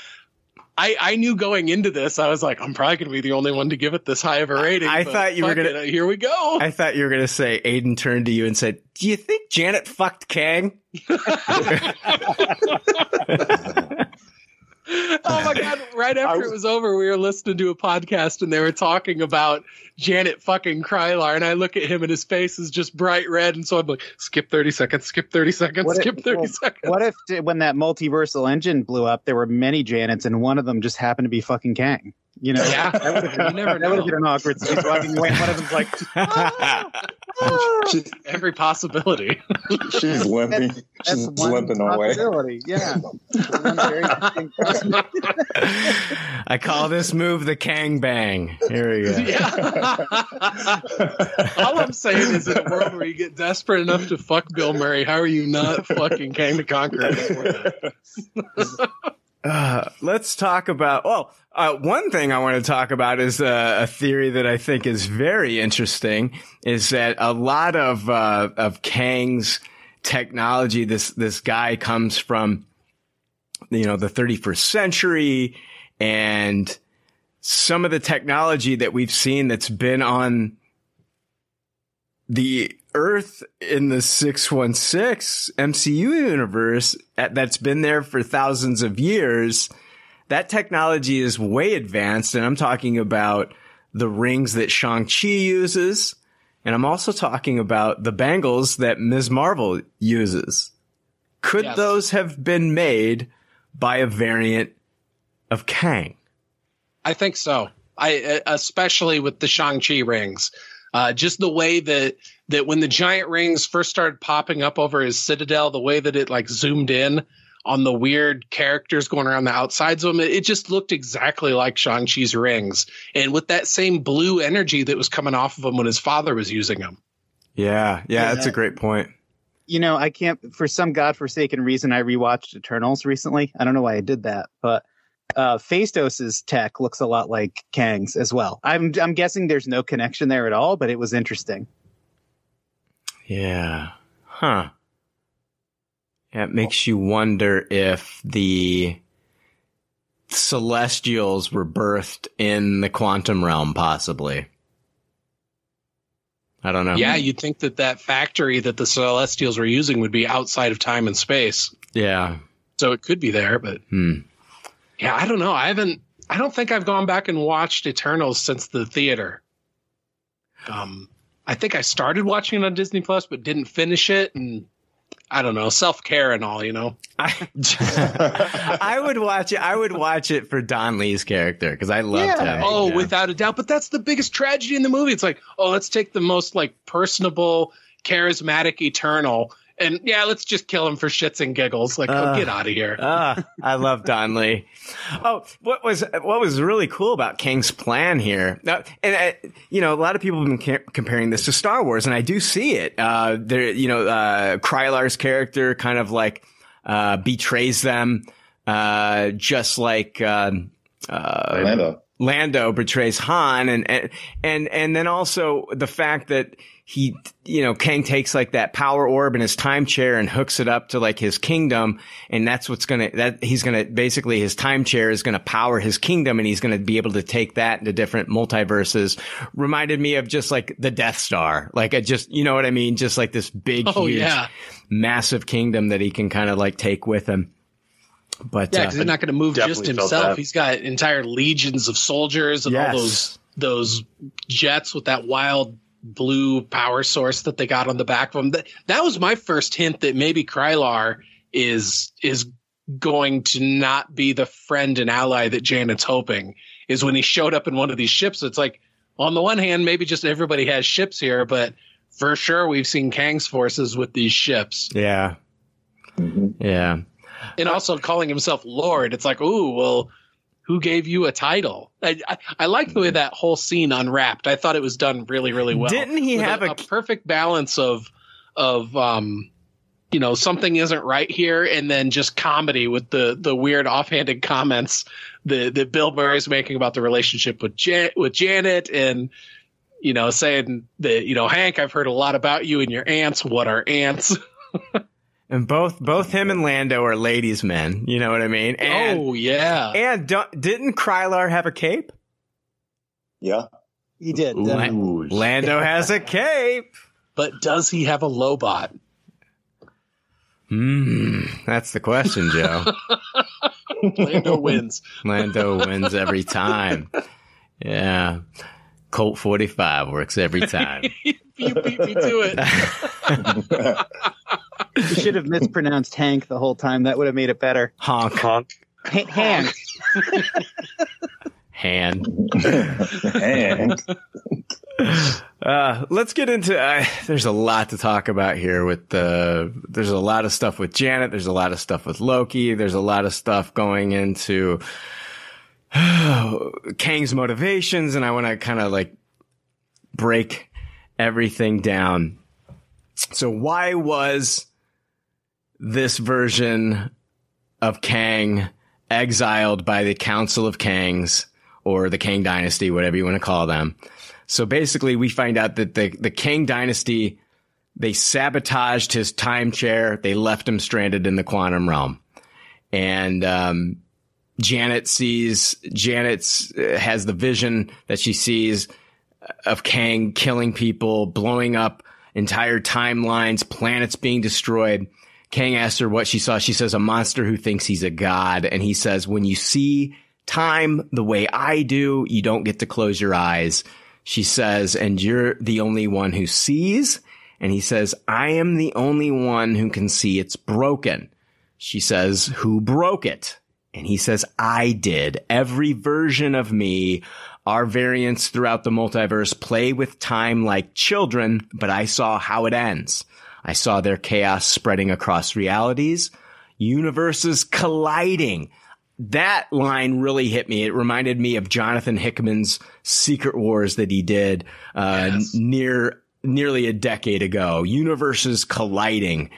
I, I knew going into this, I was like, I'm probably going to be the only one to give it this high of a rating. I but thought you were gonna- it, Here we go. I thought you were gonna say Aiden turned to you and said, "Do you think Janet fucked Kang?" <laughs> <laughs> oh my god! Right after it was over, we were listening to a podcast and they were talking about Janet fucking Krylar, and I look at him and his face is just bright red, and so I'm like, skip thirty seconds, skip thirty seconds, What if- skip thirty well, seconds. What if when that multiversal engine blew up, there were many Janets, and one of them just happened to be fucking Kang? You know, Yeah, that would have you never that know. been an awkward scene. Walking away, and one of them's like, Every possibility. <laughs> She's limping. "That's She's one limping away. possibility." Yeah, <laughs> One very distinct possibility. I call this move the Kang Bang. Here we go. <laughs> Yeah. All I'm saying is, in a world where you get desperate enough to fuck Bill Murray, how are you not fucking Kang the Conqueror? before? Uh, let's talk about. Well, uh, one thing I want to talk about is uh, a theory that I think is very interesting. Is that a lot of uh, of Kang's technology? This this guy comes from, you know, the 31st century, and some of the technology that we've seen that's been on the Earth in the 616 MCU universe uh, that's been there for thousands of years, that technology is way advanced. And I'm talking about the rings that Shang-Chi uses. And I'm also talking about the bangles that Ms. Marvel uses. Could Yes. those have been made by a variant of Kang? I think so. I especially with the Shang Chi rings, uh, just the way that that when the giant rings first started popping up over his citadel, the way that it like zoomed in on the weird characters going around the outsides of them. it, it just looked exactly like Shang Chi's rings, and with that same blue energy that was coming off of him when his father was using them. Yeah. Yeah. Yeah. That's a great point. you know, I can't for some godforsaken reason I rewatched Eternals recently. I don't know why I did that, but uh Phastos's tech looks a lot like Kang's as well. I'm I'm guessing there's no connection there at all, but it was interesting. Yeah. Huh. It makes you wonder if the celestials were birthed in the quantum realm, possibly. I don't know. Yeah, you'd think that that factory that the Celestials were using would be outside of time and space, Yeah. so it could be there, but. Hmm. Yeah, I don't know. I haven't. I don't think I've gone back and watched Eternals since the theater. Um, I think I started watching it on Disney Plus, but didn't finish it, and I don't know, self care and all, you know. <laughs> I would watch it. I would watch it for Don Lee's character because I loved him. Oh, Yeah. without a doubt. But that's the biggest tragedy in the movie. It's like, oh, let's take the most like personable, charismatic Eternal, and yeah, let's just kill him for shits and giggles. Like, Uh, oh, get out of here. <laughs> Ah, I love Don Lee. Oh, what was what was really cool about King's plan here? Now, and uh, you know, a lot of people have been ca- comparing this to Star Wars, and I do see it. Uh, there, you know, uh, Krylar's character kind of like uh, betrays them, uh, just like um, uh, Lando. Lando betrays Han, and and and and then also the fact that he, you know, Kang takes like that power orb in his time chair and hooks it up to like his kingdom, and that's what's gonna that he's gonna basically his time chair is gonna power his kingdom, and he's gonna be able to take that into different multiverses. Reminded me of just like the Death Star, like I just you know what I mean, just like this big, Oh, huge, yeah. massive kingdom that he can kind of like take with him. But Yeah, uh, he's not going to move just himself. He's got entire legions of soldiers and Yes. all those those jets with that wild blue power source that they got on the back of them. That, that was my first hint that maybe Krylar is is going to not be the friend and ally that Janet's hoping. Is when he showed up in one of these ships. It's like on the one hand, maybe just everybody has ships here, but for sure we've seen Kang's forces with these ships. yeah, mm-hmm. yeah. and also calling himself Lord. It's like, ooh, well, who gave you a title? I, I, I like the way that whole scene unwrapped. I thought it was done really, really well. Didn't he have a, a- perfect balance of of um, you know, something isn't right here, and then just comedy with the the weird offhanded comments that that Bill Murray's making about the relationship with Jan- with Janet and. You know, saying that you know, Hank, I've heard a lot about you and your aunts. What are aunts? <laughs> And both both him and Lando are ladies' men. You know what I mean? And, oh yeah. And don't, didn't Krylar have a cape? Yeah, he did. La- Lando <laughs> has a cape. But does he have a Lobot? Hmm, that's the question, Joe. <laughs> Lando wins. Lando wins every time. Yeah. Colt 45 works every time. <laughs> you beat me to it. You should have mispronounced Hank the whole time. That would have made it better. Honk. Honk. Ha- Hank. <laughs> Hand. and Uh, let's get into. Uh, there's a lot to talk about here. With the there's a lot of stuff with Janet. There's a lot of stuff with Loki. There's a lot of stuff going into <sighs> Kang's motivations, and I want to kind of like break everything down. So, why was this version of Kang exiled by the Council of Kangs or the Kang Dynasty, whatever you want to call them? So basically, we find out that the, the Kang Dynasty, they sabotaged his time chair. They left him stranded in the quantum realm. And, um, Janet sees, Janet's uh, has the vision that she sees of Kang killing people, blowing up entire timelines, planets being destroyed. Kang asks her what she saw. She says, a monster who thinks he's a god. And he says, when you see time the way I do, you don't get to close your eyes. She says, and you're the only one who sees. And he says, I am the only one who can see it's broken. She says, who broke it? And he says, I did. Every version of me, our variants throughout the multiverse play with time like children, but I saw how it ends. I saw their chaos spreading across realities, universes colliding. That line really hit me. It reminded me of Jonathan Hickman's Secret Wars that he did uh, Yes. near nearly a decade ago. Universes colliding.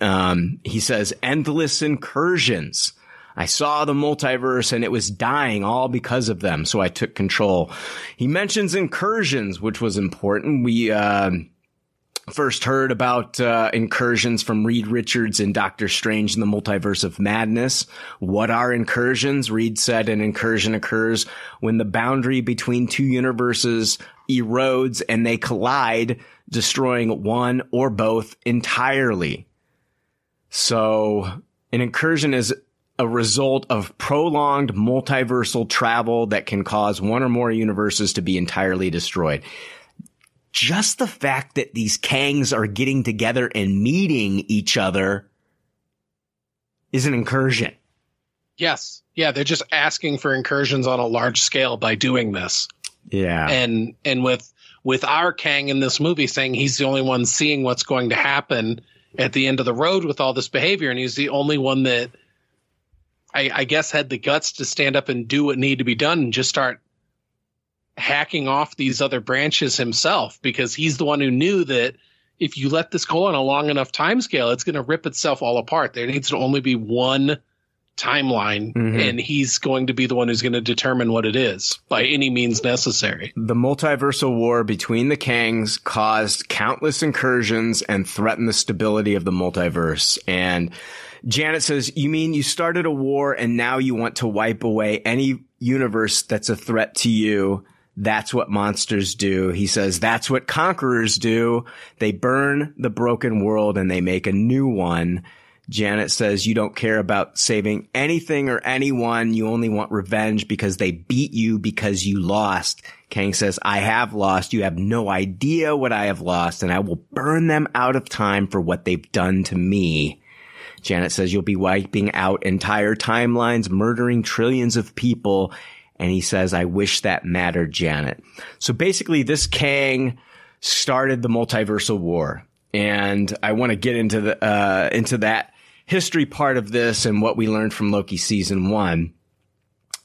Um, he says endless incursions. I saw the multiverse and it was dying all because of them. So I took control. He mentions incursions, which was important. We, um, first heard about uh, incursions from Reed Richards in Doctor Strange in the Multiverse of Madness. What are incursions? Reed said an incursion occurs when the boundary between two universes erodes and they collide, destroying one or both entirely. So an incursion is a result of prolonged multiversal travel that can cause one or more universes to be entirely destroyed. just the fact that these Kangs are getting together and meeting each other is an incursion. Yes. Yeah, they're just asking for incursions on a large scale by doing this. Yeah. And and with with our Kang in this movie saying he's the only one seeing what's going to happen at the end of the road with all this behavior, and he's the only one that I, I guess had the guts to stand up and do what needed to be done and just start hacking off these other branches himself because he's the one who knew that if you let this go on a long enough time scale, it's going to rip itself all apart. There needs to only be one timeline, Mhm. and he's going to be the one who's going to determine what it is by any means necessary. The multiversal war between the Kangs caused countless incursions and threatened the stability of the multiverse. And Janet says, You mean you started a war and now you want to wipe away any universe that's a threat to you? That's what monsters do. He says, That's what conquerors do. They burn the broken world and they make a new one. Janet says you don't care about saving anything or anyone. You only want revenge because they beat you because you lost. Kang says, I have lost. You have no idea what I have lost and I will burn them out of time for what they've done to me. Janet says you'll be wiping out entire timelines, murdering trillions of people. And he says, I wish that mattered, Janet. So basically this Kang started the multiversal war. And I want to get into the, uh, into that history part of this and what we learned from Loki season one.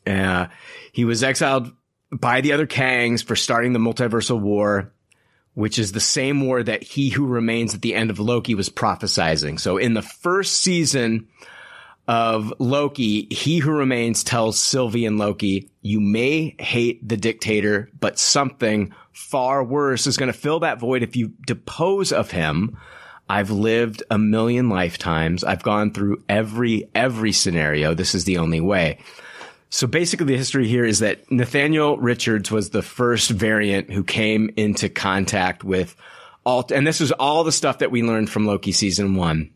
Uh, he was exiled by the other Kangs for starting the multiversal war, which is the same war that he who remains at the end of Loki was prophesizing. So in the first season of Loki, he who remains tells Sylvie and Loki, you may hate the dictator, but something far worse is going to fill that void if you depose of him. I've lived a million lifetimes. I've gone through every, every scenario. This is the only way. So basically the history here is that Nathaniel Richards was the first variant who came into contact with alt, and this is all the stuff that we learned from Loki season one.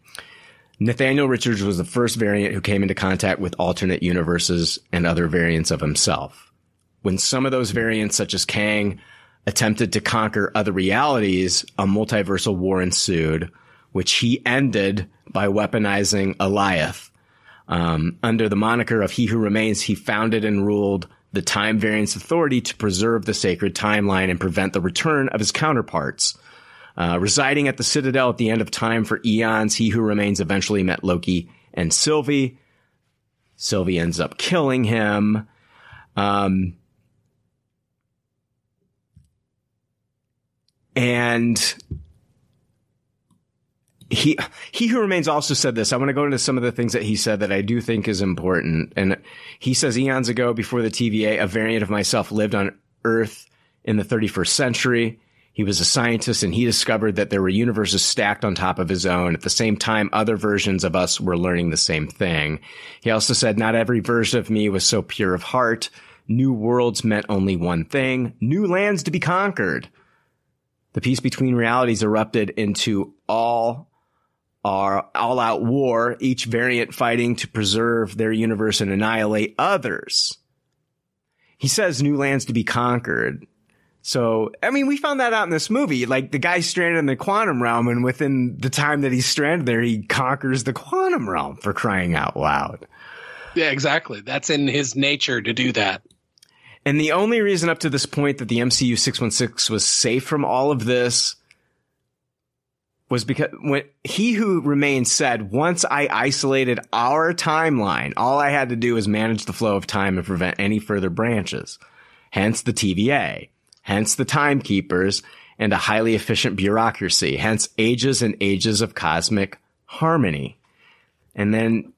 Nathaniel Richards was the first variant who came into contact with alternate universes and other variants of himself. When some of those variants, such as Kang, attempted to conquer other realities, a multiversal war ensued, which he ended by weaponizing Alioth. Um, under the moniker of He Who Remains, he founded and ruled the Time Variance Authority to preserve the sacred timeline and prevent the return of his counterparts. Uh, residing at the Citadel at the end of time for eons, He Who Remains eventually met Loki and Sylvie. Sylvie ends up killing him. Um, and he he who remains also said this. I want to go into some of the things that he said that I do think is important. And he says eons ago, before the TVA, a variant of myself lived on Earth in the 31st century. He was a scientist and he discovered that there were universes stacked on top of his own. At the same time, other versions of us were learning the same thing. He also said, not every version of me was so pure of heart. New worlds meant only one thing, new lands to be conquered. The peace between realities erupted into all our all out war, each variant fighting to preserve their universe and annihilate others. He says new lands to be conquered. So, I mean, we found that out in this movie. Like the guy's stranded in the quantum realm and within the time that he's stranded there, he conquers the quantum realm for crying out loud. Yeah, exactly. That's in his nature to do that. And the only reason up to this point that the MCU 616 was safe from all of this was because when he who remains said, once I isolated our timeline, all I had to do was manage the flow of time and prevent any further branches. Hence the TVA, hence the timekeepers and a highly efficient bureaucracy, hence ages and ages of cosmic harmony. And then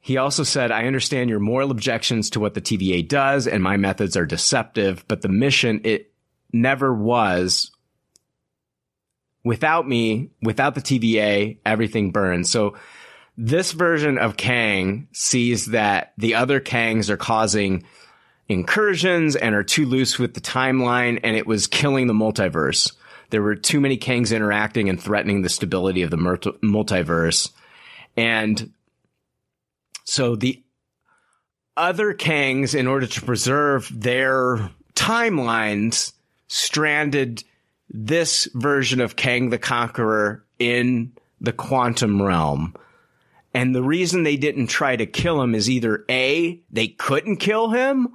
he also said, I understand your moral objections to what the TVA does and my methods are deceptive, but the mission, it never was. Without me, without the TVA, everything burns. So this version of Kang sees that the other Kangs are causing incursions and are too loose with the timeline and it was killing the multiverse. There were too many Kangs interacting and threatening the stability of the multiverse. And so the other Kangs, in order to preserve their timelines, stranded this version of Kang the Conqueror in the quantum realm. And the reason they didn't try to kill him is either A, they couldn't kill him,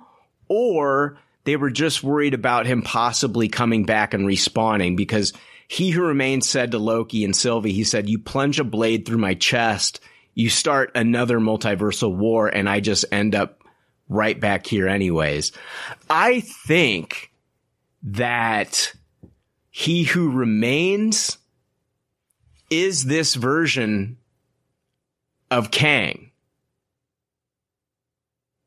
or they were just worried about him possibly coming back and respawning because he who remains said to Loki and Sylvie, he said, You plunge a blade through my chest, you start another multiversal war, and I just end up right back here anyways. I think that he who remains is this version of Kang.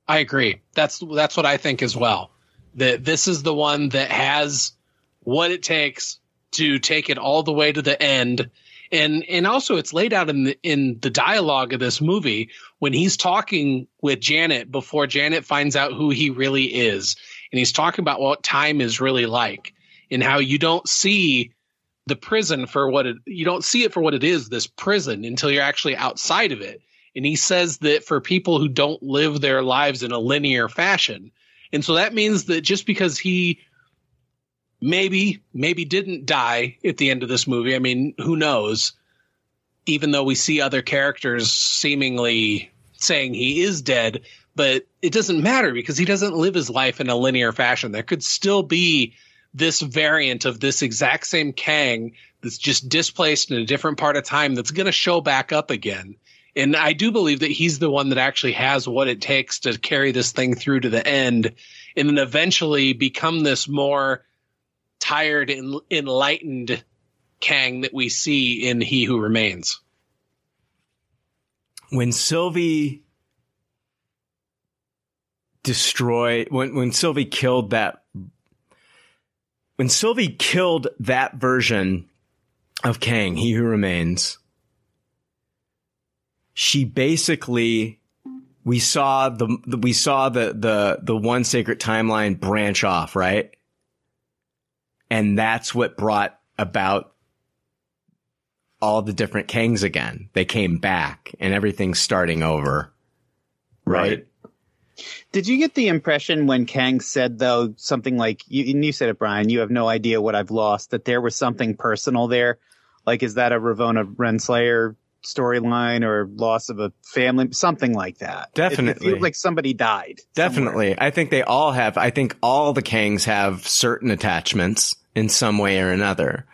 I agree. That's that's what I think as well. That this is the one that has what it takes to take it all the way to the end. And and also it's laid out in the in the dialogue of this movie when he's talking with Janet before Janet finds out who he really is. And he's talking about what time is really like and how you don't see the prison for what it you don't see it for what it is, this prison, until you're actually outside of it. And he says that for people who don't live their lives in a linear fashion. And so that means that just because he maybe, maybe didn't die at the end of this movie, I mean, who knows? Even though we see other characters seemingly saying he is dead, but it doesn't matter because he doesn't live his life in a linear fashion. There could still be this variant of this exact same Kang that's just displaced in a different part of time that's going to show back up again. And I do believe that he's the one that actually has what it takes to carry this thing through to the end and then eventually become this more tired and enlightened Kang that we see in He Who Remains. When Sylvie destroyed, when, when Sylvie killed that, when Sylvie killed that version of Kang, He Who Remains, she basically we saw the, the, we saw the the the one sacred timeline branch off, right? And that's what brought about all the different Kangs again. They came back and everything's starting over. Right? Did you get the impression when Kang said though something like you and you said it, Brian, you have no idea what I've lost, that there was something personal there? Like is that a Ravonna Renslayer storyline or loss of a family, something like that. Definitely. It, it feels like somebody died. Definitely. Somewhere. I think they all have, I think all the Kangs have certain attachments in some way or another.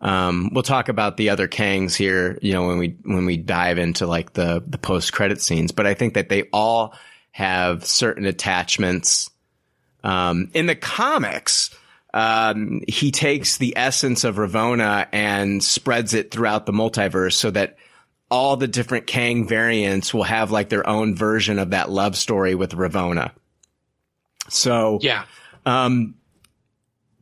Um, we'll talk about the other Kangs here, you know, when we, when we dive into like the, the post credit scenes, but I think that they all have certain attachments. Um, in the comics, um, he takes the essence of Ravonna and spreads it throughout the multiverse so that all the different Kang variants will have like their own version of that love story with Ravonna. So yeah, um,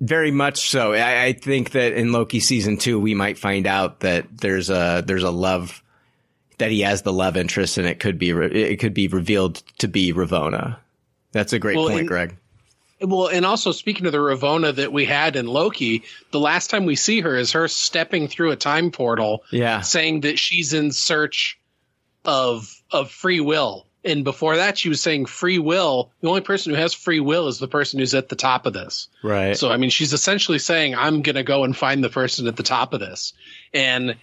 very much so. I, I, think that in Loki season two, we might find out that there's a there's a love that he has the love interest, and it could be re- it could be revealed to be Ravonna. That's a great well, point, Greg. Well, and also speaking of the Ravonna that we had in Loki, the last time we see her is her stepping through a time portal, yeah, saying that she's in search of of free will. And before that, she was saying free will. The only person who has free will is the person who's at the top of this. Right. So, I mean, she's essentially saying, I'm going to go and find the person at the top of this. And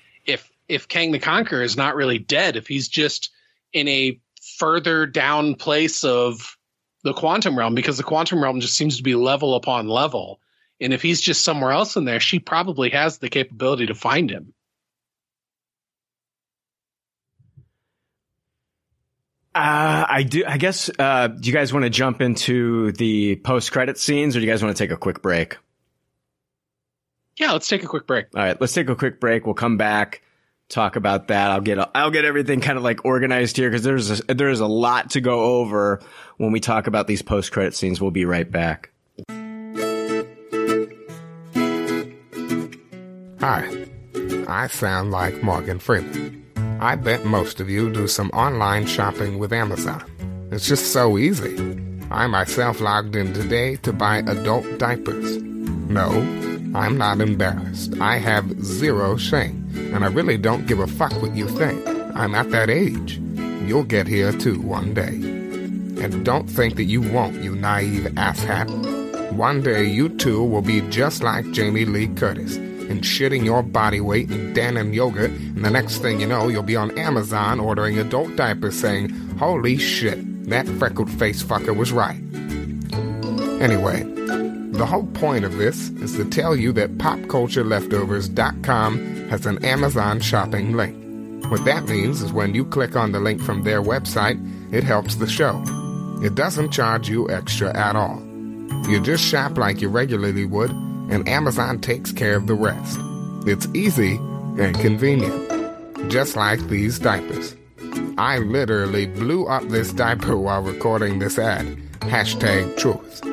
if, Kang the Conqueror is not really dead, if he's just in a further down place of the quantum realm because the quantum realm just seems to be level upon level. And if he's just somewhere else in there, she probably has the capability to find him. Uh, I do. I guess. Uh, do you guys want to jump into the post-credit scenes, or do you guys want to take a quick break? Yeah, let's take a quick break. All right, let's take a quick break. We'll come back talk about that. I'll get I'll get everything kind of like organized here because there's a, there's a lot to go over when we talk about these post credit scenes. We'll be right back. Hi, I sound like Morgan Freeman. I bet most of you do some online shopping with Amazon. It's just so easy. I myself logged in today to buy adult diapers. No, I'm not embarrassed. I have zero shame and I really don't give a fuck what you think. I'm at that age. You'll get here too one day. And don't think that you won't, you naive asshat. one day you too will be just like Jamie Lee Curtis and shitting your body weight in denim yogurt, and the next thing you know, you'll be on Amazon ordering adult diapers saying, Holy shit, that freckled face fucker was right. Anyway, the whole point of this is to tell you that popcultureleftovers.com has an Amazon shopping link. What that means is when you click on the link from their website, it helps the show. It doesn't charge you extra at all. You just shop like you regularly would, and Amazon takes care of the rest. It's easy and convenient, just like these diapers. I literally blew up this diaper <laughs> while recording this ad. Hashtag truth.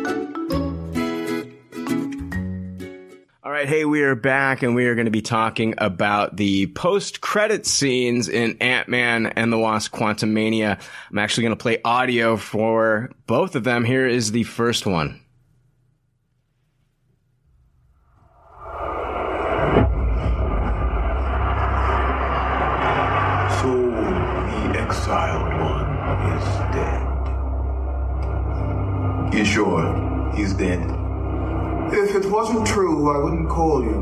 Right, hey, we are back and we are going to be talking about the post credit scenes in Ant Man and the Wasp Quantum Mania. I'm actually going to play audio for both of them. Here is the first one. So the exiled one is dead. Sure he's dead? If it wasn't true, I wouldn't call you.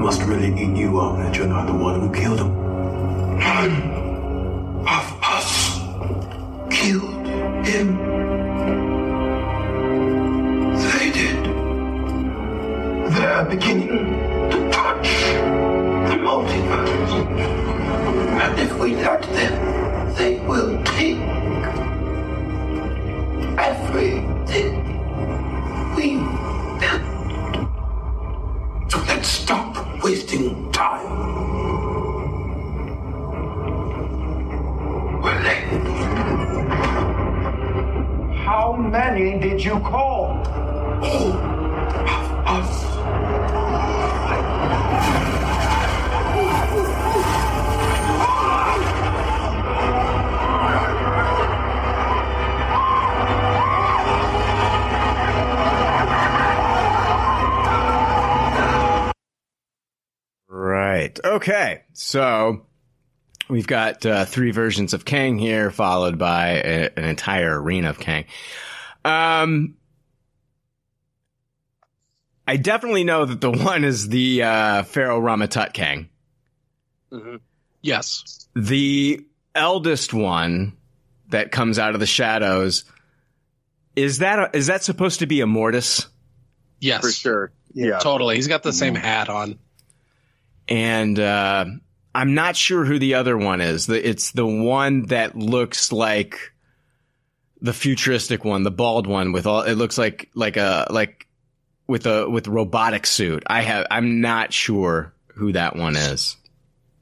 Must really eat you up that you're not the one who killed him. None of us killed him. They did. They're beginning to touch the multiverse. And if we let them, they will take everything we. So let's stop wasting time. We're late. How many did you call? All of us. Okay. So we've got uh, three versions of Kang here, followed by a, an entire arena of Kang. Um, I definitely know that the <laughs> one is the uh, Pharaoh Rama-Tut Kang. Mm-hmm. Yes. The eldest one that comes out of the shadows is that a, is that supposed to be Immortus? Yes. For sure. Yeah. Totally. He's got the same hat on. And uh, I'm not sure who the other one is. It's the one that looks like the futuristic one, the bald one with all. It looks like like a like with a with robotic suit. I have. I'm not sure who that one is.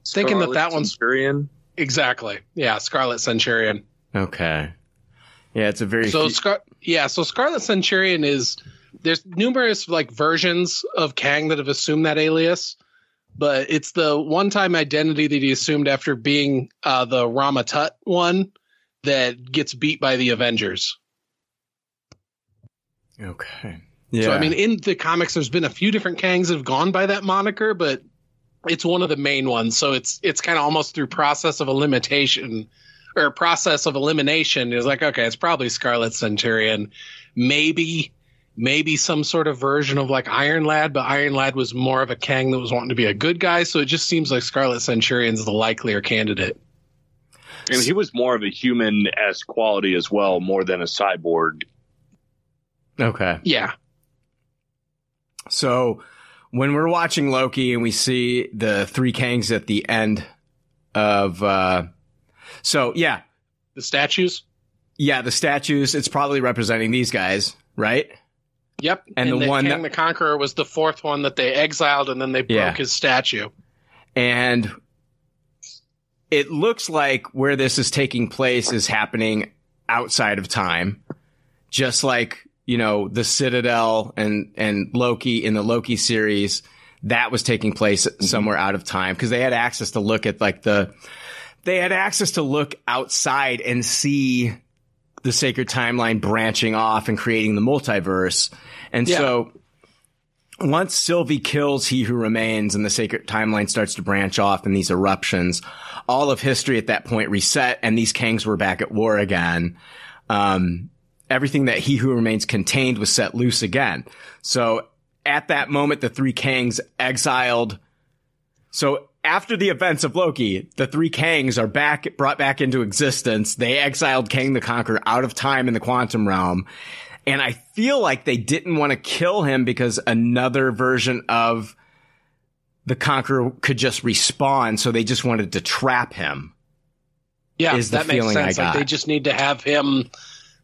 Thinking that that one's Centurion. exactly. Yeah, Scarlet Centurion. Okay. Yeah, it's a very So fu- Scar- yeah, so Scarlet Centurion is there's numerous like versions of Kang that have assumed that alias, but it's the one-time identity that he assumed after being uh, the Rama-Tut one that gets beat by the Avengers. okay. Yeah. So I mean, in the comics, there's been a few different Kangs that have gone by that moniker, but it's one of the main ones. So it's it's kind of almost through process of elimination or process of elimination. Is like okay, it's probably Scarlet Centurion, maybe maybe some sort of version of like Iron Lad, but Iron Lad was more of a Kang that was wanting to be a good guy. So it just seems like Scarlet Centurion's the likelier candidate. And he was more of a human esque quality as well, more than a cyborg. Okay. Yeah. So when we're watching Loki and we see the three Kangs at the end of, uh, so yeah, The statues. yeah, the statues, it's probably representing these guys, right? Yep. And the then one Kang that- the Conqueror was the fourth one that they exiled, and then they broke Yeah. his statue. And it looks like where this is taking place is happening outside of time, just like, you know, the Citadel and, and Loki in the Loki series, that was taking place mm-hmm. somewhere out of time because they had access to look at like the, they had access to look outside and see the sacred timeline branching off and creating the multiverse. And Yeah. so once Sylvie kills He Who Remains and the sacred timeline starts to branch off in these eruptions, all of history at that point reset and these Kangs were back at war again. Um, everything that he who remains contained was set loose again. So at that moment, the three Kangs exiled. So after the events of Loki, the three Kangs are back, brought back into existence. They exiled Kang the Conqueror out of time in the quantum realm. And I feel like they didn't want to kill him because another version of the Conqueror could just respawn. So they just wanted to trap him. Yeah, is that makes sense. Like they just need to have him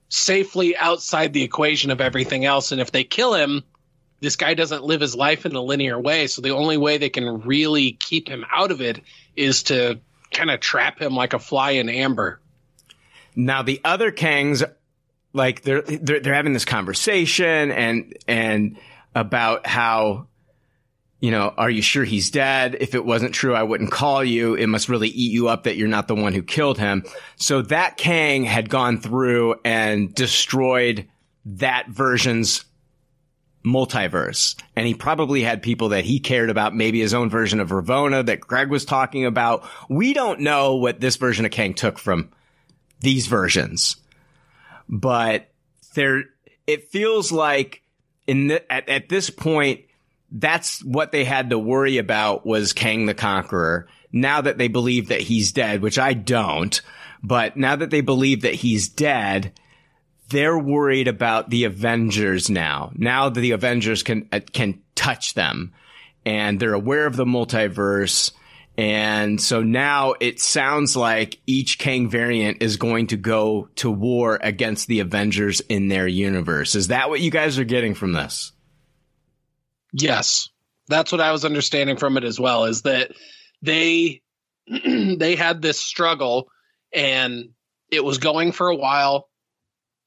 safely outside the equation of everything else. And if they kill him, this guy doesn't live his life in a linear way. So the only way they can really keep him out of it is to kind of trap him like a fly in amber. Now the other Kangs, like they're, they're they're having this conversation and and about how, you know, are you sure he's dead? If it wasn't true, I wouldn't call you. It must really eat you up that you're not the one who killed him. So that Kang had gone through and destroyed that version's multiverse. And he probably had people that he cared about, maybe his own version of Ravonna that Greg was talking about. We don't know what this version of Kang took from these versions, but there, it feels like in the, at, at this point, that's what they had to worry about was Kang the Conqueror. Now that they believe that he's dead, which I don't, but now that they believe that he's dead, they're worried about the Avengers now. Now the Avengers can uh, can touch them, and they're aware of the multiverse, and so now it sounds like each Kang variant is going to go to war against the Avengers in their universe. Is that what you guys are getting from this? Yes. That's what I was understanding from it as well is that they <clears throat> they had this struggle and it was going for a while.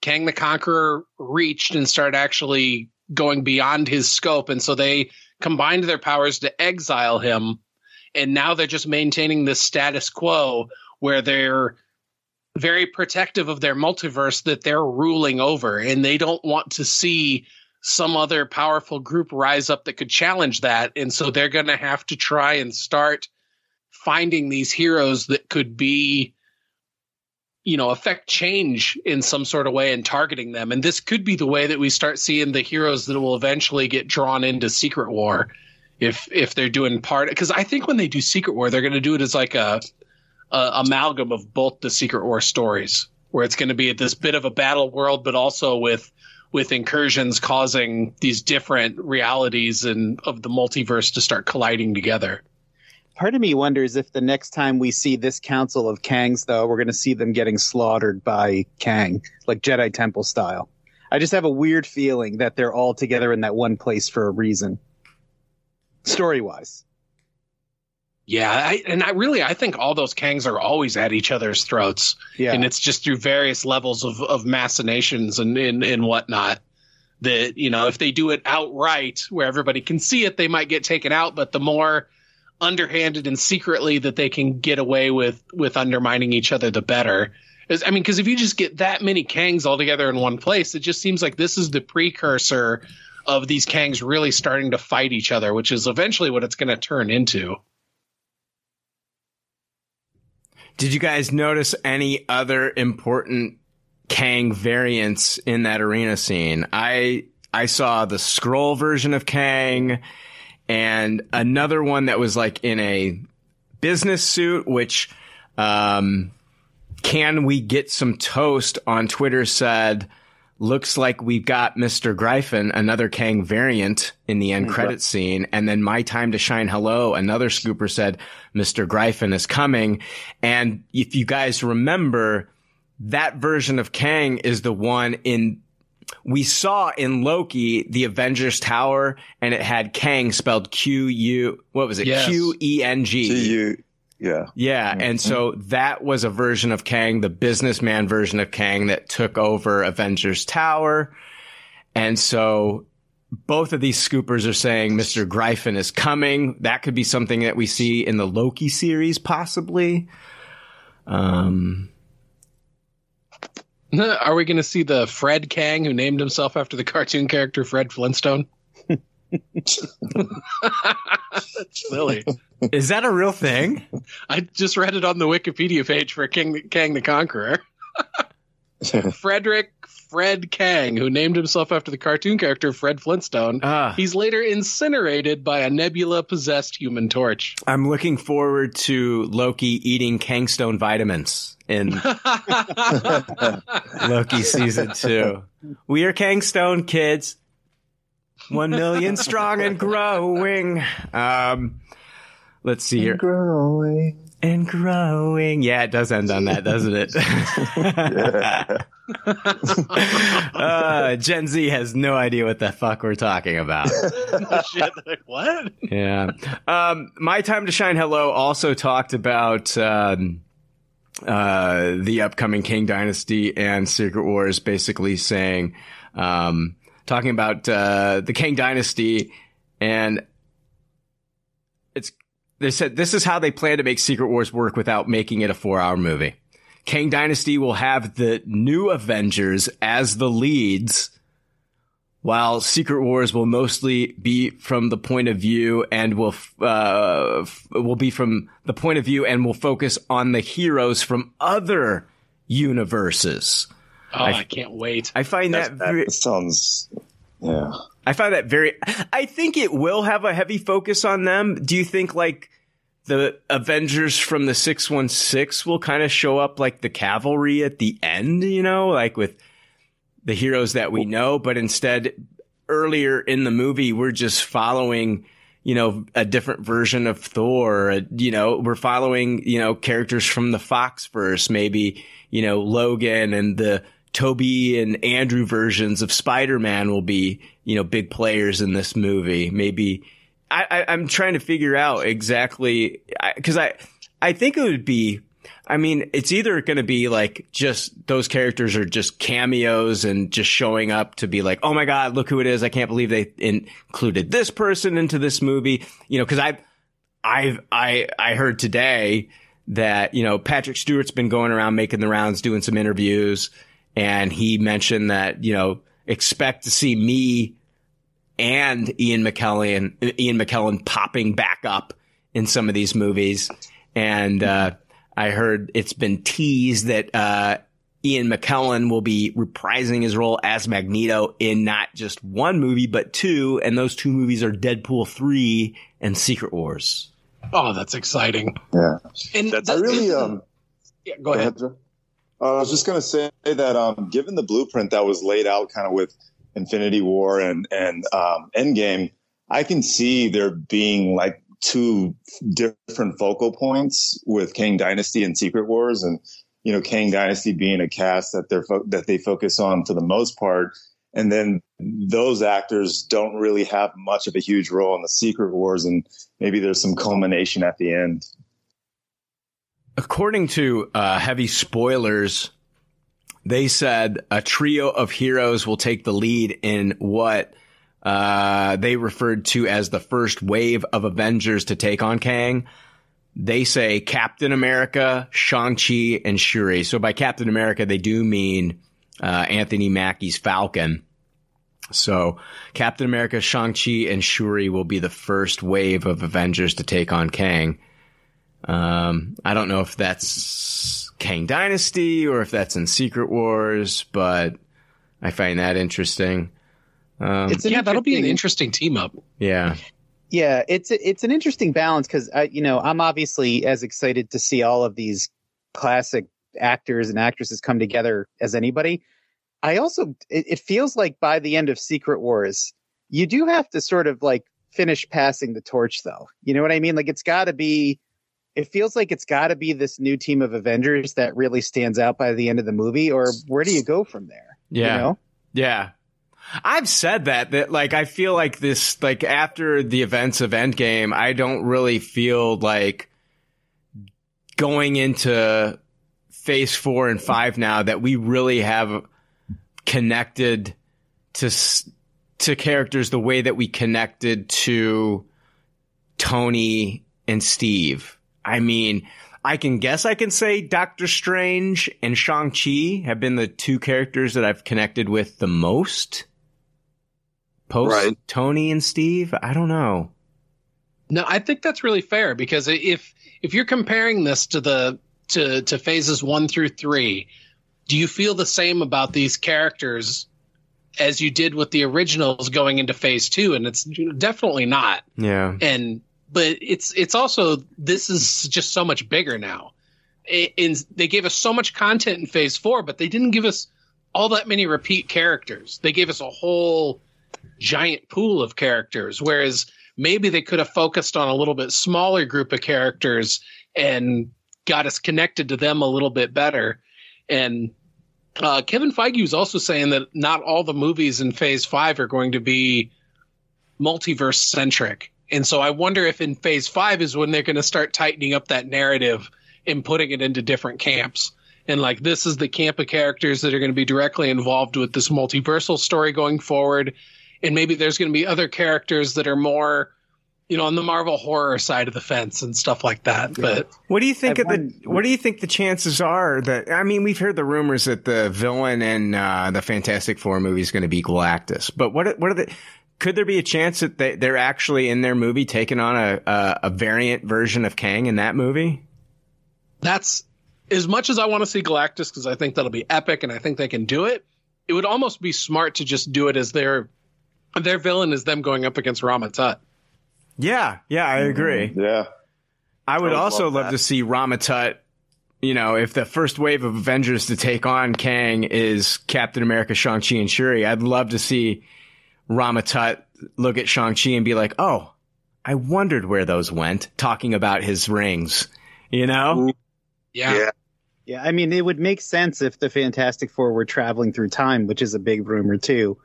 Kang the Conqueror reached and started actually going beyond his scope. And so they combined their powers to exile him. And now they're just maintaining this status quo where they're very protective of their multiverse that they're ruling over. And they don't want to see some other powerful group rise up that could challenge that. And so they're going to have to try and start finding these heroes that could be you know affect change in some sort of way and targeting them. And this could be the way that we start seeing the heroes that will eventually get drawn into secret war if if they're doing part because i think when they do secret war they're going to do it as like a, a amalgam of both the secret war stories where it's going to be at this bit of a battle world but also with with incursions causing these different realities and of the multiverse to start colliding together Part of me wonders if the next time we see this council of Kangs, though, we're going to see them getting slaughtered by Kang, like Jedi Temple style. I just have a weird feeling that they're all together in that one place for a reason, story wise. Yeah, I, and I really I think all those Kangs are always at each other's throats. Yeah. and it's just through various levels of of machinations and and, and whatnot. That you know, if they do it outright where everybody can see it, they might get taken out. But the more underhanded and secretly that they can get away with with undermining each other, the better. Is- I mean, because if you just get that many Kangs all together in one place, it just seems like this is the precursor of these Kangs really starting to fight each other, which is eventually what it's going to turn into. Did you guys notice any other important Kang variants in that arena scene? I I saw the scroll version of Kang and another one that was like in a business suit, which um can we get some toast on Twitter said looks like we've got Mr. Gryphon, another Kang variant in the end credit scene. And then My Time to Shine Hello, another scooper said Mr. Gryphon is coming. And if you guys remember, that version of Kang is the one in we saw in Loki the Avengers Tower and it had Kang spelled Q U what was it? Yes. Q E N G. Q-U- yeah. Yeah, and so that was a version of Kang, the businessman version of Kang that took over Avengers Tower. And so both of these scoopers are saying Mr. Gryphon is coming. That could be something that we see in the Loki series, possibly. Um, <laughs> Are we going to see the Fred Kang who named himself after the cartoon character Fred Flintstone? That's silly. Is that a real thing? I just read it on the Wikipedia page for King Kang the Conqueror. <laughs> Frederick Fred Kang, who named himself after the cartoon character Fred Flintstone. Ah. He's later incinerated by a nebula possessed human torch. I'm looking forward to Loki eating Kangstone vitamins in <laughs> Loki season two. We are Kangstone kids. One million strong and growing. Um, let's see here. growing. And growing. Yeah, it does end on that, doesn't it? <laughs> uh, Gen Z has no idea what the fuck we're talking about. <laughs> Shit, like, what? yeah. Um, My Time to Shine Hello also talked about um, uh, the upcoming Kang Dynasty and Secret Wars, basically saying, um, talking about uh, the Kang Dynasty, and they said this is how they plan to make Secret Wars work without making it a four-hour movie. Kang Dynasty will have the new Avengers as the leads, while Secret Wars will mostly be from the point of view and will uh, f- will be from the point of view and will focus on the heroes from other universes. Oh, I, can't wait. I find That's- that very, that sounds. Yeah. I find that very. I think it will have a heavy focus on them. Do you think like the Avengers from the six one six will kind of show up like the cavalry at the end? You know, like with the heroes that we know, but instead earlier in the movie we're just following. You know, a different version of Thor. You know, we're following, you know, characters from the Fox verse, maybe, you know, Logan and the Toby and Andrew versions of Spider-Man will be, you know, big players in this movie. Maybe I, I I'm trying to figure out exactly because I, I think it would be. I mean, it's either going to be like just those characters are just cameos and just showing up to be like, oh my god, look who it is! I can't believe they included this person into this movie. You know, because I, I've I I heard today that you know Patrick Stewart's been going around making the rounds, doing some interviews, and he mentioned that you know expect to see me and Ian McKellen, Ian McKellen popping back up in some of these movies. And, uh, I heard it's been teased that, uh, Ian McKellen will be reprising his role as Magneto in not just one movie, but two. And those two movies are Deadpool 3 and Secret Wars. Oh, that's exciting. Yeah. And I really um. Yeah, go ahead. Joe. Uh, I was just gonna say that um, given the blueprint that was laid out, kind of with Infinity War and and um, Endgame, I can see there being like two different focal points with Kang Dynasty and Secret Wars, and you know, Kang Dynasty being a cast that they're fo- that they focus on for the most part, and then those actors don't really have much of a huge role in the Secret Wars, and maybe there's some culmination at the end. According to uh, heavy spoilers, they said a trio of heroes will take the lead in what uh, they referred to as the first wave of Avengers to take on Kang. They say Captain America, Shang-Chi, and Shuri. So by Captain America, they do mean uh, Anthony Mackie's Falcon. So Captain America, Shang-Chi, and Shuri will be the first wave of Avengers to take on Kang. Um, I don't know if that's Kang Dynasty or if that's in Secret Wars, but I find that interesting. Um, It's an yeah, that'll be an interesting- interesting team up. yeah. Yeah, it's it's an interesting balance because I, you know, I'm obviously as excited to see all of these classic actors and actresses come together as anybody. I also, it, it feels like by the end of Secret Wars, you do have to sort of like finish passing the torch, though. You know what I mean? Like it's got to be. It feels like it's got to be this new team of Avengers that really stands out by the end of the movie, or where do you go from there? Yeah. You know? Yeah. I've said that, that like, I feel like this, like after the events of Endgame, I don't really feel like going into phase four and five now that we really have connected to, to characters the way that we connected to Tony and Steve. I mean, I can guess I can say Doctor Strange and Shang-Chi have been the two characters that I've connected with the most. Post Right. Tony and Steve? I don't know. No, I think that's really fair because if if you're comparing this to the to to phases one through three, do you feel the same about these characters as you did with the originals going into phase two? And it's definitely not. Yeah. And but it's it's also this is just so much bigger now. and they gave us so much content in phase four, but they didn't give us all that many repeat characters. They gave us a whole giant pool of characters, whereas maybe they could have focused on a little bit smaller group of characters and got us connected to them a little bit better. And uh, Kevin Feige was also saying that not all the movies in Phase Five are going to be multiverse centric, and so I wonder if in Phase Five is when they're going to start tightening up that narrative and putting it into different camps. And like this is the camp of characters that are going to be directly involved with this multiversal story going forward, and maybe there's going to be other characters that are more you know, on the Marvel horror side of the fence and stuff like that. But what do you think of the what do you think the chances are that I mean we've heard the rumors that the villain in uh, the Fantastic Four movie is going to be Galactus, but what what are the could there be a chance that they, they're actually in their movie taking on a, a a variant version of Kang in that movie? That's as much as I want to see Galactus because I think that'll be epic and I think they can do it. It would almost be smart to just do it as their their villain is them going up against Rama Tut. Yeah, yeah, I agree. Mm-hmm. Yeah. I would I would also love love, to see Rama-Tut. You know, if the first wave of Avengers to take on Kang is Captain America, Shang-Chi, and Shuri, I'd love to see Rama-Tut look at Shang-Chi and be like, oh, I wondered where those went, talking about his rings. You know? Yeah. Yeah, I mean, it would make sense if the Fantastic Four were traveling through time, which is a big rumor too,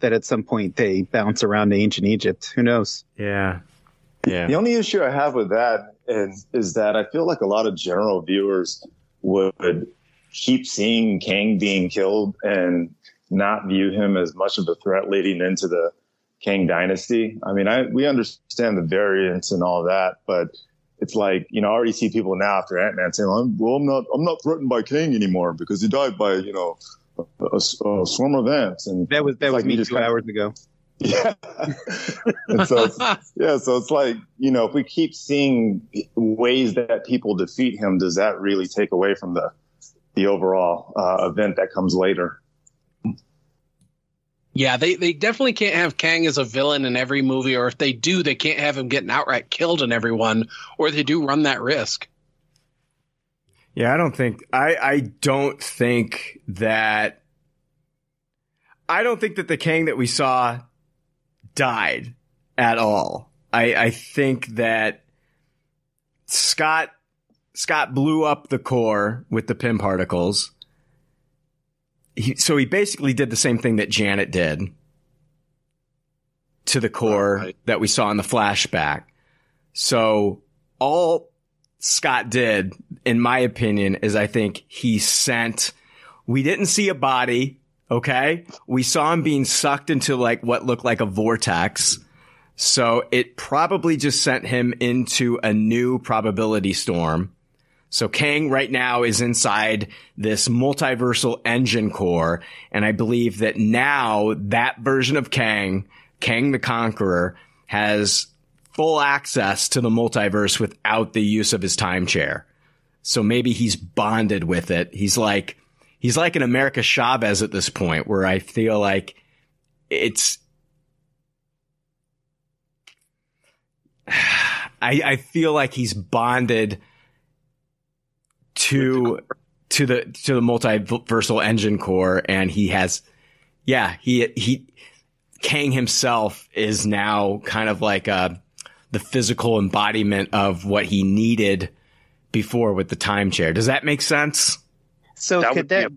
that at some point they bounce around to ancient Egypt. Who knows? Yeah. Yeah. The only issue I have with that is, is that I feel like a lot of general viewers would keep seeing Kang being killed and not view him as much of a threat leading into the Kang dynasty. I mean, I we understand the variants and all that, but it's like you know I already see people now after Ant Man saying, I'm, "Well, I'm not I'm not threatened by Kang anymore because he died by you know a, a, a swarm of ants." And That was that was like me two just kinda- hours ago. <laughs> yeah. and so it's, <laughs> yeah, so it's like, you know, if we keep seeing ways that people defeat him, does that really take away from the the overall uh, event that comes later? Yeah, they, they definitely can't have Kang as a villain in every movie, or if they do, they can't have him getting outright killed in every one, or they do run that risk. Yeah, I don't think I I don't think that I don't think that the Kang that we saw died at all. I I think that Scott Scott blew up the core with the Pym particles. He, so he basically did the same thing that Janet did to the core that we saw in the flashback. So all Scott did, in my opinion, is I think he sent, we didn't see a body. Okay. We saw him being sucked into like what looked like a vortex. So it probably just sent him into a new probability storm. So Kang right now is inside this multiversal engine core. And I believe that now that version of Kang, Kang the Conqueror, has full access to the multiverse without the use of his time chair. So maybe he's bonded with it. He's like, he's like an America Chavez at this point where I feel like it's, <sighs> I, I feel like he's bonded to to the to the multiversal engine core and he has yeah he he Kang himself is now kind of like uh the physical embodiment of what he needed before with the time chair does that make sense So That could that?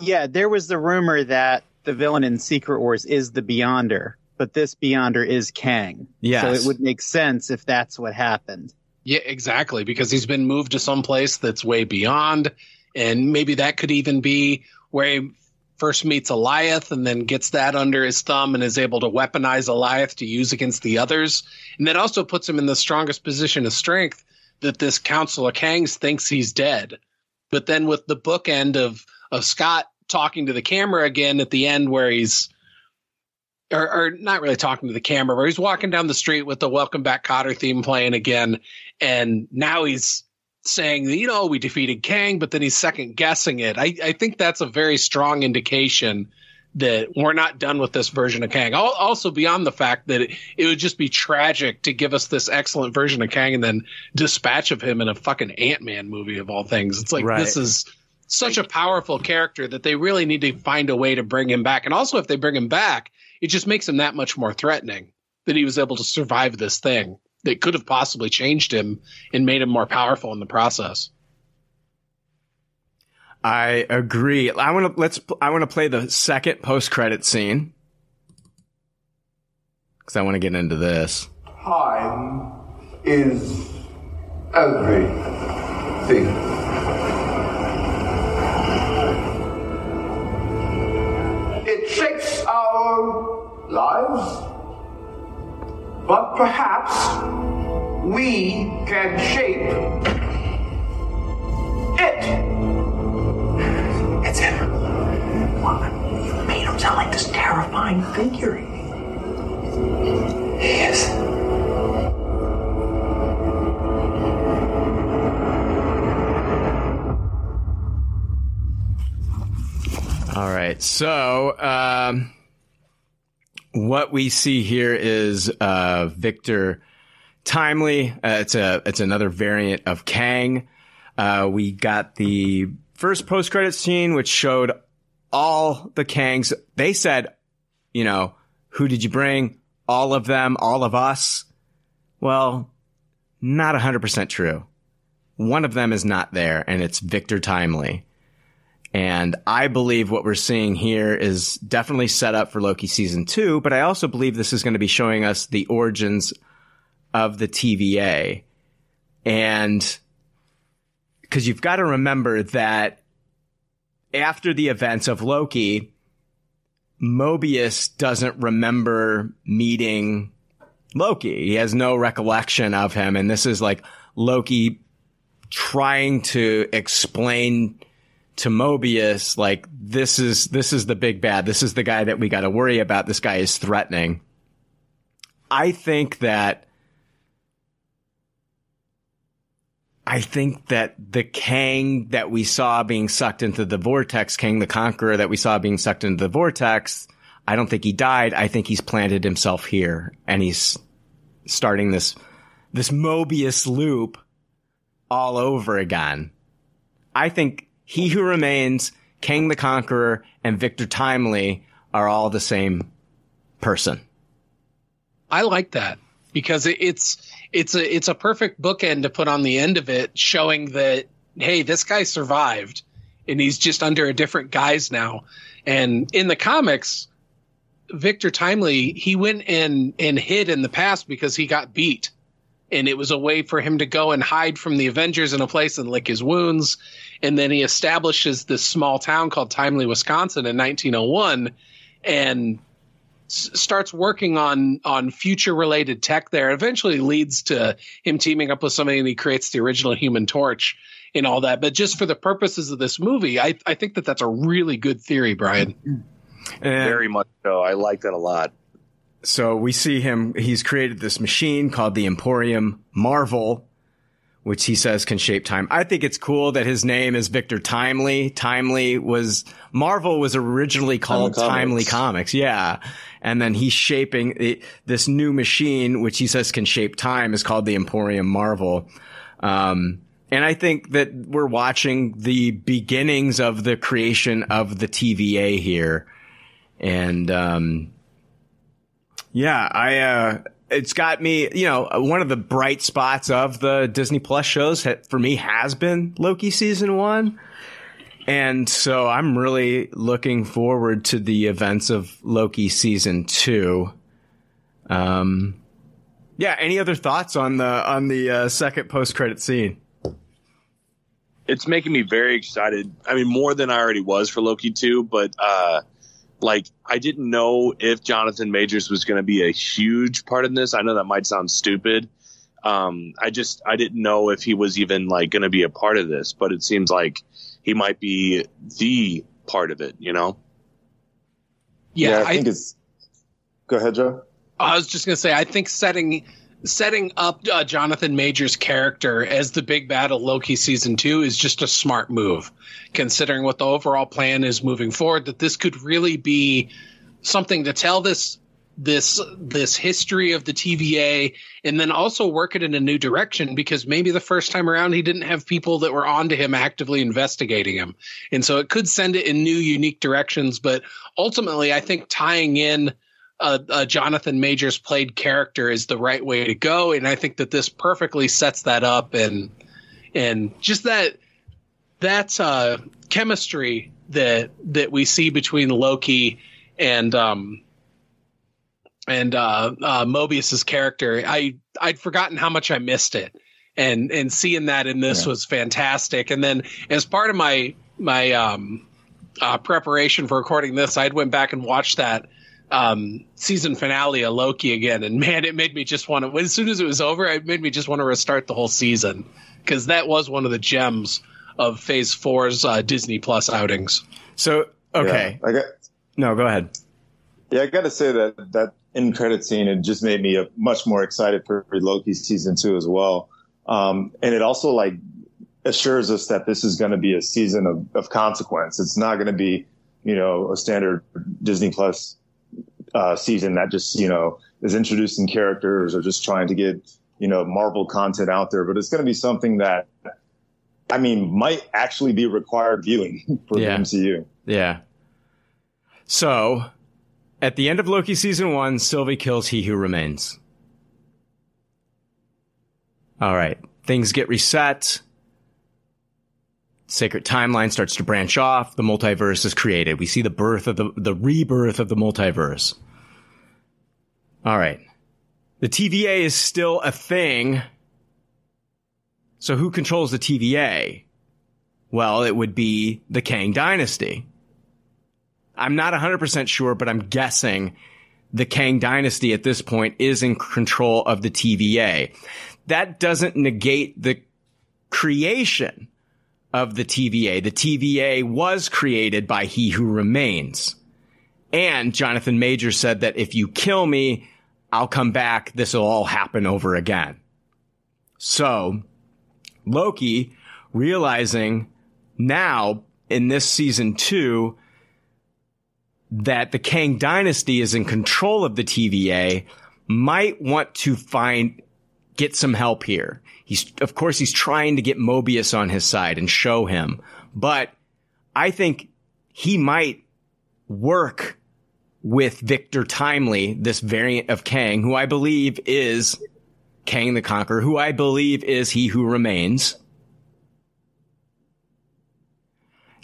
Yeah, there was the rumor that the villain in Secret Wars is the Beyonder, but this Beyonder is Kang. Yeah, So it would make sense if that's what happened. Yeah, exactly. Because he's been moved to some place that's way beyond, and maybe that could even be where he first meets Alioth and then gets that under his thumb and is able to weaponize Alioth to use against the others. And that also puts him in the strongest position of strength that this Council of Kangs thinks he's dead. But then with the bookend of of Scott talking to the camera again at the end where he's or, or not really talking to the camera, where he's walking down the street with the Welcome Back Kotter theme playing again, and now he's saying you know, we defeated Kang, but then he's second guessing it. I, I think that's a very strong indication that we're not done with this version of Kang. Also, beyond the fact that it, it would just be tragic to give us this excellent version of Kang and then dispatch of him in a fucking Ant Man movie of all things. It's like Right. this is such a powerful character that they really need to find a way to bring him back. And also, if they bring him back, it just makes him that much more threatening that he was able to survive this thing that could have possibly changed him and made him more powerful in the process. I agree. I want to let's. I want to play the second post credit scene because I want to get into this. Time is everything. It shapes our lives, but perhaps we can shape it. It's him. What? You made him sound like this terrifying figure. He is. All right. So, um, what we see here is uh, Victor Timely. Uh, it's a it's another variant of Kang. Uh, we got the first post credit scene, which showed all the Kangs. They said, you know, who did you bring? All of them, all of us. Well, not 100% true. One of them is not there, and it's Victor Timely. And I believe what we're seeing here is definitely set up for Loki season two, but I also believe this is going to be showing us the origins of the TVA. And because you've got to remember that after the events of Loki, Mobius doesn't remember meeting Loki. He has no recollection of him. And this is like Loki trying to explain to Mobius, like, this is, this is the big bad. This is the guy that we got to worry about. This guy is threatening. I think that, I think that the Kang that we saw being sucked into the vortex, Kang the Conqueror that we saw being sucked into the vortex, I don't think he died. I think he's planted himself here and he's starting this, this Mobius loop all over again. I think He Who Remains, Kang the Conqueror, and Victor Timely are all the same person. I like that because it's it's a it's a perfect bookend to put on the end of it, showing that hey, this guy survived, and he's just under a different guise now. And in the comics, Victor Timely he went and and hid in the past because he got beat, and it was a way for him to go and hide from the Avengers in a place and lick his wounds. And then he establishes this small town called Timely, Wisconsin, in 1901, and s- starts working on on future related tech there. Eventually leads to him teaming up with somebody and he creates the original Human Torch and all that. But just for the purposes of this movie, I I think that that's a really good theory, Brian. Very much so. I like that a lot. So we see him, he's created this machine called the Emporium Marvel, which he says can shape time. I think it's cool that his name is Victor Timely. Timely was, Marvel was originally called Comics. Timely Comics. Yeah. And then he's shaping it, this new machine, which he says can shape time is called the Emporium Marvel. Um, and I think that we're watching the beginnings of the creation of the TVA here. And, um, yeah, I, uh, it's got me, you know, one of the bright spots of the Disney Plus shows for me has been Loki season one. And so I'm really looking forward to the events of Loki season two. Um, yeah. Any other thoughts on the, on the, uh, second post credit scene? it's making me very excited. I mean, more than I already was for Loki 2, but uh like I didn't know if Jonathan Majors was going to be a huge part in this. I know that might sound stupid. Um I just I didn't know if he was even like going to be a part of this, but it seems like he might be the part of it, you know. Yeah, I think it's. Go ahead, Joe. I was just going to say, I think setting setting up uh, Jonathan Majors' character as the big bad of Loki season two is just a smart move, considering what the overall plan is moving forward. That this could really be something to tell this this this history of the TVA and then also work it in a new direction because maybe the first time around he didn't have people that were onto him actively investigating him. And so it could send it in new unique directions but ultimately I think tying in a, a Jonathan Majors played character is the right way to go and I think that this perfectly sets that up and and just that that's uh chemistry that that we see between Loki and um and uh, uh, Mobius's character. I I'd forgotten how much I missed it, and and seeing that in this yeah. was fantastic. And then as part of my my um, uh, preparation for recording this, I'd went back and watched that um, season finale of Loki again, and man, it made me just want to. As soon as it was over, it made me just want to restart the whole season because that was one of the gems of Phase Four's uh, Disney Plus outings. So okay, yeah, I got no. Go ahead. Yeah, I got to say that that end credit scene, it just made me much more excited for Loki season two as well. Um, and it also like assures us that this is going to be a season of, of consequence. It's not going to be, you know, a standard Disney Plus uh, season that just, you know, is introducing characters or just trying to get, you know, Marvel content out there. But it's going to be something that, I mean, might actually be required viewing <laughs> for yeah. the MCU. Yeah. So at the end of Loki season one, Sylvie kills He Who Remains. All right. Things get reset. Sacred timeline starts to branch off. The multiverse is created. We see the birth of the, the rebirth of the multiverse. All right. The TVA is still a thing. So who controls the TVA? Well, it would be the Kang dynasty. I'm not 100% sure, but I'm guessing the Kang dynasty at this point is in control of the TVA. That doesn't negate the creation of the TVA. The TVA was created by He Who Remains. And Jonathan Major said that if you kill me, I'll come back. This will all happen over again. So Loki realizing now in this season two that the Kang dynasty is in control of the TVA might want to find, get some help here. He's, of course, he's trying to get Mobius on his side and show him, but I think he might work with Victor Timely, this variant of Kang, who I believe is Kang the Conqueror, who I believe is he who remains.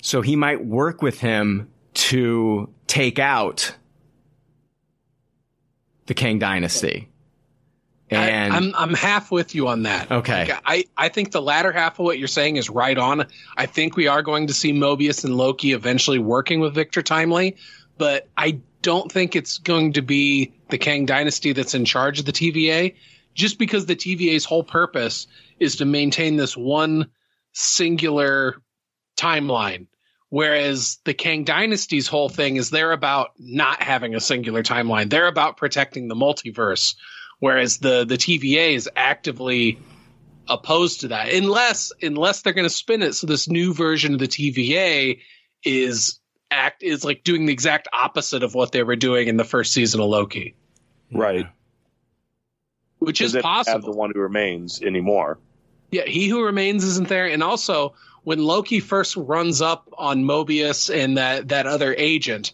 So he might work with him to take out the Kang dynasty. And I, am I'm, I'm half with you on that. Okay. Like, I, I think the latter half of what you're saying is right on. I think we are going to see Mobius and Loki eventually working with Victor Timely, but I don't think it's going to be the Kang dynasty that's in charge of the TVA, just because the TVA's whole purpose is to maintain this one singular timeline Whereas the Kang Dynasty's whole thing is they're about not having a singular timeline. They're about protecting the multiverse. Whereas the, the TVA is actively opposed to that. Unless unless they're gonna spin it so this new version of the TVA is act is like doing the exact opposite of what they were doing in the first season of Loki. Right. Which is possible. Have the one who remains anymore. Yeah, he who remains isn't there, and also when Loki first runs up on Mobius and that that other agent,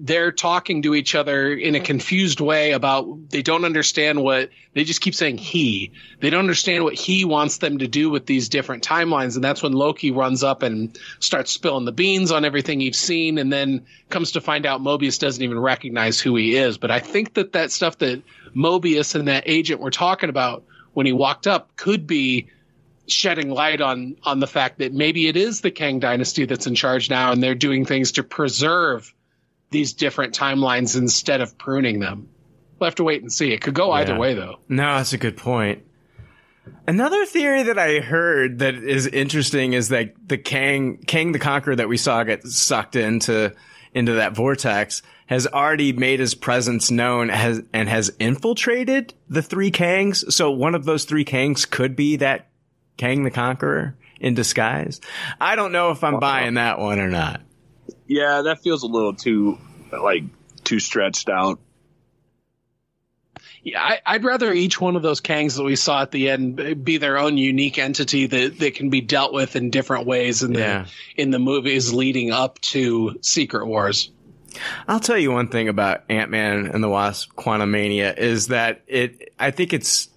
they're talking to each other in a confused way about they don't understand what they just keep saying he. They don't understand what he wants them to do with these different timelines and that's when Loki runs up and starts spilling the beans on everything he's seen and then comes to find out Mobius doesn't even recognize who he is. But I think that that stuff that Mobius and that agent were talking about when he walked up could be shedding light on on the fact that maybe it is the Kang dynasty that's in charge now and they're doing things to preserve these different timelines instead of pruning them. We'll have to wait and see. It could go yeah. either way though. No, that's a good point. Another theory that I heard that is interesting is that the Kang Kang the Conqueror that we saw get sucked into into that vortex has already made his presence known has and has infiltrated the three Kangs. So one of those three Kangs could be that Kang the Conqueror in disguise. I don't know if I'm buying that one or not. Yeah, that feels a little too like too stretched out. Yeah, I, I'd rather each one of those Kangs that we saw at the end be their own unique entity that, that can be dealt with in different ways in the Yeah. in the movies leading up to Secret Wars. I'll tell you one thing about Ant Man and the Wasp: Quantumania is that it. I think it's.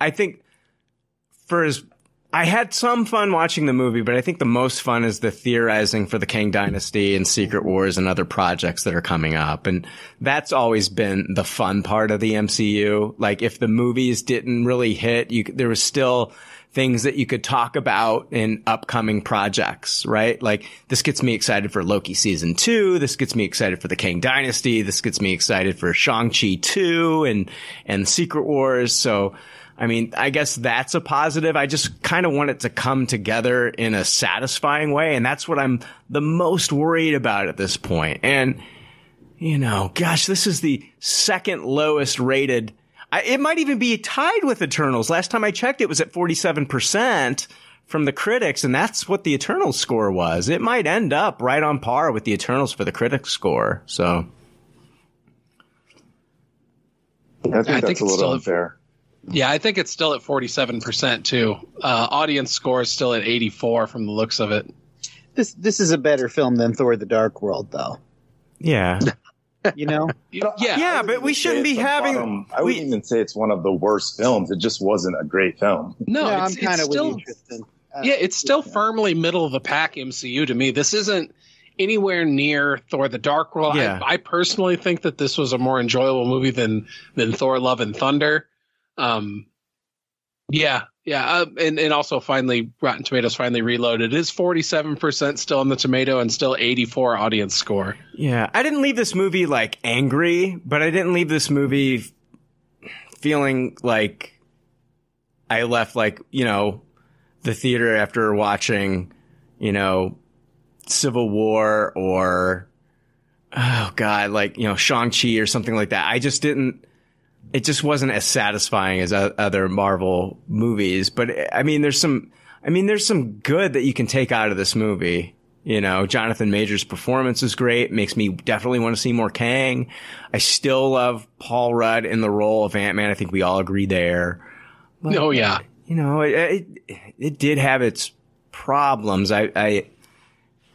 I think for as I had some fun watching the movie, but I think the most fun is the theorizing for the Kang Dynasty and Secret Wars and other projects that are coming up, and that's always been the fun part of the MCU. Like if the movies didn't really hit, you there was still things that you could talk about in upcoming projects, right? Like this gets me excited for Loki season two. This gets me excited for the Kang Dynasty. This gets me excited for Shang-Chi 2 and, and Secret Wars. So, I mean, I guess that's a positive. I just kind of want it to come together in a satisfying way. And that's what I'm the most worried about at this point. And, you know, gosh, this is the second lowest rated. I, it might even be tied with Eternals. Last time I checked, it was at 47% from the critics, and that's what the Eternals score was. It might end up right on par with the Eternals for the critics score. So, I think I that's think a little still- unfair. Yeah, I think it's still at forty seven percent too. Uh, audience score is still at eighty four from the looks of it. This this is a better film than Thor: The Dark World, though. yeah. <laughs> You know, <laughs> yeah, yeah, but we shouldn't be having. bottom- I wouldn't even say it's one of the worst films. It just wasn't a great film. No, Yeah, it's, I'm kinda it's with still you, Uh, yeah, it's still firmly middle of the pack MCU to me. This isn't anywhere near Thor: The Dark World. Yeah. I, I personally think that this was a more enjoyable movie than than Thor: Love and Thunder. Um, yeah, yeah, uh, and and also finally, Rotten Tomatoes finally reloaded. It is forty seven percent still on the tomato and still eighty four audience score. Yeah, I didn't leave this movie like angry, but I didn't leave this movie feeling like I left like, you know, the theater after watching, you know, Civil War or oh god, like, you know, Shang-Chi or something like that. I just didn't it just wasn't as satisfying as other Marvel movies, but I mean there's some I mean there's some good that you can take out of this movie. You know, Jonathan Majors' performance is great. Makes me definitely want to see more Kang. I still love Paul Rudd in the role of Ant Man. I think we all agree there. But, oh yeah, You know, it, it it did have its problems. I, I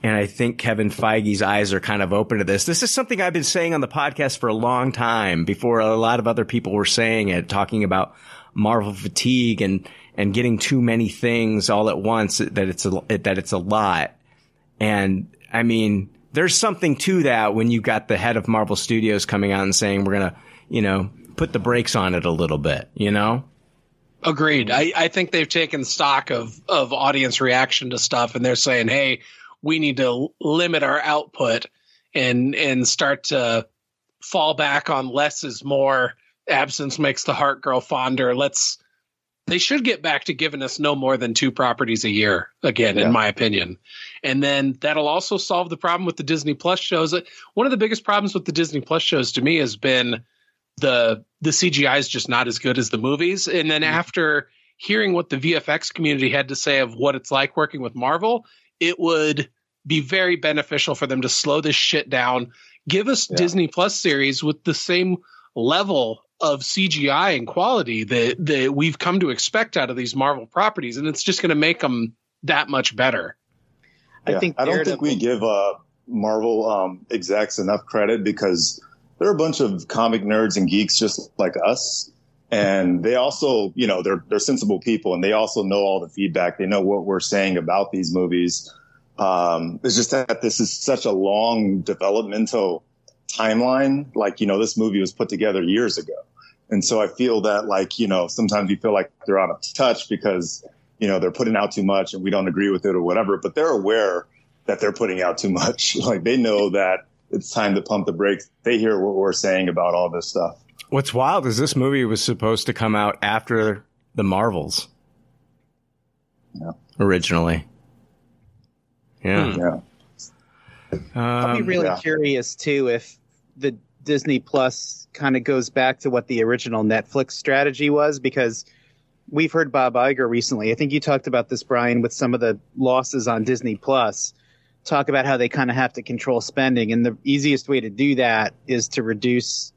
and I think Kevin Feige's eyes are kind of open to this. This is something I've been saying on the podcast for a long time before a lot of other people were saying it, talking about Marvel fatigue and, and getting too many things all at once that it's a, that it's a lot. And I mean, there's something to that when you got the head of Marvel Studios coming out and saying, we're going to, you know, put the brakes on it a little bit, you know? Agreed. I, I think they've taken stock of of audience reaction to stuff, and they're saying, "Hey, we need to limit our output and and start to fall back on less is more. Absence makes the heart grow fonder. Let's." They should get back to giving us no more than two properties a year again, Yeah. in my opinion. And then that'll also solve the problem with the Disney Plus shows. One of the biggest problems with the Disney Plus shows to me has been the the CGI is just not as good as the movies. And then mm-hmm. after hearing what the VFX community had to say of what it's like working with Marvel, it would be very beneficial for them to slow this shit down. Give us Disney Plus series with the same level of CGI and quality that that we've come to expect out of these Marvel properties, and it's just going to make them that much better. I think I don't think we give uh, Marvel um, execs enough credit because they're a bunch of comic nerds and geeks just like us, and they also, you know, they're they're sensible people, and they also know all the feedback. They know what we're saying about these movies. Um, it's just that this is such a long developmental timeline. Like, you know, this movie was put together years ago. And so I feel that like, you know, sometimes we feel like they're out of touch because, you know, they're putting out too much and we don't agree with it or whatever, but they're aware that they're putting out too much. <laughs> Like they know that it's time to pump the brakes. They hear what we're saying about all this stuff. What's wild is this movie was supposed to come out after the Marvels. Yeah. Originally. Yeah. Hmm. Yeah. I'll be really um, curious too if the Disney Plus kind of goes back to what the original Netflix strategy was because we've heard Bob Iger recently. I think you talked about this, Brian, with some of the losses on Disney Plus. Talk about how they kind of have to control spending, and the easiest way to do that is to reduce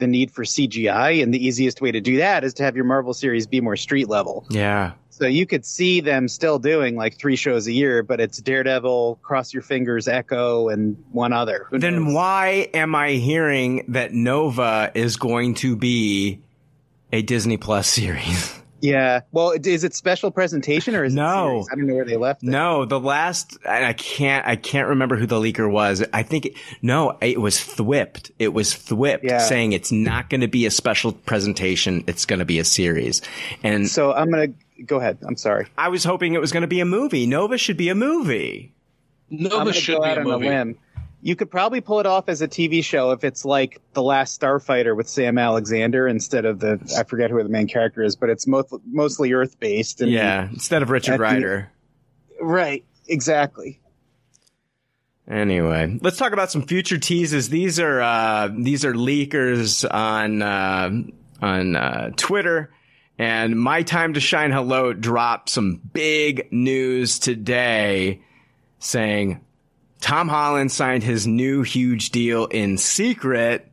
the need for CGI, and the easiest way to do that is to have your Marvel series be more street level. Yeah. So you could see them still doing like three shows a year, but it's Daredevil, Cross Your Fingers, Echo, and one other. Who Then knows? why am I hearing that Nova is going to be a Disney Plus series? <laughs> Yeah. Well, is it special presentation or is No. it series? I don't know where they left it. No, the last and I can't I can't remember who the leaker was. I think it, no, it was Thwipped. It was Thwipped Yeah. saying it's not going to be a special presentation. It's going to be a series. And so I'm going to go ahead. I'm sorry. I was hoping it was going to be a movie. Nova should be a movie. Nova I'm should go be out a on movie. limb. You could probably pull it off as a TV show if it's like The Last Starfighter with Sam Alexander instead of the I forget who the main character is, but it's most, mostly Earth based. And Yeah, instead of Richard at the- Rider. right, exactly. Anyway, let's talk about some future teases. These are uh, these are leakers on uh, on uh, Twitter, and my time to shine hello dropped some big news today, saying Tom Holland signed his new huge deal in secret.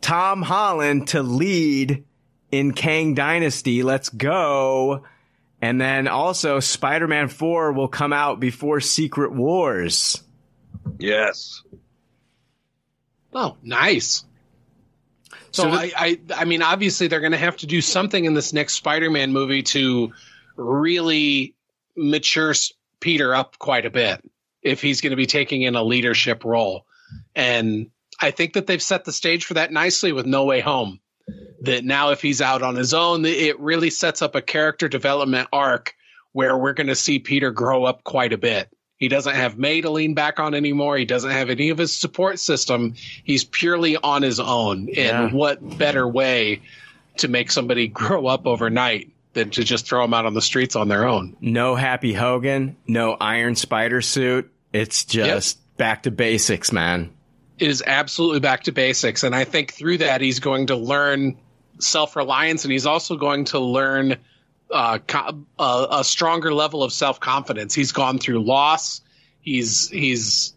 Tom Holland to lead in Kang Dynasty. Let's go. And then also Spider-Man 4 will come out before Secret Wars. Yes. Oh, nice. So, So the- I, I, I mean, obviously they're going to have to do something in this next Spider-Man movie to really mature Peter up quite a bit if he's going to be taking in a leadership role. And I think that they've set the stage for that nicely with No Way Home. That now, if he's out on his own, it really sets up a character development arc where we're going to see Peter grow up quite a bit. He doesn't have May to lean back on anymore. He doesn't have any of his support system. He's purely on his own. Yeah. And what better way to make somebody <laughs> grow up overnight than to just throw them out on the streets on their own? No Happy Hogan, no Iron Spider suit. It's just back to basics, man. It is absolutely back to basics. And I think through that, he's going to learn self reliance and he's also going to learn uh, co- a, a stronger level of self confidence. He's gone through loss. He's, he's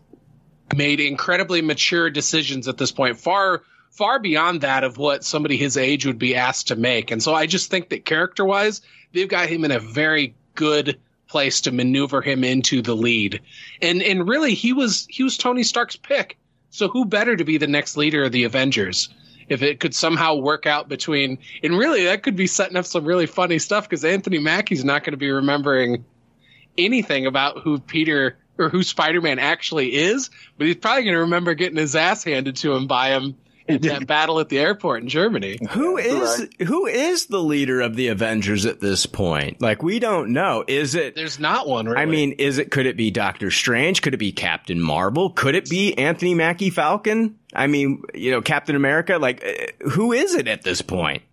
made incredibly mature decisions at this point, far, far beyond that of what somebody his age would be asked to make. And so I just think that character wise, they've got him in a very good place to maneuver him into the lead. And, and really he was, he was Tony Stark's pick. So who better to be the next leader of the Avengers? If it could somehow work out between, and really that could be setting up some really funny stuff because Anthony Mackie's not going to be remembering anything about who Peter or who Spider-Man actually is, but he's probably going to remember getting his ass handed to him by him in that battle at the airport in Germany. Who is who is the leader of the Avengers at this point? Like we don't know. Is it There's not one. Really. I mean, is it could it be Doctor Strange? Could it be Captain Marvel? Could it be Anthony Mackie Falcon? I mean, you know, Captain America? Like uh, who is it at this point?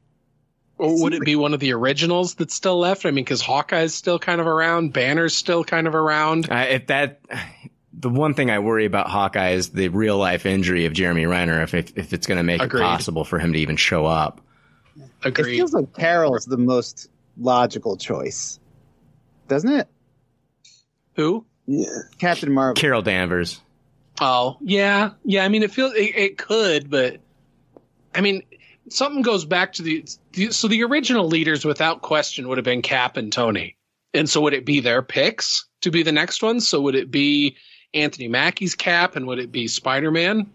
Or would it be one of the originals that's still left? I mean, because Hawkeye's still kind of around, Banner's still kind of around. Uh, if that the one thing I worry about Hawkeye is the real life injury of Jeremy Renner if if, if it's going to make Agreed. it possible for him to even show up. Agreed. It feels like Carol's the most logical choice, doesn't it? Who? Yeah. Captain Marvel. Carol Danvers. Oh, yeah. Yeah, I mean, it feels, it, it could, but I mean, something goes back to the, the, so the original leaders without question would have been Cap and Tony. And so would it be their picks to be the next ones? So would it be Anthony Mackie's Cap and would it be Spider-Man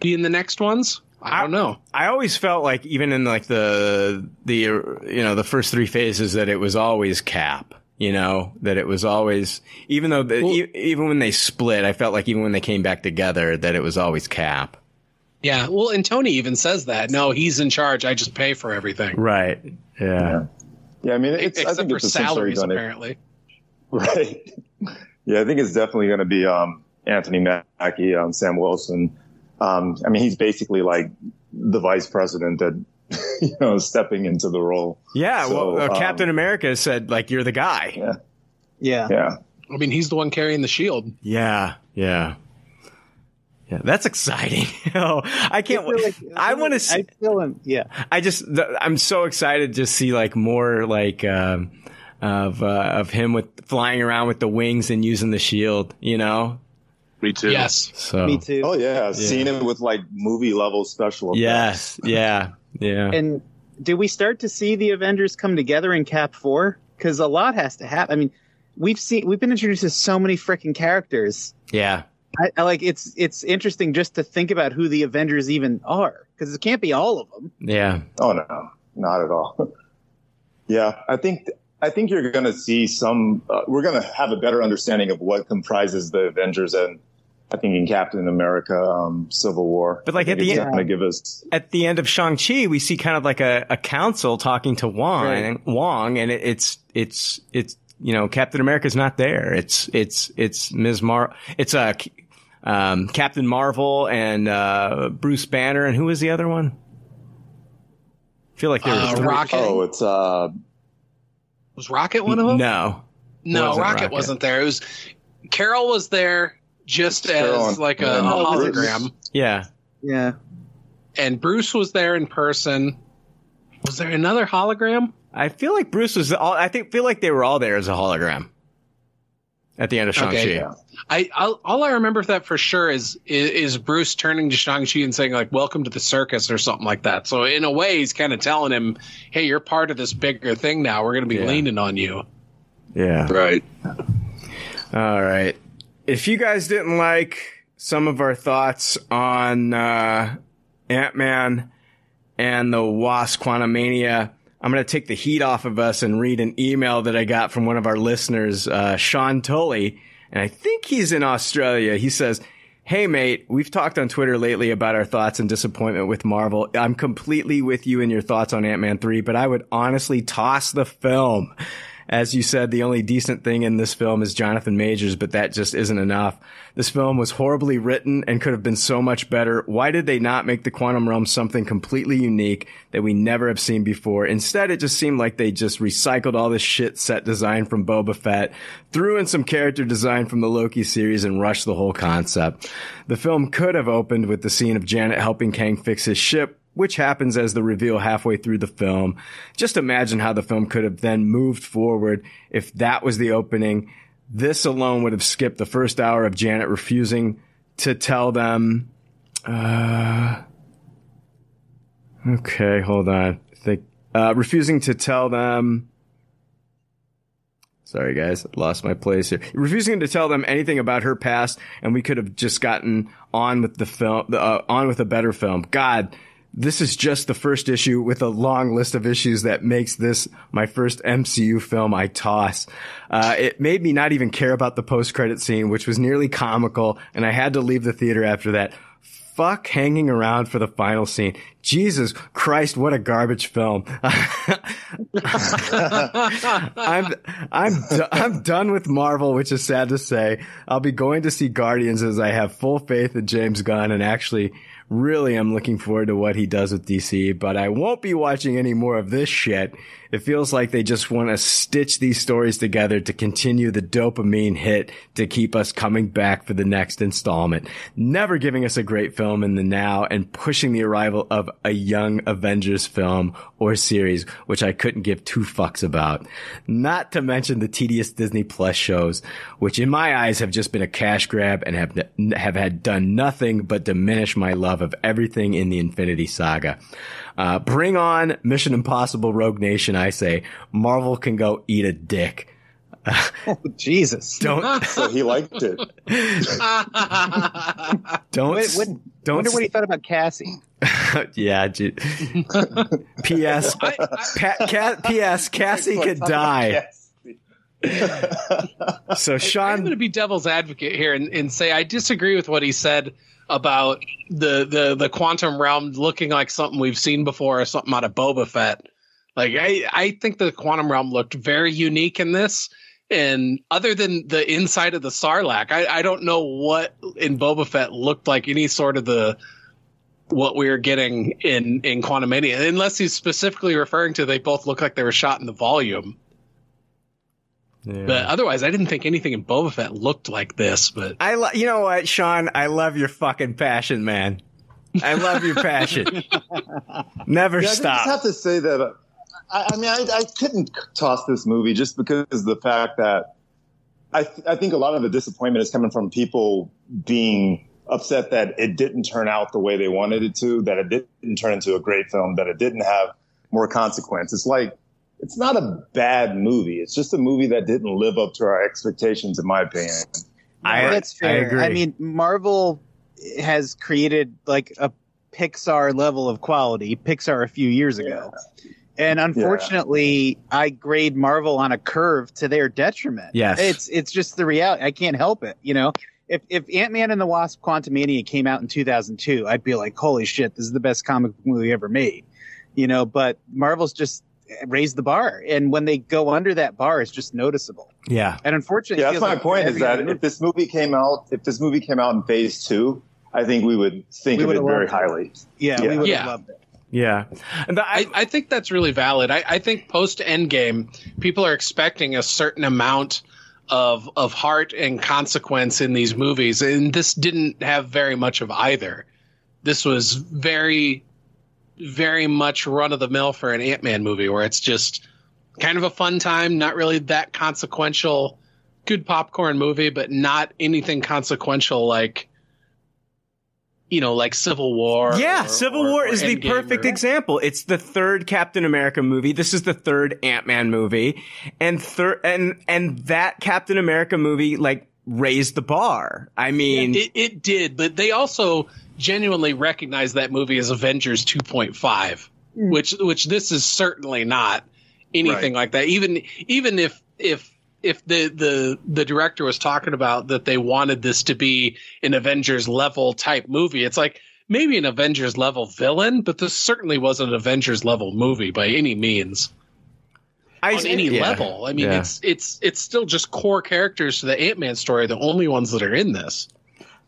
being the next ones? I don't know. I always felt like even in like the the you know the first three phases that it was always Cap. You know that it was always even though the, e- even when they split, I felt like even when they came back together that it was always Cap. Yeah. Well, and Tony even says that. No, he's in charge. I just pay for everything. Right. Yeah. Yeah, I mean, it's, I Except think for it's essentially salaries, gonna- apparently. <laughs> Right. Yeah, I think it's definitely going to be um, Anthony Mackie, um, Sam Wilson. Um, I mean, he's basically like the vice president that, <laughs> you know, stepping into the role. Yeah. So, well, uh, um, Captain America said like you're the guy. Yeah. Yeah. Yeah. I mean, he's the one carrying the shield. Yeah. Yeah. Yeah, that's exciting. <laughs> oh, I can't wait. I want to see. I feel him. Yeah. I just, th- I'm so excited to see like more like, um, of, uh, of him with flying around with the wings and using the shield, you know? Me too. Yes. So, Me too. Oh yeah, Seen him with like movie level special effects. yes. Yeah. Yeah. And do we start to see the Avengers come together in Cap Four? Because a lot has to happen. I mean, we've seen we've been introduced to so many freaking characters. yeah. I, I like it's it's interesting just to think about who the Avengers even are because it can't be all of them. Yeah. Oh no, not at all. <laughs> yeah, I think I think you're going to see some. Uh, we're going to have a better understanding of what comprises the Avengers, and I think in Captain America: um, Civil War. But, like, at the end- give us. At the end of Shang-Chi, we see kind of like a, a council talking to Wong Right. and Wong and it, it's, it's, it's, you know, Captain America's not there. It's, it's, it's Ms. Mar, it's, uh, um, Captain Marvel and, uh, Bruce Banner. And who was the other one? I feel like there Uh, was three. Rocket Oh, it's uh, was Rocket one of them? No. No, Wasn't Rocket, Rocket. wasn't there. It was Carol was there just Carol as and- like a, and a oh, Bruce. hologram, Yeah. Yeah. and Bruce was there in person. Was there another hologram? I feel like Bruce was all, I think, feel like they were all there as a hologram at the end of Shang-Chi. Okay. I I'll, all I remember of that for sure is, is is Bruce turning to Shang Chi and saying like "Welcome to the circus" or something like that. So in a way, he's kind of telling him, "Hey, you're part of this bigger thing now. We're going to be Yeah. leaning on you." Yeah. Right. All right. If you guys didn't like some of our thoughts on uh, Ant Man and the Wasp Quantumania, I'm going to take the heat off of us and read an email that I got from one of our listeners, uh, Sean Tully. And I think he's in Australia. He says, Hey, mate, we've talked on Twitter lately about our thoughts and disappointment with Marvel. I'm completely with you in your thoughts on Ant Man 3, but I would honestly toss the film. As you said, the only decent thing in this film is Jonathan Majors, but that just isn't enough. This film was horribly written and could have been so much better. Why did they not make the quantum realm something completely unique that we never have seen before? Instead, it just seemed like they just recycled all this shit set design from Boba Fett, threw in some character design from the Loki series and rushed the whole concept. The film could have opened with the scene of Janet helping Kang fix his ship, which happens as the reveal halfway through the film. Just imagine how the film could have then moved forward if that was the opening. This alone would have skipped the first hour of Janet refusing to tell them. Uh, okay, hold on. Think uh, refusing to tell them. Sorry, guys, lost my place here. Refusing to tell them anything about her past, and we could have just gotten on with the film, uh, on with a better film. God, this is just the first issue with a long list of issues that makes this my first MCU film I toss. Uh, it made me not even care about the post-credit scene, which was nearly comical, and I had to leave the theater after that. Fuck hanging around for the final scene. Jesus Christ, what a garbage film. <laughs> I'm I'm I'm done with Marvel, which is sad to say. I'll be going to see Guardians as I have full faith in James Gunn and actually really am looking forward to what he does with DC, but I won't be watching any more of this shit. It feels like they just want to stitch these stories together to continue the dopamine hit to keep us coming back for the next installment, never giving us a great film in the now and pushing the arrival of a young Avengers film or series, which I couldn't give two fucks about. Not to mention the tedious Disney Plus shows, which in my eyes have just been a cash grab and have, have had done nothing but diminish my love of everything in the Infinity Saga. Uh, bring on Mission Impossible Rogue Nation, I say. Marvel can go eat a dick. <laughs> oh, Jesus. Don't. so he liked it. <laughs> Don't. What, what, don't wonder what he thought about Cassie. <laughs> yeah. G- P.S. Pa- Ca- P.S. Cassie could die. so Sean, I'm going to be devil's advocate here and, and say I disagree with what he said about the, the the quantum realm looking like something we've seen before or something out of Boba Fett. Like I I think the quantum realm looked very unique in this. And other than the inside of the Sarlacc, I, I don't know what in Boba Fett looked like any sort of the what we are getting in in Quantumania, unless he's specifically referring to they both look like they were shot in the volume. But otherwise, I didn't think anything in Boba Fett looked like this. But I, lo- you know what, Sean? I love your fucking passion, man. I love your passion. <laughs> Never Yeah, I just have to say that. uh, I, I mean, I, I couldn't toss this movie just because of the fact that I, th- I think a lot of the disappointment is coming from people being upset that it didn't turn out the way they wanted it to, that it didn't turn into a great film, that it didn't have more consequence. It's like, it's not a bad movie. It's just a movie that didn't live up to our expectations, in my opinion. No, that's fair. I, mean, Marvel has created like a Pixar level of quality. Pixar a few years ago. And unfortunately, I grade Marvel on a curve to their detriment. Yes. It's it's just the reality. I can't help it, you know. If if Ant-Man and the Wasp Quantumania came out in 2002, I'd be like, "Holy shit, this is the best comic book movie ever made." You know, but Marvel's just raised the bar, and when they go under that bar, it's just noticeable. Yeah. And unfortunately, Yeah, that's my like point. Is that other if this movie came out, if this movie came out in Phase Two, I think we would think We of it very it. highly. Yeah, we would Yeah. have loved it. Yeah. And I, I think that's really valid. I, I think post Endgame, people are expecting a certain amount of of heart and consequence in these movies, and this didn't have very much of either. This was very, very much run of the mill for an Ant Man movie, where it's just kind of a fun time, not really that consequential, good popcorn movie, but not anything consequential like. You know, like Civil War. Yeah, or- Civil or- War or is the perfect or- example. It's the third Captain America movie. This is the third Ant-Man movie. And third and and that Captain America movie like raised the bar. I mean, it, it did, but they also genuinely recognize that movie as Avengers 2.5, hmm. which which this is certainly not anything like that. Even even if if if the the the director was talking about that they wanted this to be an Avengers level type movie, it's like maybe an Avengers level villain, but this certainly wasn't an Avengers level movie by any means. I, on any yeah. level. I mean, Yeah. it's it's it's still just core characters to the Ant Man story, the only ones that are in this.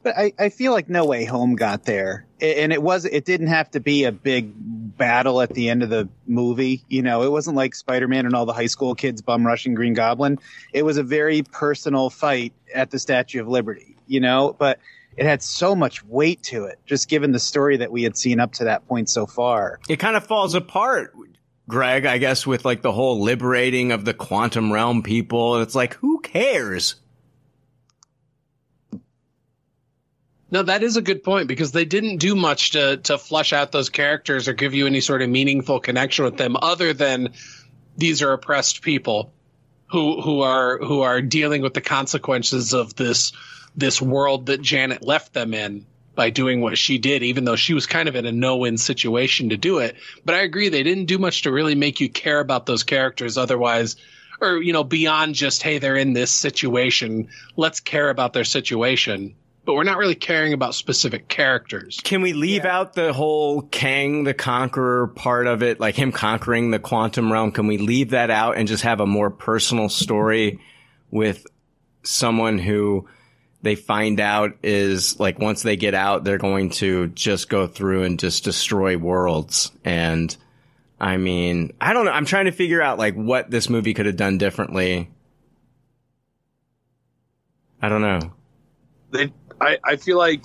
But I, I feel like No Way Home got there, and it was it didn't have to be a big battle at the end of the movie. You know, it wasn't like Spider Man and all the high school kids bum rushing Green Goblin. It was a very personal fight at the Statue of Liberty. You know, but it had so much weight to it, just given the story that we had seen up to that point so far. it kind of falls apart, Greg, I guess, with like the whole liberating of the quantum realm people. It's like, who cares? No, that is a good point because they didn't do much to to flush out those characters or give you any sort of meaningful connection with them, other than these are oppressed people who who are who are dealing with the consequences of this this world that Janet left them in by doing what she did, even though she was kind of in a no win situation to do it. But I agree, they didn't do much to really make you care about those characters otherwise. Or, you know, beyond just, hey, they're in this situation. Let's care about their situation. But we're not really caring about specific characters. Can we leave out the whole Kang the Conqueror part of it, like him conquering the quantum realm? Can we leave that out and just have a more personal story with someone who they find out is like once they get out, they're going to just go through and just destroy worlds. And I mean, I don't know. I'm trying to figure out like what this movie could have done differently. I don't know. they I, I feel like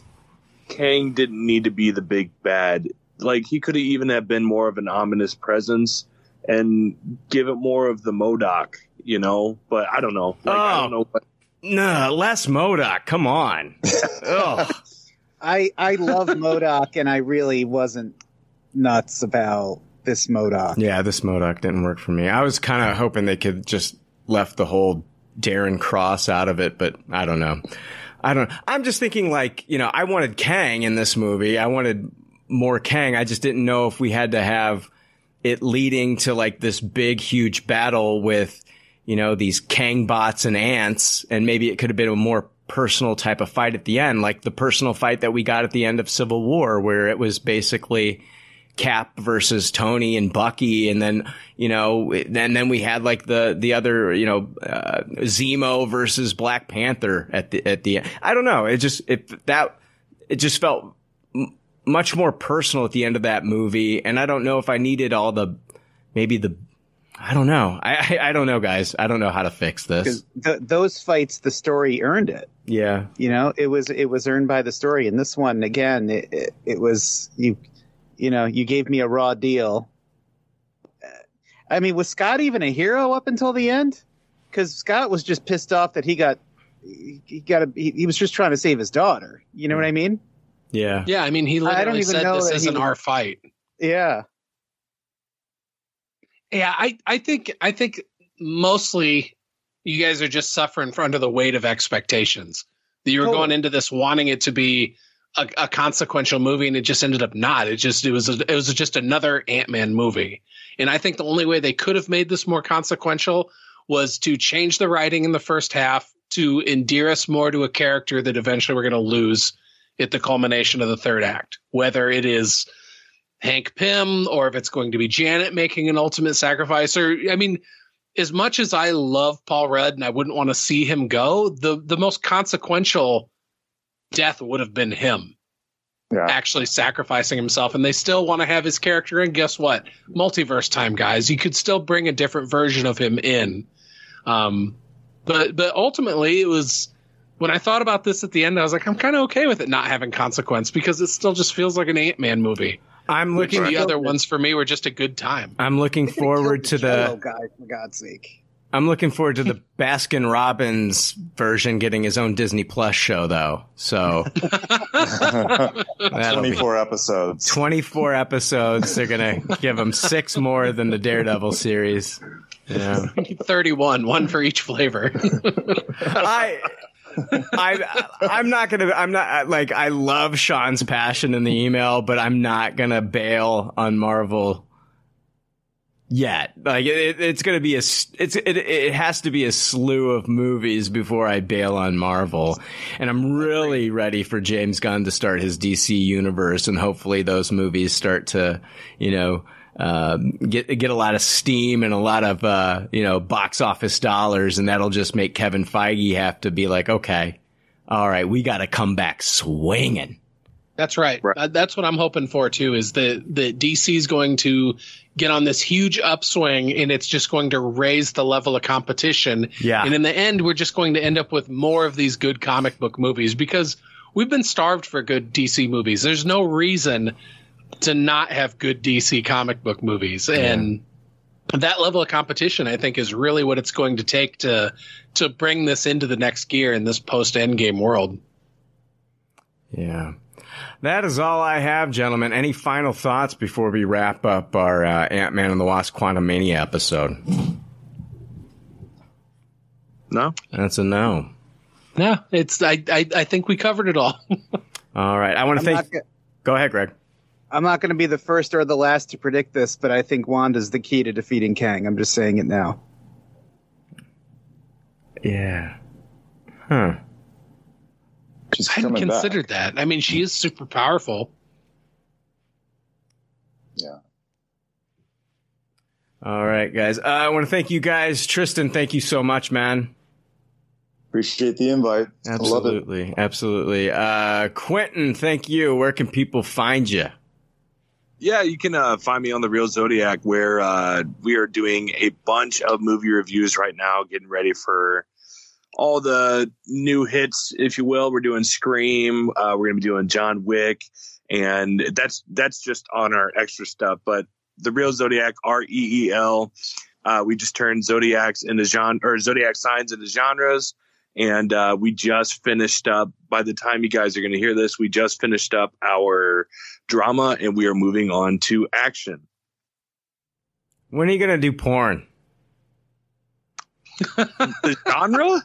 Kang didn't need to be the big bad. Like he could have even have been more of an ominous presence and give it more of the MODOK, you know. But I don't know. Like, I don't oh. know what Nah, less MODOK. Come on. <laughs> I I love MODOK, and I really wasn't nuts about this MODOK. Yeah, this MODOK didn't work for me. I was kind of hoping they could just left the whole Darren Cross out of it, but I don't know. I don't. I'm just thinking like you know, I wanted Kang in this movie. I wanted more Kang. I just didn't know if we had to have it leading to like this big, huge battle with you know these Kang bots and ants, and maybe it could have been a more personal type of fight at the end, like the personal fight that we got at the end of Civil War, where it was basically Cap versus Tony and Bucky, and then you know, and then we had like the the other you know uh, Zemo versus Black Panther at the at the end. I don't know. It just it that it just felt m- much more personal at the end of that movie, and I don't know if I needed all the maybe the I don't know. I, I I don't know, guys. I don't know how to fix this. Because th- those fights, the story earned it. Yeah. You know, it was it was earned by the story. And this one, again, it, it, it was you. You know, you gave me a raw deal. Uh, I mean, was Scott even a hero up until the end? Because Scott was just pissed off that he got he he got a, he, he was just trying to save his daughter. You know what I mean? Yeah. Yeah, I mean, he I don't literally even said know this isn't was- our fight. Yeah. Yeah, I, I think I think mostly you guys are just suffering from under the weight of expectations. That you were Totally. going into this wanting it to be a, a consequential movie, and it just ended up not. It just it was a, it was just another Ant Man movie. And I think the only way they could have made this more consequential was to change the writing in the first half to endear us more to a character that eventually we're going to lose at the culmination of the third act. Whether it is Hank Pym or if it's going to be Janet making an ultimate sacrifice or I mean as much as I love Paul Rudd and I wouldn't want to see him go, the the most consequential death would have been him Yeah. actually sacrificing himself and they still want to have his character and guess what? Multiverse time guys, you could still bring a different version of him in. Um but but ultimately it was when I thought about this at the end, I was like, I'm kind of okay with it not having consequence because it still just feels like an Ant Man movie. I'm Which looking. the other ones for me were just a good time. I'm looking forward to Hello, the. guy, for God's sake. I'm looking forward to the Baskin Robbins version getting his own Disney Plus show, though. So <laughs> That'll be- 24 episodes. 24 episodes. They're gonna give him six more than the Daredevil series. Yeah. 31, one for each flavor. I. I I'm not gonna I'm not like I love Sean's passion in the email, but I'm not gonna bail on Marvel yet. Like it, it's gonna be a it's it, it has to be a slew of movies before I bail on Marvel, and I'm really ready for James Gunn to start his DC universe, and hopefully those movies start to you know. Um, get get a lot of steam and a lot of uh, you know box office dollars, and that'll just make Kevin Feige have to be like, okay, all right, we got to come back swinging. That's right. Uh, that's what I'm hoping for too. Is that that DC is going to get on this huge upswing, and it's just going to raise the level of competition. Yeah. And in the end, we're just going to end up with more of these good comic book movies because we've been starved for good DC movies. There's no reason to not have good DC comic book movies, and that level of competition, I think, is really what it's going to take to to bring this into the next gear in this post Endgame world. Yeah. That is all I have, gentlemen. Any final thoughts before we wrap up our uh, Ant Man and the Wasp Quantumania episode? No. That's a no. No, it's I I, I think we covered it all. <laughs> All right. I want to thank. not go- Go ahead, Greg. I'm not going to be the first or the last to predict this, but I think Wanda's the key to defeating Kang. I'm just saying it now. Yeah. Huh. She's I hadn't coming back. considered that. I mean, she is super powerful. Yeah. All right, guys. Uh, I want to thank you guys. Tristan, thank you so much, man. Appreciate the invite. I love it. Absolutely. Absolutely. Uh, Quinton, thank you. Where can people find you? Yeah, you can uh, find me on the Reel Zodiac, where uh, we are doing a bunch of movie reviews right now, getting ready for all the new hits, if you will. We're doing Scream. Uh, we're going to be doing John Wick, and that's that's just on our extra stuff. But the Reel Zodiac, R E E L. Uh, we just turned zodiacs into genre or zodiac signs into genres, and uh, we just finished up. By the time you guys are going to hear this, we just finished up our drama, and we are moving on to action. When are you going to do porn? <laughs> the genre?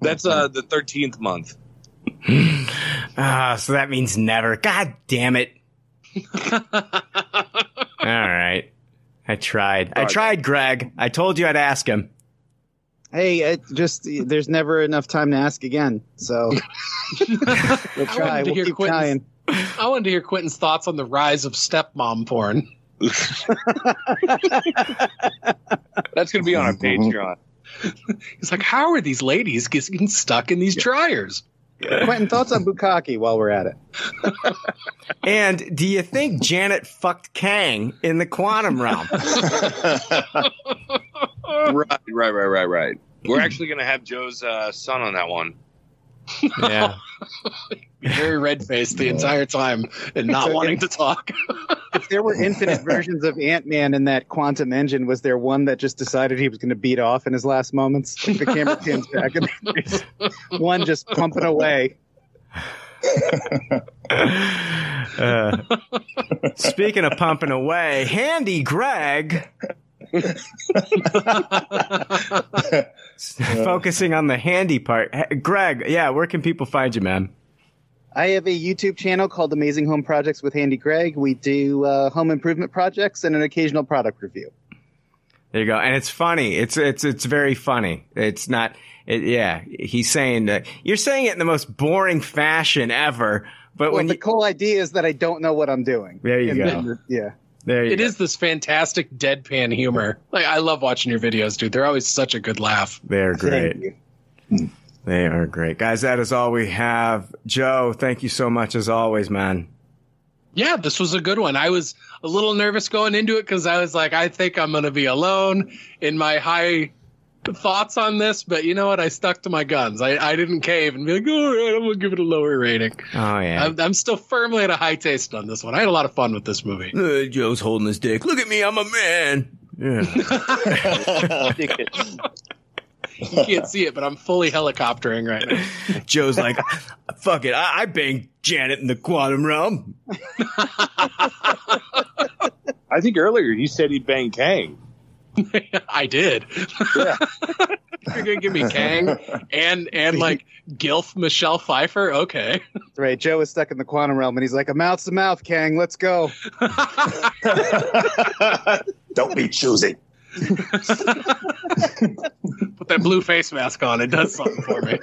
That's uh the thirteenth month. <sighs> Ah, so that means never. God damn it. <laughs> All right. I tried. I tried, Greg. I told you I'd ask him. Hey, it just there's never enough time to ask again. So <laughs> we'll I try. wanted We'll keep Quinton's- trying. I wanted to hear Quinton's thoughts on the rise of stepmom porn. <laughs> That's going to be on our Patreon. <laughs> He's like, how are these ladies getting stuck in these dryers? Quinton, thoughts on Bukaki while we're at it? <laughs> And do you think Janet fucked Kang in the quantum realm? <laughs> right, right, right, right, right. We're actually going to have Joe's uh, son on that one. Yeah. <laughs> Very red faced the entire time and not So wanting if- to talk. <laughs> If there were infinite versions of Ant Man in that quantum engine, was there one that just decided he was going to beat off in his last moments? Like the camera <laughs> pans back, and there's one just pumping away. Uh, speaking of pumping away, Handy Greg. <laughs> Focusing on the handy part. Greg, yeah, where can people find you, man? I have a YouTube channel called Amazing Home Projects with Handy Greg. We do uh, home improvement projects and an occasional product review. There you go. And it's funny. It's it's it's very funny. It's not. It, yeah, he's saying that you're saying it in the most boring fashion ever. But well, when the you, whole idea is that I don't know what I'm doing. There you And go. then- yeah. There you It go. is this fantastic deadpan humor. Like I love watching your videos, dude. They're always such a good laugh. They're great. They are great, guys. That is all we have. Joe, thank you so much as always, man. Yeah, this was a good one. I was a little nervous going into it because I was like, I think I'm going to be alone in my high thoughts on this, but you know what? I stuck to my guns. I, I didn't cave and be like, all right, I'm going to give it a lower rating. Oh yeah. I'm, I'm still firmly at a high taste on this one. I had a lot of fun with this movie. Uh, Joe's holding his dick. Look at me, I'm a man. Yeah. <laughs> <laughs> You can't see it, but I'm fully helicoptering right now. Joe's like, fuck it, I, I banged Janet in the quantum realm. <laughs> I think earlier he said he'd bang Kang. <laughs> I did. Yeah. <laughs> You're gonna give me Kang and and <laughs> like Gilf Michelle Pfeiffer? Okay. Right. Joe is stuck in the quantum realm, and he's like, "A mouth to mouth, Kang. Let's go." Don't be choosy. Put that blue face mask on. It does something for me.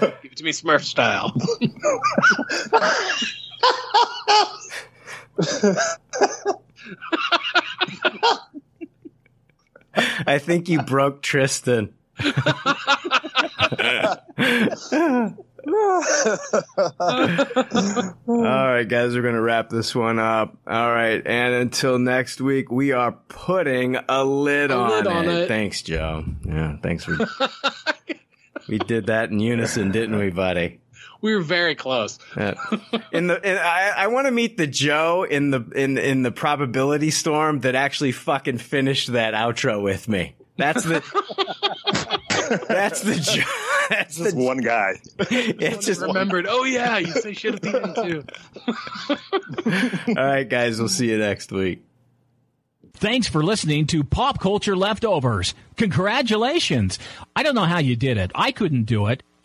Give it to me Smurf style. I think you broke Tristan. All right, guys, we're going to wrap this one up. All right, and until next week, we are putting a lid, A on, lid it. on it. Thanks, Joe. Yeah, thanks for. we did that in unison, didn't we, buddy? We were very close. Yeah. <laughs> In the, in, I, I want to meet the Joe in the in in the probability storm that actually fucking finished that outro with me. That's the. <laughs> that's the Joe. <laughs> That's Just the one guy. It's just remembered. Oh yeah, you say shit at the end too. All right, guys. We'll see you next week. Thanks for listening to Pop Culture Leftovers. Congratulations. I don't know how you did it. I couldn't do it.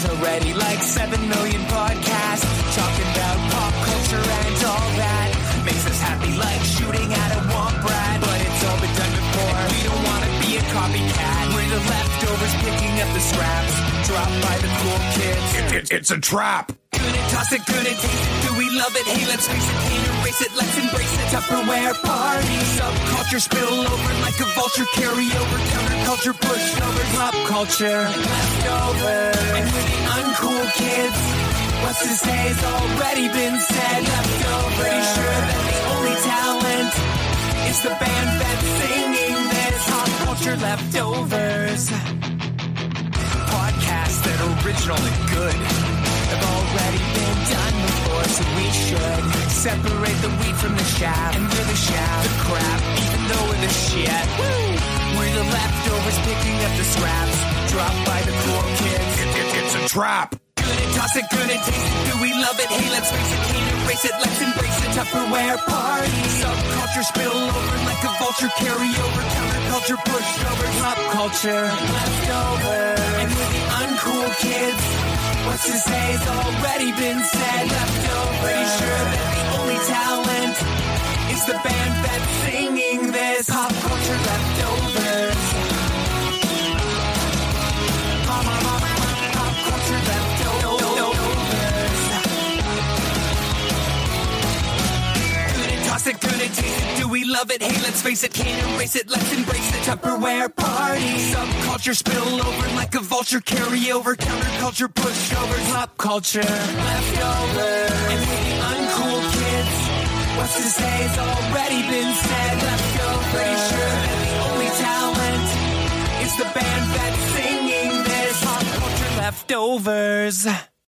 There's already like 7 million podcasts talking about pop culture and all that. Makes us happy like shooting at a womp rat. But it's all been done before. We don't want to be a copycat. We're the leftovers picking up the scraps dropped by the cool kids. it's a trap. Gonna toss it, gonna taste it. Do we love it? Hey, let's face it, can't erase it. Let's embrace it. Tupperware party. Subculture spill over like a vulture. Carry over counterculture, pushover, pop culture. Leftover. And we're the uncool kids. What's to say has already been said. Leftover. Pretty sure that the only talent is the band that's singing this. Pop culture leftovers. Original and good. Have already been so we should separate the wheat from the chaff. And we're the chaff, the crap, even though we're the shit. Woo! We're the leftovers picking up the scraps dropped by the cool kids. it's a trap. Gonna toss it, gonna taste it. Do we love it? Hey, let's face it, can't erase it, let's embrace the Tupperware party. Subculture spill over like a vulture, carry over, counterculture, pushover, pop culture, leftover. And with the uncool kids, what's to say's already been said, leftover. Pretty sure that the only talent is the band that's singing this pop culture leftovers. It. Do we love it? Hey, let's face it, can't erase it. Let's embrace the Tupperware party. Subculture spill over like a vulture, carry over, counterculture, pushovers, pop culture, leftovers. And the uncool kids, what's to say's already been said. Leftovers. Pretty sure that the only talent is the band that's singing this pop culture leftovers.